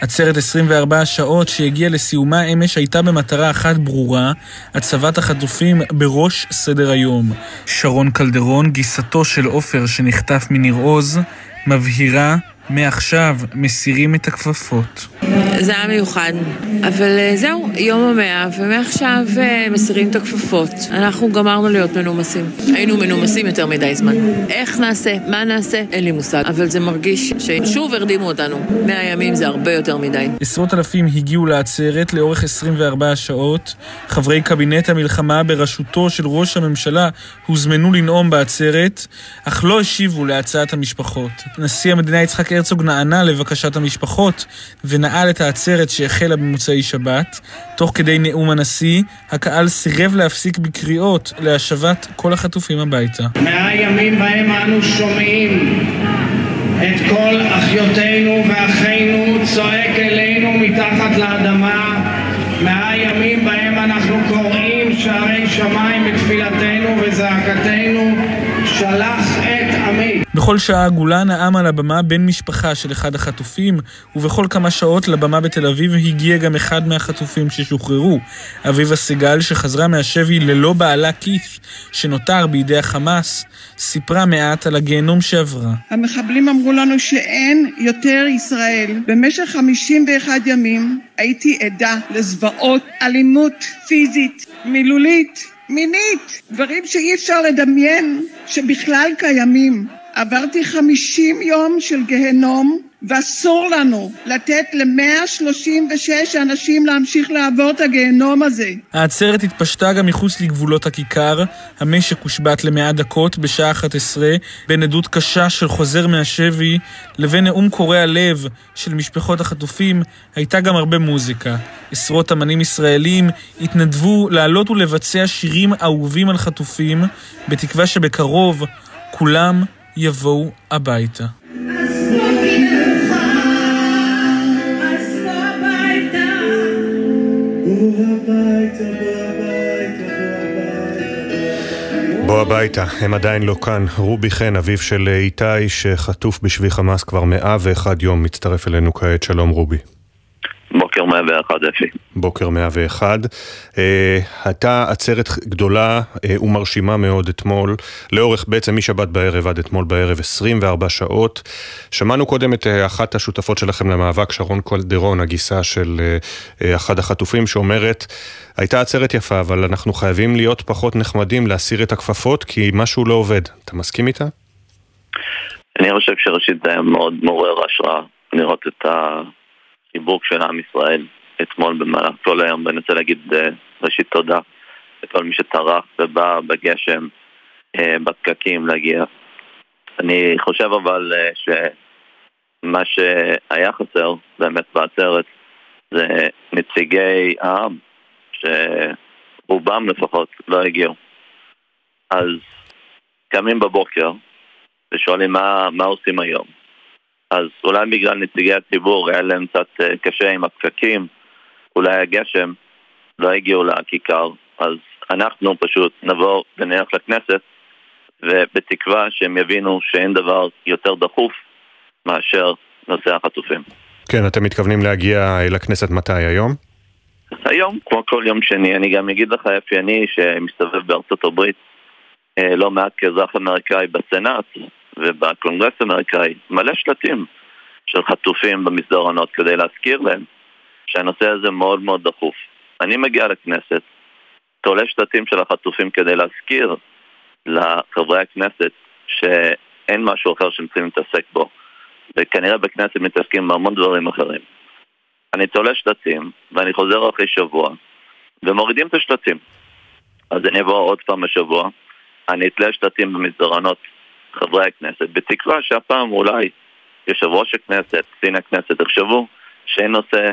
עצרת 24 השעות שהגיעה לסיומה אמש הייתה במטרה אחת ברורה, הצבת החטופים בראש סדר היום. שרון קלדרון, גיסתו של עופר שנחטף מניר עוז, מבהירה מעכשיו מסירים את הכפפות. זה היה מיוחד, אבל אה, זהו, יום המאה, ומעכשיו אה, מסירים את הכפפות. אנחנו גמרנו להיות מנומסים. היינו מנומסים יותר מדי זמן. איך נעשה? מה נעשה? אין לי מושג. אבל זה מרגיש ששוב הרדימו אותנו. מאה ימים זה הרבה יותר מדי. עשרות אלפים הגיעו לעצרת לאורך 24 שעות. חברי קבינט המלחמה בראשותו של ראש הממשלה הוזמנו לנאום בעצרת, אך לא השיבו להצעת המשפחות. נשיא המדינה הרצוג נענה לבקשת המשפחות ונעל את העצרת שהחלה במוצאי שבת. תוך כדי נאום הנשיא, הקהל סירב להפסיק בקריאות להשבת כל החטופים הביתה. מאה ימים בהם אנו שומעים את כל אחיותינו ואחינו צועק אלינו מתחת לאדמה. מאה ימים בהם אנחנו קוראים שערי שמיים בתפילתנו וזעקתנו שלח את עמי. בכל שעה עגולה נאם על הבמה בן משפחה של אחד החטופים, ובכל כמה שעות לבמה בתל אביב הגיע גם אחד מהחטופים ששוחררו, אביבה סגל שחזרה מהשבי ללא בעלה כיף, שנותר בידי החמאס, סיפרה מעט על הגיהנום שעברה. המחבלים אמרו לנו שאין יותר ישראל. במשך 51 ימים הייתי עדה לזוועות, אלימות פיזית, מילולית, מינית, דברים שאי אפשר לדמיין שבכלל קיימים. עברתי חמישים יום של גיהנום ואסור לנו לתת ל-136 אנשים להמשיך לעבור את הגיהנום הזה. העצרת התפשטה גם מחוץ לגבולות הכיכר, המשק הושבת למאה דקות בשעה 11, בין עדות קשה של חוזר מהשבי לבין נאום קורע לב של משפחות החטופים, הייתה גם הרבה מוזיקה. עשרות אמנים ישראלים התנדבו לעלות ולבצע שירים אהובים על חטופים, בתקווה שבקרוב כולם יבואו הביתה. בוא הביתה, הם עדיין לא כאן. רובי חן, אביו של איתי, שחטוף בשבי חמאס כבר מאה ואחד יום, מצטרף אלינו כעת. שלום רובי. בוקר 101 אפי. בוקר 101. אה, הייתה עצרת גדולה אה, ומרשימה מאוד אתמול, לאורך בעצם משבת בערב עד אתמול בערב 24 שעות. שמענו קודם את אה, אחת השותפות שלכם למאבק, שרון קולדרון, הגיסה של אה, אה, אחד החטופים, שאומרת, הייתה עצרת יפה, אבל אנחנו חייבים להיות פחות נחמדים, להסיר את הכפפות, כי משהו לא עובד. אתה מסכים איתה? אני חושב שראשית זה היה מאוד מעורר השראה לראות את החיבוק של עם ישראל אתמול במהלך כל היום, ואני רוצה להגיד אה, ראשית תודה לכל מי שטרח ובא בגשם, אה, בפקקים להגיע. אני חושב אבל אה, שמה שהיה חסר באמת בעצרת זה נציגי העם, שרובם לפחות לא הגיעו. אז קמים בבוקר ושואלים מה, מה עושים היום. אז אולי בגלל נציגי הציבור היה להם קצת אה, קשה עם הפקקים, אולי הגשם, לא הגיעו לכיכר, אז אנחנו פשוט נבוא ונלך לכנסת, ובתקווה שהם יבינו שאין דבר יותר דחוף מאשר נושא החטופים. כן, אתם מתכוונים להגיע לכנסת מתי היום? היום, כמו כל יום שני, אני גם אגיד לך, אפי, אני שמסתובב בארצות הברית אה, לא מעט כאזרח אמריקאי בסנאט ובקונגרס האמריקאי, מלא שלטים של חטופים במסדרונות כדי להזכיר להם שהנושא הזה מאוד מאוד דחוף. אני מגיע לכנסת, תולה שלטים של החטופים כדי להזכיר לחברי הכנסת שאין משהו אחר שהם צריכים להתעסק בו, וכנראה בכנסת מתעסקים בהמון דברים אחרים. אני תולה שלטים, ואני חוזר אחרי שבוע, ומורידים את השלטים. אז אני אבוא עוד פעם בשבוע, אני אתלה שלטים במסדרונות חברי הכנסת, בתקווה שהפעם אולי יושב ראש הכנסת, קצין הכנסת, יחשבו שאין נושא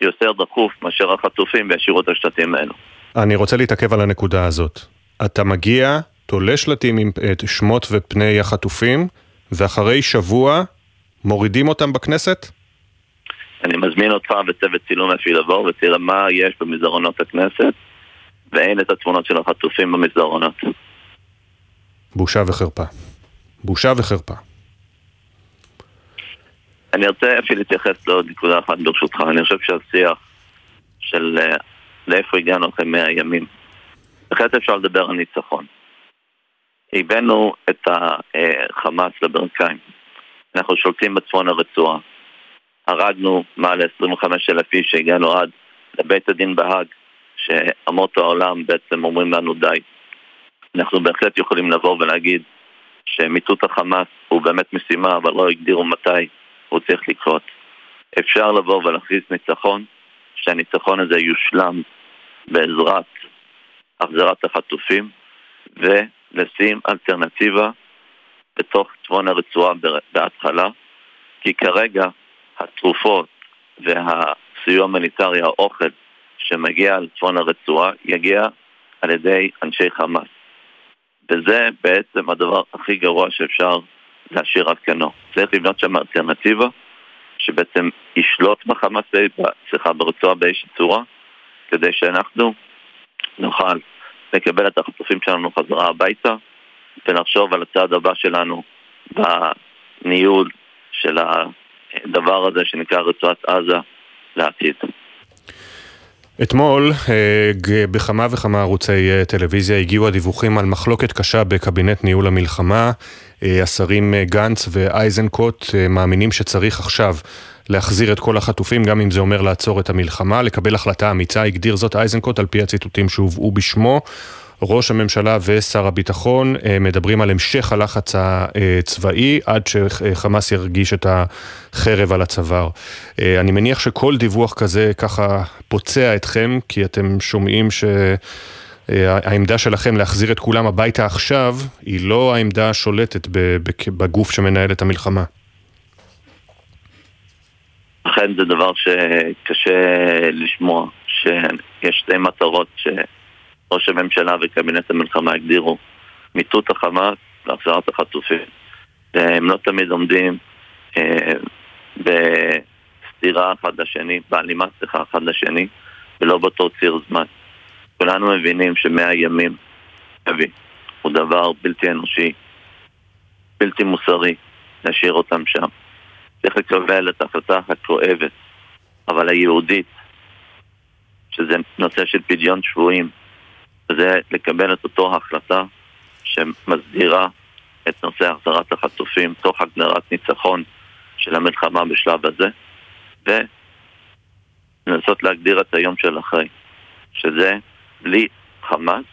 יותר דחוף מאשר החטופים וישאירו את השלטים האלו. אני רוצה להתעכב על הנקודה הזאת. אתה מגיע, תולה שלטים עם את שמות ופני החטופים, ואחרי שבוע מורידים אותם בכנסת? אני מזמין אותך וצוות צילום אפי לבוא ותראה מה יש במסדרונות הכנסת ואין את התמונות של החטופים במסדרונות. בושה וחרפה. בושה וחרפה. אני רוצה אפי להתייחס לעוד נקודה אחת ברשותך. אני חושב שהשיח של uh, לאיפה הגענו אחרי מאה ימים, בהחלט אפשר לדבר על ניצחון. הבאנו את החמאס לברכיים. אנחנו שולטים בצפון הרצועה. הרגנו מעל 25 אלף איש שהגענו עד לבית הדין בהאג, שאמות העולם בעצם אומרים לנו די. אנחנו בהחלט יכולים לבוא ולהגיד שמיטוט החמאס הוא באמת משימה, אבל לא הגדירו מתי הוא צריך לקרות. אפשר לבוא ולהכריז ניצחון, שהניצחון הזה יושלם בעזרת החזרת החטופים, ולשים אלטרנטיבה בתוך צפון הרצועה בהתחלה, כי כרגע התרופות והסיוע המיליטרי, האוכל שמגיע לצפון הרצועה, יגיע על ידי אנשי חמאס. וזה בעצם הדבר הכי גרוע שאפשר להשאיר על כנו. צריך לבנות שם אלטרנטיבה שבעצם ישלוט בחמאס, סליחה, ברצועה באיזושהי צורה, כדי שאנחנו נוכל לקבל את החטופים שלנו חזרה הביתה ולחשוב על הצעד הבא שלנו בניהול של הדבר הזה שנקרא רצועת עזה לעתיד. אתמול אה, בכמה וכמה ערוצי אה, טלוויזיה הגיעו הדיווחים על מחלוקת קשה בקבינט ניהול המלחמה. אה, השרים גנץ ואייזנקוט מאמינים שצריך עכשיו להחזיר את כל החטופים, גם אם זה אומר לעצור את המלחמה, לקבל החלטה אמיצה, הגדיר זאת אייזנקוט על פי הציטוטים שהובאו בשמו. ראש הממשלה ושר הביטחון מדברים על המשך הלחץ הצבאי עד שחמאס ירגיש את החרב על הצוואר. אני מניח שכל דיווח כזה ככה פוצע אתכם, כי אתם שומעים ש... העמדה שלכם להחזיר את כולם הביתה עכשיו, היא לא העמדה השולטת בגוף שמנהל את המלחמה. אכן זה דבר שקשה לשמוע, שיש שתי מטרות שראש הממשלה וקבינט המלחמה הגדירו, מיטוט החמאס והחזרת החטופים. והם לא תמיד עומדים אה, בסתירה אחד לשני, בהלימה סליחה אחד לשני, ולא באותו ציר זמן. כולנו מבינים שמאה ימים, אבי, הוא הוא דבר בלתי אנושי, בלתי מוסרי, להשאיר אותם שם. צריך לקבל את ההחלטה הכואבת, אבל היהודית, שזה נושא של פדיון שבויים, זה לקבל את אותו החלטה שמסדירה את נושא החזרת החטופים תוך הגדרת ניצחון של המלחמה בשלב הזה, ולנסות להגדיר את היום של אחרי, שזה בלי חמאס,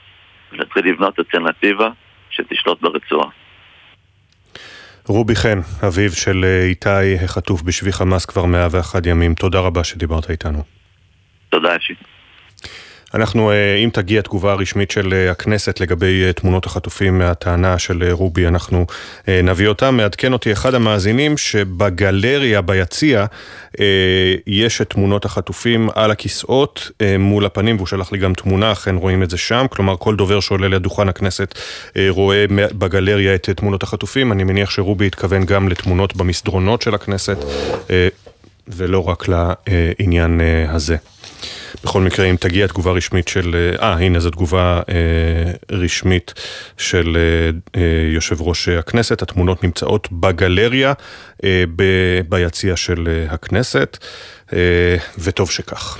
ולהתחיל לבנות אלטרנטיבה שתשלוט ברצועה. רובי חן, אביו של אה, איתי, החטוף בשבי חמאס כבר 101 ימים. תודה רבה שדיברת איתנו. תודה, ישי. אנחנו, אה, אם תגיע תגובה רשמית של אה, הכנסת לגבי אה, תמונות החטופים מהטענה של רובי, אנחנו נביא אותה. מעדכן אותי אחד המאזינים שבגלריה, ביציע, יש את תמונות החטופים על הכיסאות מול הפנים, והוא שלח לי גם תמונה, אכן רואים את זה שם. כלומר, כל דובר שעולה לדוכן הכנסת רואה בגלריה את תמונות החטופים. אני מניח שרובי התכוון גם לתמונות במסדרונות של הכנסת, ולא רק לעניין הזה. בכל מקרה, אם תגיע תגובה רשמית של... אה, הנה, זו תגובה אה, רשמית של אה, אה, יושב ראש הכנסת. התמונות נמצאות בגלריה אה, ביציע של אה, הכנסת, אה, וטוב שכך.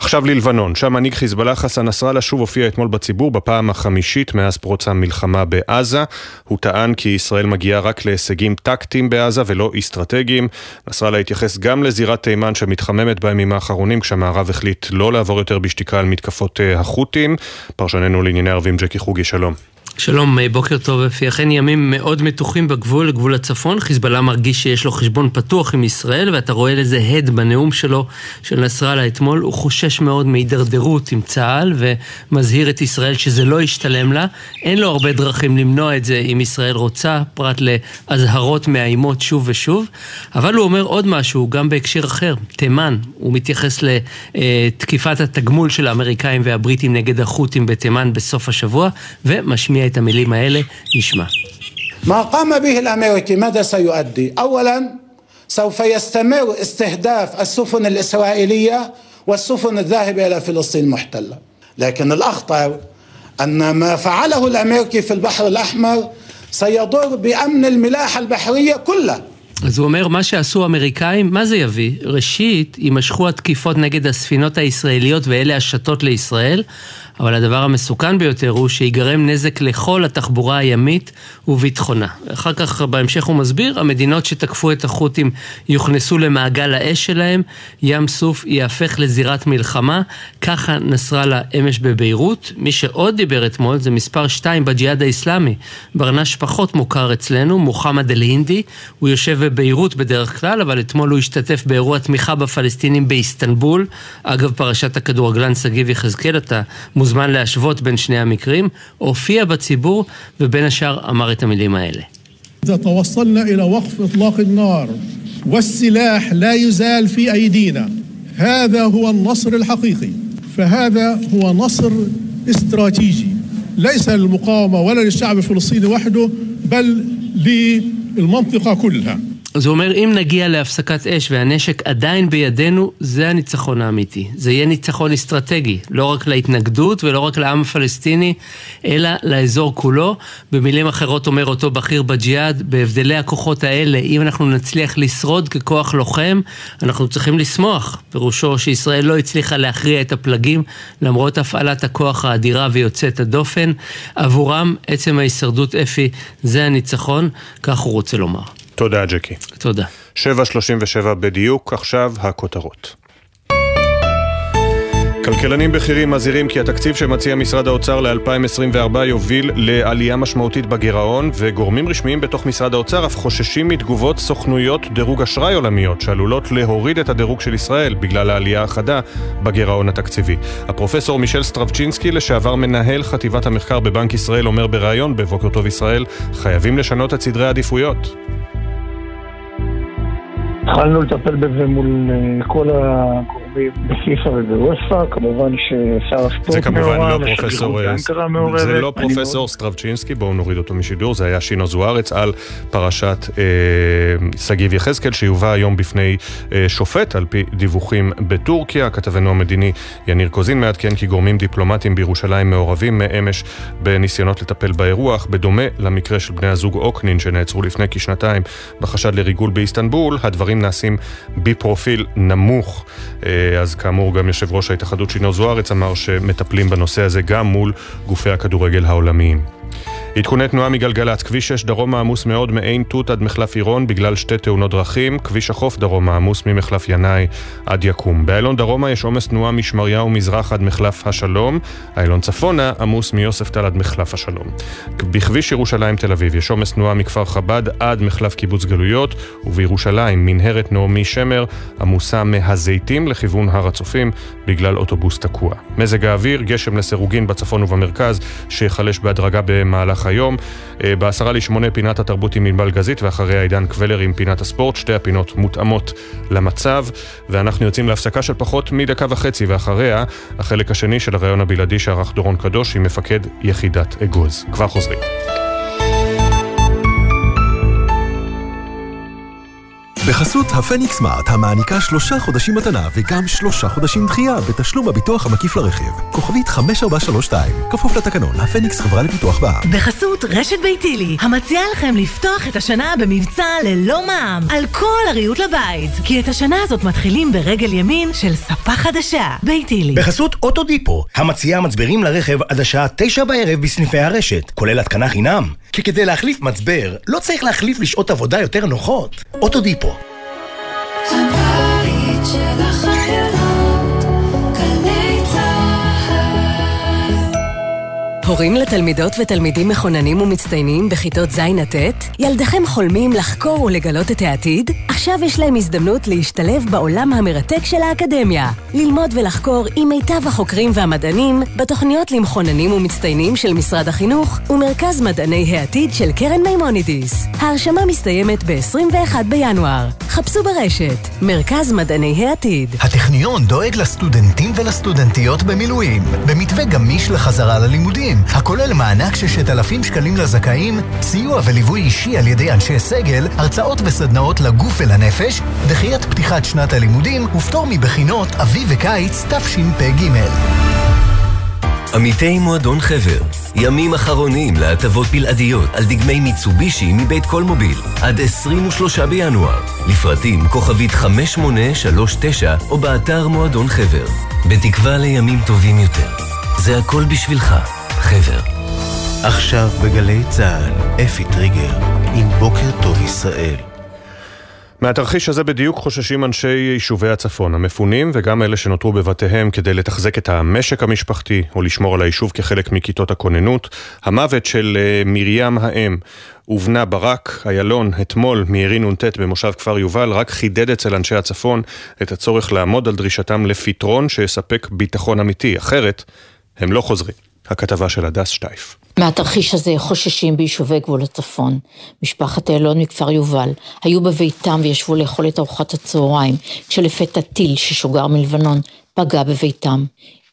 עכשיו ללבנון, שם מנהיג חיזבאללה חסן נסראללה שוב הופיע אתמול בציבור בפעם החמישית מאז פרוץ המלחמה בעזה. הוא טען כי ישראל מגיעה רק להישגים טקטיים בעזה ולא אסטרטגיים. נסראללה התייחס גם לזירת תימן שמתחממת בימים האחרונים כשהמערב החליט לא לעבור יותר בשתיקה על מתקפות אה, החות'ים. פרשננו לענייני ערבים ג'קי חוגי, שלום. שלום, אה, בוקר טוב אפי. אכן ימים מאוד מתוחים בגבול, גבול הצפון. חיזבאללה מרגיש שיש לו חשבון פתוח עם ישראל, ואתה רואה לזה הד בנאום שלו של נסראללה אתמול. הוא חושש מאוד מהידרדרות עם צה"ל, ומזהיר את ישראל שזה לא ישתלם לה. אין לו הרבה דרכים למנוע את זה אם ישראל רוצה, פרט לאזהרות מאיימות שוב ושוב. אבל הוא אומר עוד משהו, גם בהקשר אחר. תימן, הוא מתייחס לתקיפת התגמול של האמריקאים והבריטים נגד החות'ים בתימן בסוף השבוע, ומשמיע את המילים האלה, נשמע. ما قام به الامريكي ماذا سيؤدي؟ اولا سوف يستمر استهداف السفن الاسرائيليه والسفن الذاهبه الى فلسطين المحتله، لكن الاخطر ان ما فعله الامريكي في البحر الاحمر سيضر بامن الملاحه البحريه كلها. אז הוא אומר, מה שעשו האמריקאים, מה זה יביא? ראשית, יימשכו התקיפות נגד הספינות הישראליות ואלה השטות לישראל, אבל הדבר המסוכן ביותר הוא שיגרם נזק לכל התחבורה הימית וביטחונה. אחר כך, בהמשך הוא מסביר, המדינות שתקפו את החות'ים יוכנסו למעגל האש שלהם, ים סוף ייהפך לזירת מלחמה, ככה נסראללה אמש בביירות. מי שעוד דיבר אתמול זה מספר 2 בג'יהאד האיסלאמי, ברנש פחות מוכר אצלנו, מוחמד אל-הינדי, הוא יושב בביירות בדרך כלל, אבל אתמול הוא השתתף באירוע תמיכה בפלסטינים באיסטנבול. אגב, פרשת הכדורגלן שגיב יחזקאל, אתה מוזמן להשוות בין שני המקרים, הופיע בציבור ובין השאר אמר את המילים האלה. إذا توصلنا إلى وقف إطلاق النار والسلاح لا يزال في أيدينا هذا هو النصر الحقيقي فهذا هو نصر استراتيجي ليس للمقاومة ولا للشعب الفلسطيني وحده بل للمنطقة كلها הוא אומר, אם נגיע להפסקת אש והנשק עדיין בידינו, זה הניצחון האמיתי. זה יהיה ניצחון אסטרטגי, לא רק להתנגדות ולא רק לעם הפלסטיני, אלא לאזור כולו. במילים אחרות אומר אותו בכיר בג'יהאד, בהבדלי הכוחות האלה, אם אנחנו נצליח לשרוד ככוח לוחם, אנחנו צריכים לשמוח. פירושו שישראל לא הצליחה להכריע את הפלגים, למרות הפעלת הכוח האדירה ויוצאת הדופן. עבורם, עצם ההישרדות אפי, זה הניצחון, כך הוא רוצה לומר. תודה, ג'קי. תודה. 7.37 בדיוק, עכשיו הכותרות. כלכלנים בכירים מזהירים כי התקציב שמציע משרד האוצר ל-2024 יוביל לעלייה משמעותית בגירעון, וגורמים רשמיים בתוך משרד האוצר אף חוששים מתגובות סוכנויות דירוג אשראי עולמיות, שעלולות להוריד את הדירוג של ישראל בגלל העלייה החדה בגירעון התקציבי. הפרופסור מישל סטרבצ'ינסקי, לשעבר מנהל חטיבת המחקר בבנק ישראל, אומר בריאיון בבוקר טוב ישראל, חייבים לשנות את סדרי העדיפויות. התחלנו לטפל בזה מול כל הגורמים הגורמים בפיפ"א ובוופ"א, כמובן ששר הספורט מעורב, ושגרירות באנקרה מעורבת. זה לא פרופסור סטרבצ'ינסקי, בואו נוריד אותו משידור, זה היה שינו זוארץ על פרשת אה, שגיב יחזקאל, שיובא היום בפני אה, שופט, על פי דיווחים בטורקיה. כתבנו המדיני יניר קוזין מעדכן כי גורמים דיפלומטיים בירושלים מעורבים מאמש בניסיונות לטפל באירוח, בדומה למקרה של בני הזוג אוקנין שנעצרו לפני כשנתיים בחשד לריגול באיסטנבול, הדברים נעשים בפרופיל נמוך. אז כאמור גם יושב ראש ההתאחדות שינו זוארץ אמר שמטפלים בנושא הזה גם מול גופי הכדורגל העולמיים. עדכוני תנועה מגלגלצ, כביש 6 דרומה עמוס מאוד מעין תות עד מחלף עירון בגלל שתי תאונות דרכים, כביש החוף דרומה עמוס ממחלף ינאי עד יקום. באיילון דרומה יש עומס תנועה משמריהו מזרח עד מחלף השלום, איילון צפונה עמוס מיוספטל עד מחלף השלום. בכביש ירושלים תל אביב יש עומס תנועה מכפר חב"ד עד מחלף קיבוץ גלויות, ובירושלים מנהרת נעמי שמר עמוסה מהזיתים לכיוון הר הצופים בגלל אוטובוס תקוע. מזג האוויר, גשם לסירוגין בצפון ובמרכז, שיחלש בהדרגה במהלך במהלך היום. אה, בעשרה לשמונה פינת התרבות עם ענבל גזית, ואחריה עידן קבלר עם פינת הספורט. שתי הפינות מותאמות למצב, ואנחנו יוצאים להפסקה של פחות מדקה וחצי, ואחריה החלק השני של הראיון הבלעדי שערך דורון קדוש עם מפקד יחידת אגוז. כבר חוזרים. בחסות הפניקס סמארט, המעניקה שלושה חודשים מתנה וגם שלושה חודשים דחייה בתשלום הביטוח המקיף לרכיב. כוכבית 5432, כפוף לתקנון, הפניקס חברה לפיתוח בע"מ. בחסות רשת ביתילי, המציעה לכם לפתוח את השנה במבצע ללא מע"מ, על כל הריהוט לבית. כי את השנה הזאת מתחילים ברגל ימין של ספה חדשה, ביתילי. בחסות אוטודיפו, המציעה מצברים לרכב עד השעה תשע בערב בסניפי הרשת, כולל התקנה חינם. כי כדי להחליף מצבר, לא צריך להחליף לשעות עבודה יותר נוחות. אוטודיפו. הבית הורים לתלמידות ותלמידים מחוננים ומצטיינים בכיתות ז' עד ט'? ילדיכם חולמים לחקור ולגלות את העתיד? עכשיו יש להם הזדמנות להשתלב בעולם המרתק של האקדמיה. ללמוד ולחקור עם מיטב החוקרים והמדענים בתוכניות למחוננים ומצטיינים של משרד החינוך ומרכז מדעני העתיד של קרן מימונידיס. ההרשמה מסתיימת ב-21 בינואר. חפשו ברשת, מרכז מדעני העתיד. הטכניון דואג לסטודנטים ולסטודנטיות במילואים, במתווה גמיש לחזרה ללימודים, הכולל מענק 6,000 שקלים לזכאים, סיוע וליווי אישי על ידי אנשי סגל, הרצאות וסדנאות לגוף ולנפש, דחיית פתיחת שנת הלימודים ופטור מבחינות אביב וקיץ תשפ"ג. עמיתי מועדון חבר, ימים אחרונים להטבות בלעדיות על דגמי מיצובישי מבית קולמוביל, עד 23 בינואר. לפרטים כוכבית 5839 או באתר מועדון חבר. בתקווה לימים טובים יותר. זה הכל בשבילך, חבר. עכשיו בגלי צה"ל, אפי טריגר, עם בוקר טוב ישראל. מהתרחיש הזה בדיוק חוששים אנשי יישובי הצפון, המפונים וגם אלה שנותרו בבתיהם כדי לתחזק את המשק המשפחתי או לשמור על היישוב כחלק מכיתות הכוננות. המוות של אה, מרים האם ובנה ברק איילון אתמול מירי נ"ט במושב כפר יובל רק חידד אצל אנשי הצפון את הצורך לעמוד על דרישתם לפתרון שיספק ביטחון אמיתי, אחרת הם לא חוזרים. הכתבה של הדס שטייף. מהתרחיש הזה חוששים ביישובי גבול הצפון. משפחת אילון מכפר יובל היו בביתם וישבו לאכול את ארוחת הצהריים, כשלפתע טיל ששוגר מלבנון פגע בביתם.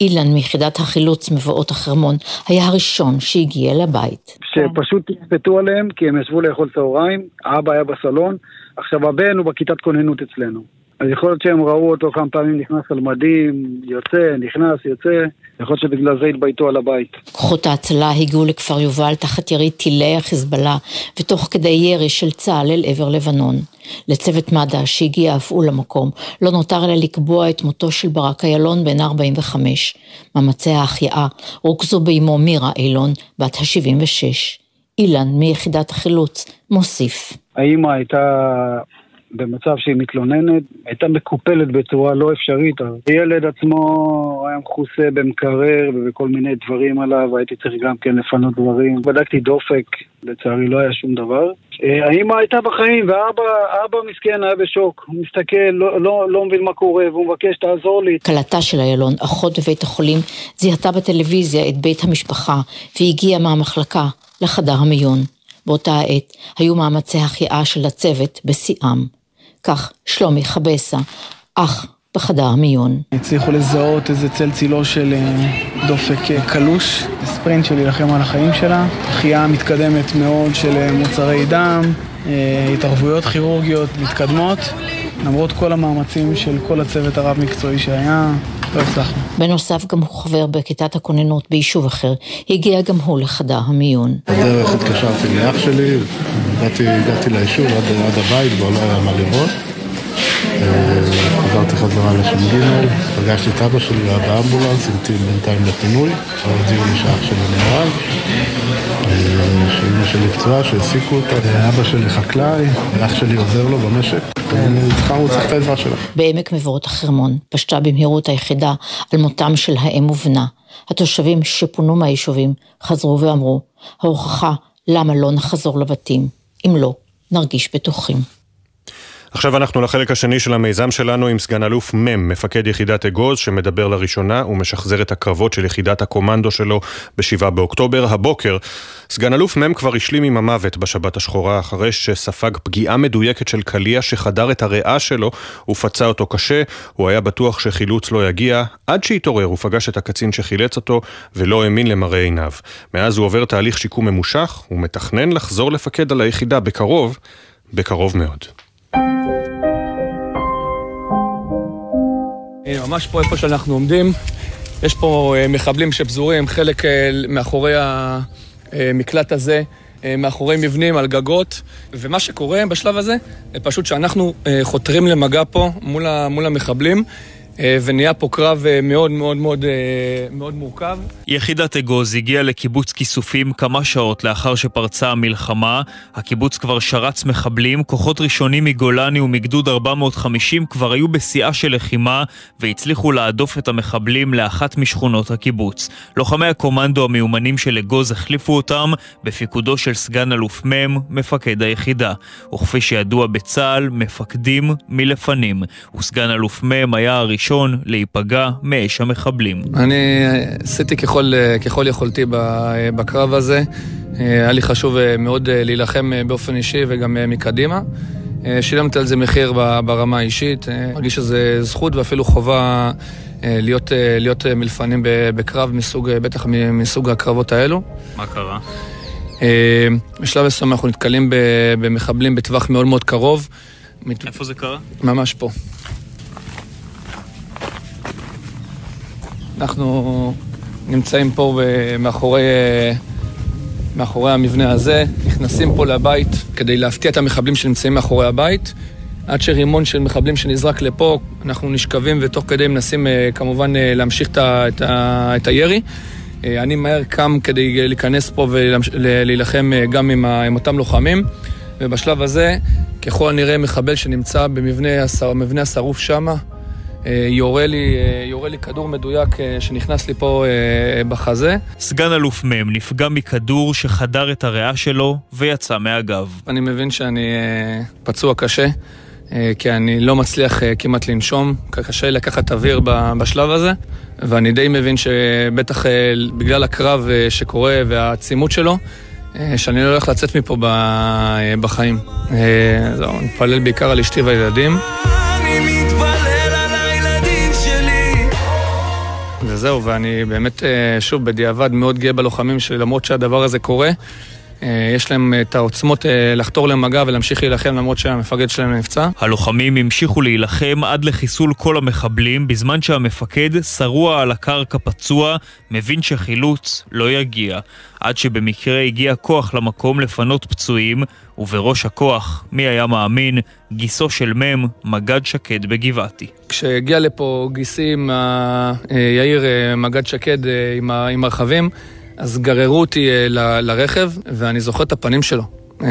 אילן מיחידת החילוץ מבואות החרמון היה הראשון שהגיע לבית. שפשוט תצפתו עליהם כי הם ישבו לאכול צהריים, האבא היה בסלון, עכשיו הבן הוא בכיתת כוננות אצלנו. אז יכול להיות שהם ראו אותו כמה פעמים נכנס על מדים, יוצא, נכנס, יוצא, יכול להיות שבגלל זה התבייתו על הבית. כוחות ההצלה הגיעו לכפר יובל תחת ירי טילי החיזבאללה, ותוך כדי ירי של צה"ל אל עבר לבנון. לצוות מד"א שהגיע אף הוא למקום, לא נותר אלא לקבוע את מותו של ברק איילון בן 45. מאמצי ההחייאה רוכזו באמו מירה אילון, בת ה-76. אילן מיחידת החילוץ מוסיף. האימא הייתה במצב שהיא מתלוננת, הייתה מקופלת בצורה לא אפשרית. הילד עצמו היה מכוסה במקרר ובכל מיני דברים עליו, הייתי צריך גם כן לפנות דברים. בדקתי דופק, לצערי לא היה שום דבר. אה, האמא הייתה בחיים, והאבא מסכן היה בשוק. הוא מסתכל, לא, לא, לא מבין מה קורה, והוא מבקש, תעזור לי. כלתה של איילון, אחות בבית החולים, זיהתה בטלוויזיה את בית המשפחה, והגיעה מהמחלקה לחדר המיון. באותה העת היו מאמצי החייאה של הצוות בשיאם. כך שלומי חבסה, אח בחדר המיון. הצליחו לזהות איזה צל צילו של אה, דופק אה, קלוש, ספרינט של להילחם על החיים שלה, החייאה מתקדמת מאוד של אה, מוצרי דם, התערבויות כירורגיות מתקדמות. למרות כל המאמצים של כל הצוות הרב-מקצועי שהיה, לא הצלחנו. בנוסף, גם הוא חבר בכיתת הכוננות ביישוב אחר, הגיע גם הוא לחדר המיון. בדרך התקשרתי לאח שלי, הגעתי, הגעתי ליישוב עד, עד הבית, בו לא היה מה לראות. חזרתי חזרה לש"ג, פגשתי את אבא שלי באמבולנס, המתין בינתיים לפינוי, הודיעו לי שאח שלי נהרג, שאימא שלי פצועה, שהעסיקו אותה, אבא שלי חקלאי, אח שלי עוזר לו במשק, הוא צריך את העזרה שלו. בעמק מבואות החרמון פשטה במהירות היחידה על מותם של האם ובנה. התושבים שפונו מהיישובים חזרו ואמרו, ההוכחה למה לא נחזור לבתים, אם לא, נרגיש בטוחים. עכשיו אנחנו לחלק השני של המיזם שלנו עם סגן אלוף מ', מפקד יחידת אגוז, שמדבר לראשונה ומשחזר את הקרבות של יחידת הקומנדו שלו ב-7 באוקטובר. הבוקר, סגן אלוף מ' כבר השלים עם המוות בשבת השחורה, אחרי שספג פגיעה מדויקת של קליע שחדר את הריאה שלו ופצע אותו קשה. הוא היה בטוח שחילוץ לא יגיע, עד שהתעורר ופגש את הקצין שחילץ אותו, ולא האמין למראה עיניו. מאז הוא עובר תהליך שיקום ממושך, ומתכנן לחזור לפקד על היחידה בקרוב, בקרוב מאוד. הנה, ממש פה איפה שאנחנו עומדים, יש פה אה, מחבלים שפזורים, חלק אה, מאחורי המקלט הזה, אה, מאחורי מבנים, על גגות, ומה שקורה בשלב הזה, זה פשוט שאנחנו חותרים למגע פה מול המחבלים. אה, ונהיה פה קרב אה, מאוד מאוד מאוד אה, מאוד מורכב. יחידת אגוז הגיעה לקיבוץ כיסופים כמה שעות לאחר שפרצה המלחמה. הקיבוץ כבר שרץ מחבלים, כוחות ראשונים מגולני ומגדוד 450 כבר היו בשיאה של לחימה והצליחו להדוף את המחבלים לאחת משכונות הקיבוץ. לוחמי הקומנדו המיומנים של אגוז החליפו אותם בפיקודו של סגן אלוף מ', מפקד היחידה. וכפי שידוע בצה"ל, מפקדים מלפנים. וסגן אלוף מ' היה הראשון הראשון להיפגע מאש המחבלים. אני עשיתי ככל, ככל יכולתי בקרב הזה. היה לי חשוב מאוד להילחם באופן אישי וגם מקדימה. שילמתי על זה מחיר ברמה האישית, מרגיש שזה זכות ואפילו חובה להיות, להיות מלפנים בקרב מסוג, בטח מסוג הקרבות האלו. מה קרה? בשלב מסוים אנחנו נתקלים במחבלים בטווח מאוד מאוד קרוב. איפה זה קרה? ממש פה. אנחנו נמצאים פה מאחורי, מאחורי המבנה הזה, נכנסים פה לבית כדי להפתיע את המחבלים שנמצאים מאחורי הבית. עד שרימון של מחבלים שנזרק לפה, אנחנו נשכבים ותוך כדי מנסים אה, כמובן אה, להמשיך את, ה, את, ה, את הירי. אה, אני מהר קם כדי להיכנס פה ולהילחם גם עם, ה, עם אותם לוחמים. ובשלב הזה, ככל הנראה מחבל שנמצא במבנה השרוף שמה, יורה לי, אה, יורה לי כדור מדויק אה, שנכנס לי פה בחזה. סגן אלוף מ' נפגע מכדור שחדר את הריאה שלו ויצא מהגב. אני מבין שאני פצוע קשה, כי אני לא מצליח כמעט לנשום, קשה לקחת אוויר בשלב הזה, ואני די מבין שבטח בגלל הקרב שקורה והעצימות שלו, שאני לא הולך לצאת מפה בחיים. זהו, אני מתפלל בעיקר על אשתי והילדים. וזהו, ואני באמת, אה, שוב, בדיעבד מאוד גאה בלוחמים שלי, למרות שהדבר הזה קורה. אה, יש להם את העוצמות אה, לחתור למגע ולהמשיך להילחם למרות שהמפקד שלהם נפצע. הלוחמים המשיכו להילחם עד לחיסול כל המחבלים, בזמן שהמפקד, שרוע על הקרקע פצוע, מבין שחילוץ לא יגיע. עד שבמקרה הגיע כוח למקום לפנות פצועים, ובראש הכוח, מי היה מאמין, גיסו של מ', מג"ד שקד בגבעתי. כשהגיע לפה גיסי עם יאיר, מג"ד שקד עם הרכבים, אז גררו אותי אה, ל, לרכב, ואני זוכר את הפנים שלו. אה,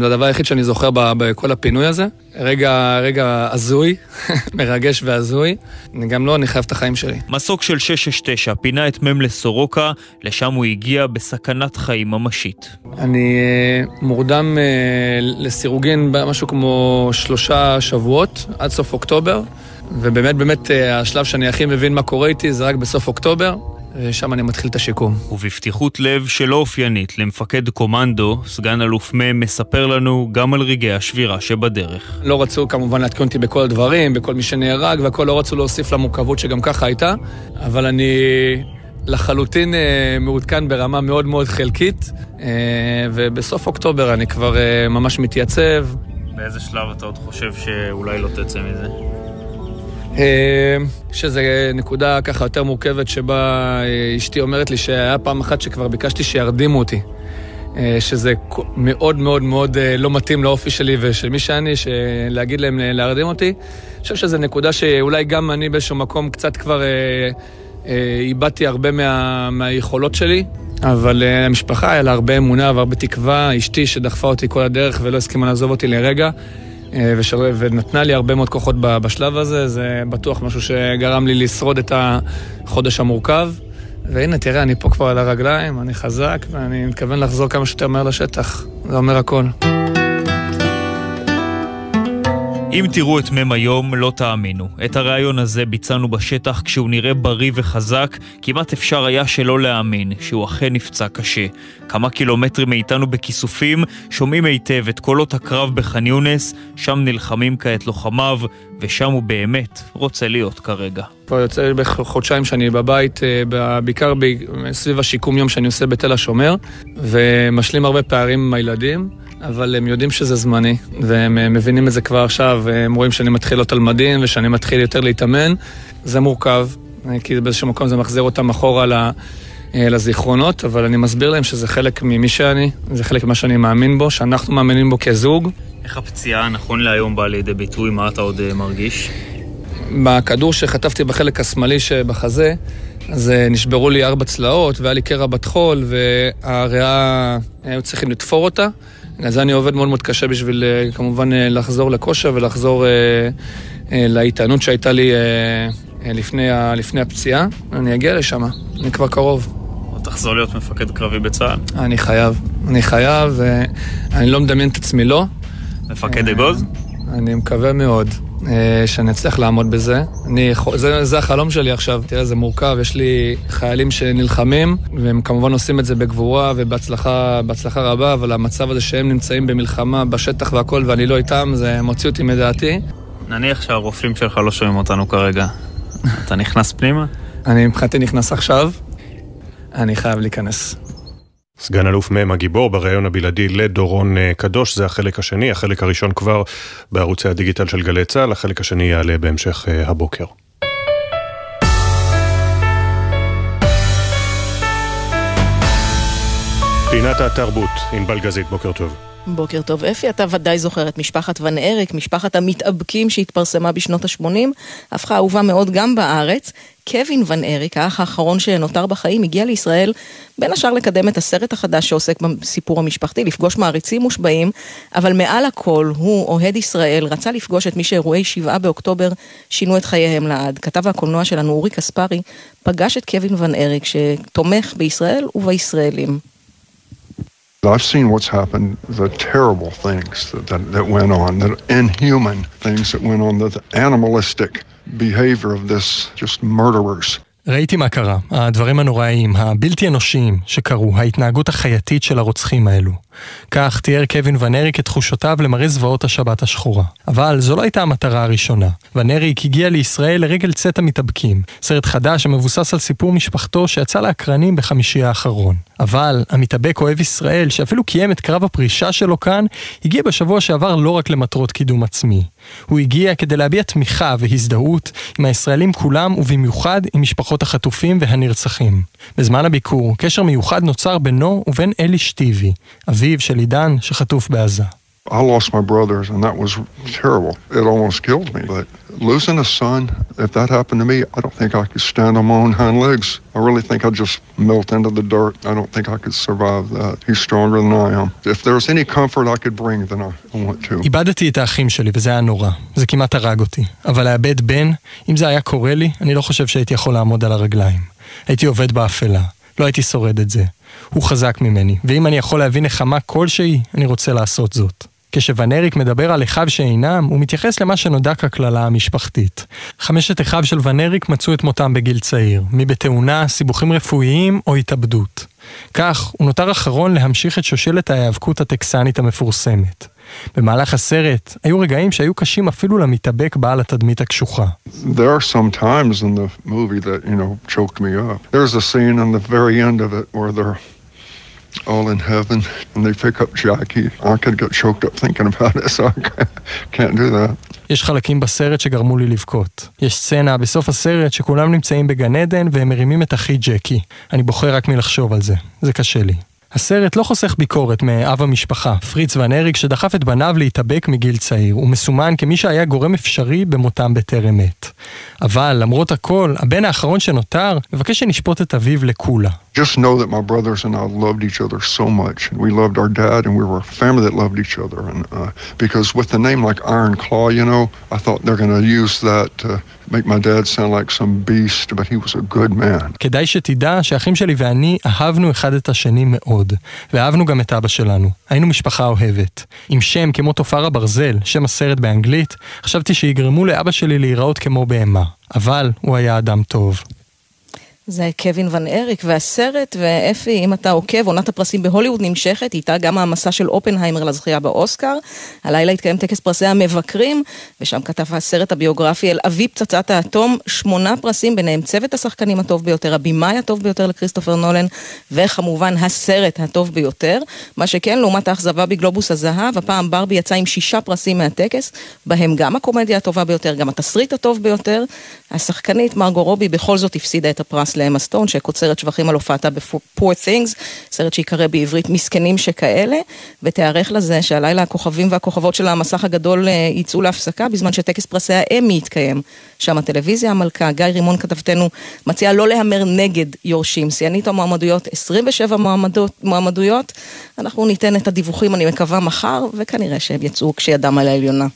זה הדבר היחיד שאני זוכר בכל הפינוי הזה. רגע, רגע הזוי, *laughs* מרגש והזוי. אני גם לא, אני חייב את החיים שלי. מסוק של 669 פינה את מ' לסורוקה, לשם הוא הגיע בסכנת חיים ממשית. אני אה, מורדם לסירוגין במשהו כמו שלושה שבועות, עד סוף אוקטובר, ובאמת באמת השלב שאני הכי מבין מה קורה איתי זה רק בסוף אוקטובר. ושם אני מתחיל את השיקום. ובפתיחות לב שלא אופיינית למפקד קומנדו, סגן אלוף מ' מספר לנו גם על רגעי השבירה שבדרך. לא רצו כמובן לעדכן אותי בכל הדברים, בכל מי שנהרג והכל, לא רצו להוסיף למורכבות שגם ככה הייתה, אבל אני לחלוטין אה, מעודכן ברמה מאוד מאוד חלקית, אה, ובסוף אוקטובר אני כבר אה, ממש מתייצב. באיזה שלב אתה עוד חושב שאולי לא תצא מזה? אה, שזה נקודה ככה יותר מורכבת שבה אה, אשתי אומרת לי שהיה פעם אחת שכבר ביקשתי שירדימו אותי. אה, שזה מאוד מאוד מאוד לא מתאים לאופי שלי ושל מי שאני, להגיד להם להרדים אותי. אני חושב שזו נקודה שאולי גם אני באיזשהו מקום קצת כבר איבדתי הרבה מה, מהיכולות שלי, אבל המשפחה היה לה הרבה אמונה והרבה תקווה, אשתי שדחפה אותי כל הדרך ולא הסכימה לעזוב אותי לרגע. אה. ונתנה לי הרבה מאוד כוחות בשלב הזה, זה בטוח משהו שגרם לי לשרוד את החודש המורכב. והנה, תראה, אני פה כבר על הרגליים, אני חזק, ואני מתכוון לחזור כמה שיותר מהר לשטח. זה אומר הכל. אם תראו את מ' היום, לא תאמינו. את הרעיון הזה ביצענו בשטח כשהוא נראה בריא וחזק, כמעט אפשר היה שלא להאמין שהוא אכן נפצע קשה. כמה קילומטרים מאיתנו בכיסופים, שומעים היטב את קולות הקרב בח'אן יונס, שם נלחמים כעת לוחמיו, ושם הוא באמת רוצה להיות כרגע. כבר יוצא לי בערך חודשיים שאני בבית, אה, בעיקר סביב השיקום יום שאני עושה בתל השומר, ומשלים הרבה פערים עם הילדים. אבל הם יודעים שזה זמני, והם אה, מבינים את זה כבר עכשיו, הם רואים שאני מתחיל להיות על מדים ושאני מתחיל יותר להתאמן. זה מורכב, אה, כי באיזשהו מקום זה מחזיר אותם אחורה אה, לזיכרונות, אבל אני מסביר להם שזה חלק ממי שאני, זה חלק ממה שאני מאמין בו, שאנחנו מאמינים בו כזוג. איך הפציעה נכון להיום באה לידי ביטוי? מה אתה עוד מרגיש? בכדור שחטפתי בחלק השמאלי שבחזה, אז נשברו לי ארבע צלעות והיה לי קרע בטחול והריאה, היו צריכים לתפור אותה. אז אני עובד מאוד מאוד קשה בשביל אה, כמובן אה, לחזור לכושר ולחזור אה, לאיתנות שהייתה לי לפני, לפני הפציעה. אני אגיע לשם, אני כבר קרוב. תחזור להיות מפקד קרבי בצה"ל. אני חייב, אני חייב, ואני לא מדמיין את עצמי לא. מפקד אגוז? אני מקווה מאוד. אה, שאני אצליח לעמוד בזה. אני, זה, זה החלום שלי עכשיו. תראה, זה מורכב, יש לי חיילים שנלחמים, והם כמובן עושים את זה בגבורה ובהצלחה רבה, אבל המצב הזה שהם נמצאים במלחמה, בשטח והכל, ואני לא איתם, זה מוציא אותי מדעתי. נניח שהרופאים שלך לא שומעים אותנו כרגע. אתה נכנס פנימה? אני מבחינתי נכנס עכשיו, אני חייב להיכנס. סגן אלוף מ' הגיבור בריאיון הבלעדי לדורון אה, קדוש, זה החלק השני, החלק הראשון כבר בערוצי הדיגיטל של גלי צה"ל, החלק השני יעלה בהמשך אה, הבוקר. פינת התרבות, ענבל גזית, בוקר טוב. בוקר טוב אפי, אתה ודאי זוכר את משפחת ון אריק, משפחת המתאבקים שהתפרסמה בשנות ה-80, הפכה אהובה מאוד גם בארץ. קווין ון אריק, האח האחרון שנותר בחיים, הגיע לישראל בין השאר לקדם את הסרט החדש שעוסק בסיפור המשפחתי, לפגוש מעריצים מושבעים, אבל מעל הכל הוא, אוהד ישראל, רצה לפגוש את מי שאירועי שבעה באוקטובר שינו את חייהם לעד. כתב הקולנוע שלנו אורי קספרי פגש את קווין ון אריק שתומך בישראל ובישראלים. I've seen what's happened, the terrible things that, that, that went on, the inhuman things that went on, the animalistic behavior of this just murderers. ראיתי מה קרה, הדברים הנוראיים, הבלתי אנושיים שקרו, ההתנהגות החייתית של הרוצחים האלו. כך תיאר קווין ונריק את תחושותיו למראה זוועות השבת השחורה. אבל זו לא הייתה המטרה הראשונה. ונריק הגיע לישראל לרגל צאת המתאבקים, סרט חדש שמבוסס על סיפור משפחתו שיצא לאקרנים בחמישי האחרון. אבל המתאבק אוהב ישראל, שאפילו קיים את קרב הפרישה שלו כאן, הגיע בשבוע שעבר לא רק למטרות קידום עצמי. הוא הגיע כדי להביע תמיכה והזדהות עם הישראלים כולם ובמיוחד עם משפחות החטופים והנרצחים. בזמן הביקור, קשר מיוחד נוצר בינו ובין אלי שטיבי, אביו של עידן שחטוף בעזה. I lost my brothers, and that was terrible. It almost killed me. But losing a son, if that happened to me, I don't think I could stand on my own hind legs. I really think I'd just melt into the dirt. I don't think I could survive that. He's stronger than I am. If there's any comfort I could bring, then I want to. איבדתי את האחים שלי, וזה היה נורא. זה כמעט הרג אותי. אבל לאבד בן, אם זה היה קורה לי, אני לא חושב שהייתי יכול לעמוד על הרגליים. הייתי עובד באפלה. לא הייתי שורד את זה. הוא חזק ממני, ואם אני יכול להביא נחמה כלשהי, אני רוצה לעשות זאת. כשוונריק מדבר על אחיו שאינם, הוא מתייחס למה שנודע כקללה המשפחתית. חמשת אחיו של ונריק מצאו את מותם בגיל צעיר, מי בתאונה, סיבוכים רפואיים או התאבדות. כך, הוא נותר אחרון להמשיך את שושלת ההיאבקות הטקסנית המפורסמת. במהלך הסרט היו רגעים שהיו קשים אפילו למתאבק בעל התדמית הקשוחה. There are that, you know, all in heaven and they pick up Jackie. I could get choked up thinking about it, *laughs* so I can't do that. יש חלקים בסרט שגרמו לי לבכות. יש סצנה בסוף הסרט שכולם נמצאים בגן עדן והם מרימים את אחי ג'קי. אני בוחר רק מלחשוב על זה. זה קשה לי. הסרט לא חוסך ביקורת מאב המשפחה, פריץ ון אריק, שדחף את בניו להתאבק מגיל צעיר. הוא מסומן כמי שהיה גורם אפשרי במותם בטרם עת. אבל למרות הכל, הבן האחרון שנותר מבקש שנשפוט את אביו לקולה. Just know that my brothers and I loved each other so much. We loved our dad and we were a family that loved each other. And uh, because with a name like Iron Claw, you know, I thought they're going to use that to כדאי שתדע שאחים שלי ואני אהבנו אחד את השני מאוד, ואהבנו גם את אבא שלנו. היינו משפחה אוהבת. עם שם כמו טופר הברזל, שם הסרט באנגלית, חשבתי שיגרמו לאבא שלי להיראות כמו בהמה. אבל הוא היה אדם טוב. זה קווין ון אריק, והסרט, ואפי, אם אתה עוקב, עונת הפרסים בהוליווד נמשכת, איתה גם המסע של אופנהיימר לזכייה באוסקר. הלילה התקיים טקס פרסי המבקרים, ושם קטף הסרט הביוגרפי על אבי פצצת האטום, שמונה פרסים, ביניהם צוות השחקנים הטוב ביותר, הבמאי הטוב ביותר לכריסטופר נולן, וכמובן הסרט הטוב ביותר. מה שכן, לעומת האכזבה בגלובוס הזהב, הפעם ברבי יצא עם שישה פרסים מהטקס, בהם גם הקומדיה הטובה ביותר, גם התסריט הטוב ביותר. השחקנית מרגו רובי בכל זאת הפסידה את הפרס לאמה סטון, שקוצרת שבחים על הופעתה ב-Poor Things, סרט שיקרא בעברית מסכנים שכאלה, ותיערך לזה שהלילה הכוכבים והכוכבות של המסך הגדול אה, יצאו להפסקה, בזמן שטקס פרסי האמי יתקיים. שם הטלוויזיה המלכה, גיא רימון כתבתנו, מציעה לא להמר נגד יורשים. שיאנית המועמדויות, 27 מועמדות, מועמדויות. אנחנו ניתן את הדיווחים, אני מקווה, מחר, וכנראה שהם יצאו כשידם על העליונה.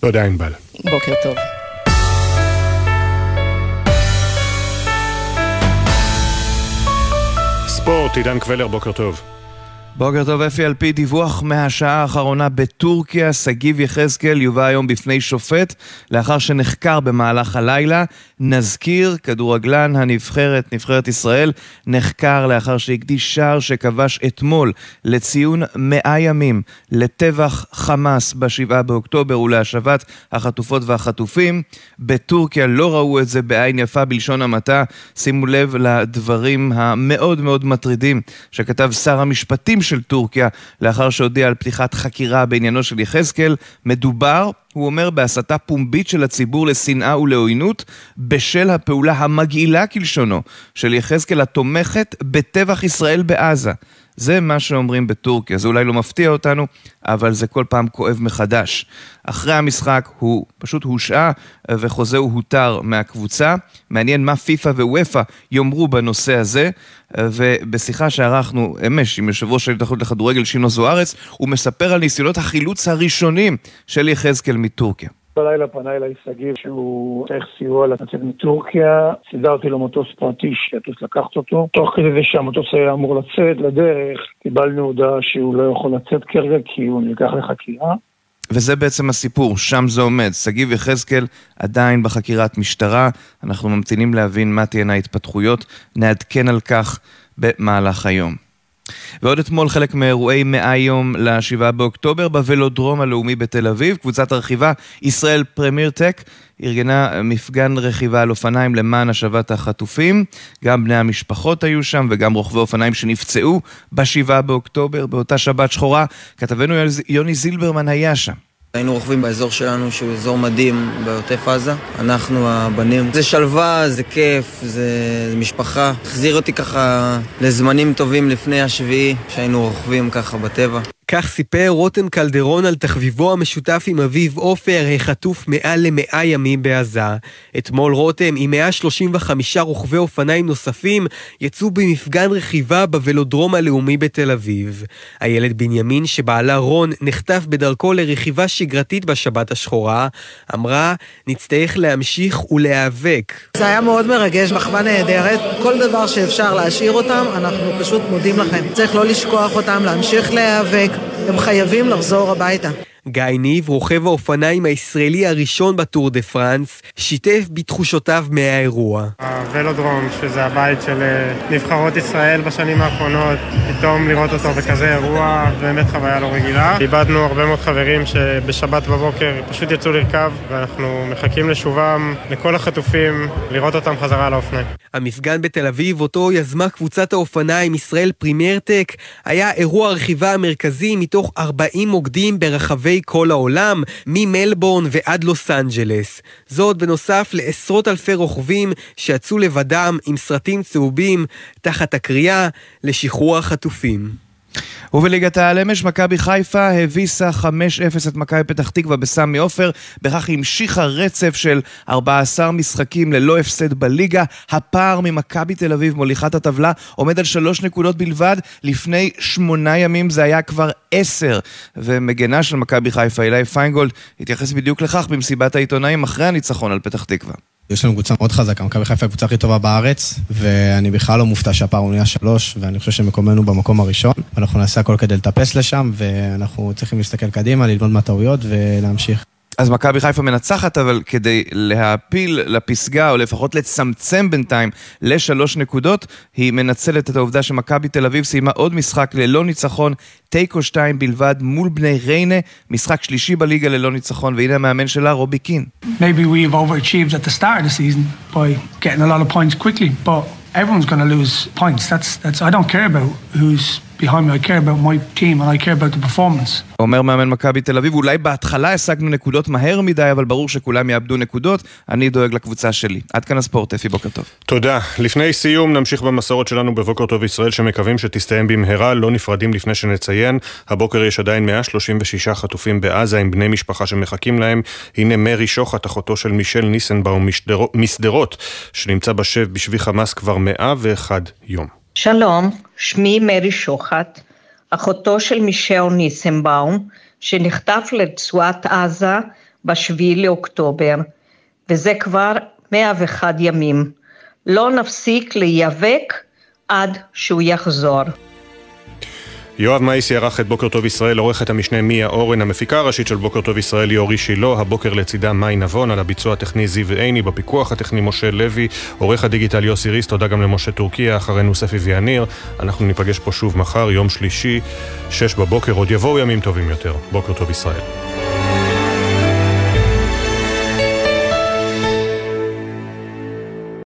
תודה, ענבל. בוקר טוב. ספורט, עידן קבלר, בוקר טוב. בוקר טוב אפי, על פי דיווח מהשעה האחרונה בטורקיה, שגיב יחזקאל יובא היום בפני שופט לאחר שנחקר במהלך הלילה. נזכיר, כדורגלן הנבחרת, נבחרת ישראל, נחקר לאחר שהקדיש שער שכבש אתמול לציון מאה ימים לטבח חמאס בשבעה באוקטובר ולהשבת החטופות והחטופים. בטורקיה לא ראו את זה בעין יפה בלשון המעטה. שימו לב לדברים המאוד מאוד מטרידים שכתב שר המשפטים של טורקיה לאחר שהודיע על פתיחת חקירה בעניינו של יחזקאל. מדובר, הוא אומר, בהסתה פומבית של הציבור לשנאה ולעוינות בשל הפעולה המגעילה כלשונו של יחזקאל התומכת בטבח ישראל בעזה. זה מה שאומרים בטורקיה, זה אולי לא מפתיע אותנו, אבל זה כל פעם כואב מחדש. אחרי המשחק הוא פשוט הושעה וחוזהו הותר מהקבוצה. מעניין מה פיפ"א ווופ"א יאמרו בנושא הזה, ובשיחה שערכנו אמש עם יושב ראש ההתאחדות לכדורגל שינו זוארץ, הוא מספר על ניסיונות החילוץ הראשונים של יחזקאל מטורקיה. בלילה פנה אליי שגיב שהוא צריך סיוע לצאת מטורקיה, סידרתי לו מטוס פרטי שיטוס לקחת אותו. תוך כדי זה שהמטוס היה אמור לצאת לדרך, קיבלנו הודעה שהוא לא יכול לצאת כרגע כי הוא נלקח לחקירה. וזה בעצם הסיפור, שם זה עומד. שגיב יחזקאל עדיין בחקירת משטרה, אנחנו ממתינים להבין מה תהיינה ההתפתחויות, נעדכן על כך במהלך היום. ועוד אתמול חלק מאירועי 100 יום ל-7 באוקטובר בוולודרום הלאומי בתל אביב. קבוצת הרכיבה ישראל פרמיר טק ארגנה מפגן רכיבה על אופניים למען השבת החטופים. גם בני המשפחות היו שם וגם רוכבי אופניים שנפצעו ב-7 באוקטובר באותה שבת שחורה. כתבנו יוני זילברמן היה שם. היינו רוכבים באזור שלנו שהוא אזור מדהים בעוטף עזה, אנחנו הבנים. זה שלווה, זה כיף, זה, זה משפחה. החזיר אותי ככה לזמנים טובים לפני השביעי, שהיינו רוכבים ככה בטבע. כך סיפר רותם קלדרון על תחביבו המשותף עם אביו עופר, החטוף מעל למאה ימים בעזה. אתמול רותם עם 135 רוכבי אופניים נוספים יצאו במפגן רכיבה בוולודרום הלאומי בתל אביב. הילד בנימין שבעלה רון נחטף בדרכו לרכיבה שגרתית בשבת השחורה, אמרה, נצטרך להמשיך ולהיאבק. זה היה מאוד מרגש, מחווה נהדרת. כל דבר שאפשר להשאיר אותם, אנחנו פשוט מודים לכם. צריך לא לשכוח אותם, להמשיך להיאבק. הם חייבים לחזור הביתה. גיא ניב, רוכב האופניים הישראלי הראשון בטור דה פרנס, שיתף בתחושותיו מהאירוע. הוולודרום, שזה הבית של אה, נבחרות ישראל בשנים האחרונות, פתאום לראות אותו בכזה אירוע, באמת חוויה לא רגילה. איבדנו הרבה מאוד חברים שבשבת בבוקר פשוט יצאו לרכב, ואנחנו מחכים לשובם, לכל החטופים, לראות אותם חזרה על האופניים. המפגן בתל אביב, אותו יזמה קבוצת האופניים ישראל פרימיירטק, היה אירוע הרכיבה המרכזי מתוך 40 מוקדים ברחבי כל העולם, ממלבורן ועד לוס אנג'לס. זאת בנוסף לעשרות אלפי רוכבים שיצאו לבדם עם סרטים צהובים תחת הקריאה לשחרור החטופים. ובליגת העל אמש, מכבי חיפה הביסה 5-0 את מכבי פתח תקווה בסמי עופר, בכך המשיכה רצף של 14 משחקים ללא הפסד בליגה. הפער ממכבי תל אביב מוליכת הטבלה עומד על 3 נקודות בלבד, לפני 8 ימים זה היה כבר 10. ומגנה של מכבי חיפה, אילי פיינגולד, התייחס בדיוק לכך במסיבת העיתונאים אחרי הניצחון על פתח תקווה. יש לנו קבוצה מאוד חזקה, מכבי חיפה היא הקבוצה הכי טובה בארץ, ואני בכלל לא מופתע שהפער הוא נהיה שלוש, ואני חושב שמקומנו במקום הראשון. אנחנו נעשה הכל כדי לטפס לשם, ואנחנו צריכים להסתכל קדימה, ללמוד מהטעויות ולהמשיך. אז מכבי חיפה מנצחת, אבל כדי להפיל לפסגה, או לפחות לצמצם בינתיים לשלוש נקודות, היא מנצלת את העובדה שמכבי תל אביב סיימה עוד משחק ללא ניצחון, תיקו שתיים בלבד מול בני ריינה, משחק שלישי בליגה ללא ניצחון, והנה המאמן שלה, רובי קין. Everyone's going to lose points. That's, that's, I don't care about who's behind me, I care about my team and I care about the performance. אומר מאמן מכבי תל אביב, אולי בהתחלה השגנו נקודות מהר מדי, אבל ברור שכולם יאבדו נקודות, אני דואג לקבוצה שלי. עד כאן הספורט, אפי, בוקר טוב. תודה. לפני סיום נמשיך במסורת שלנו בבוקר טוב ישראל, שמקווים שתסתיים במהרה, לא נפרדים לפני שנציין. הבוקר יש עדיין 136 חטופים בעזה עם בני משפחה שמחכים להם. הנה מרי שוחט, אחותו של מישל ניסנבאום משדרות, שנמצא בשב בשבי חמאס כבר 101 יום. שלום, שמי מרי שוחט, אחותו של מישל ניסנבאום, שנחטף לרצועת עזה בשביעי לאוקטובר, וזה כבר 101 ימים. לא נפסיק להיאבק עד שהוא יחזור. יואב מייסי ערך את בוקר טוב ישראל, עורכת המשנה מיה אורן, המפיקה הראשית של בוקר טוב ישראל היא אורי שילה, הבוקר לצידה מאי נבון, על הביצוע הטכני זיו עיני, בפיקוח הטכני משה לוי, עורך הדיגיטל יוסי ריס, תודה גם למשה טורקיה, אחרינו ספי ויאניר, אנחנו ניפגש פה שוב מחר, יום שלישי, שש בבוקר, עוד יבואו ימים טובים יותר. בוקר טוב ישראל.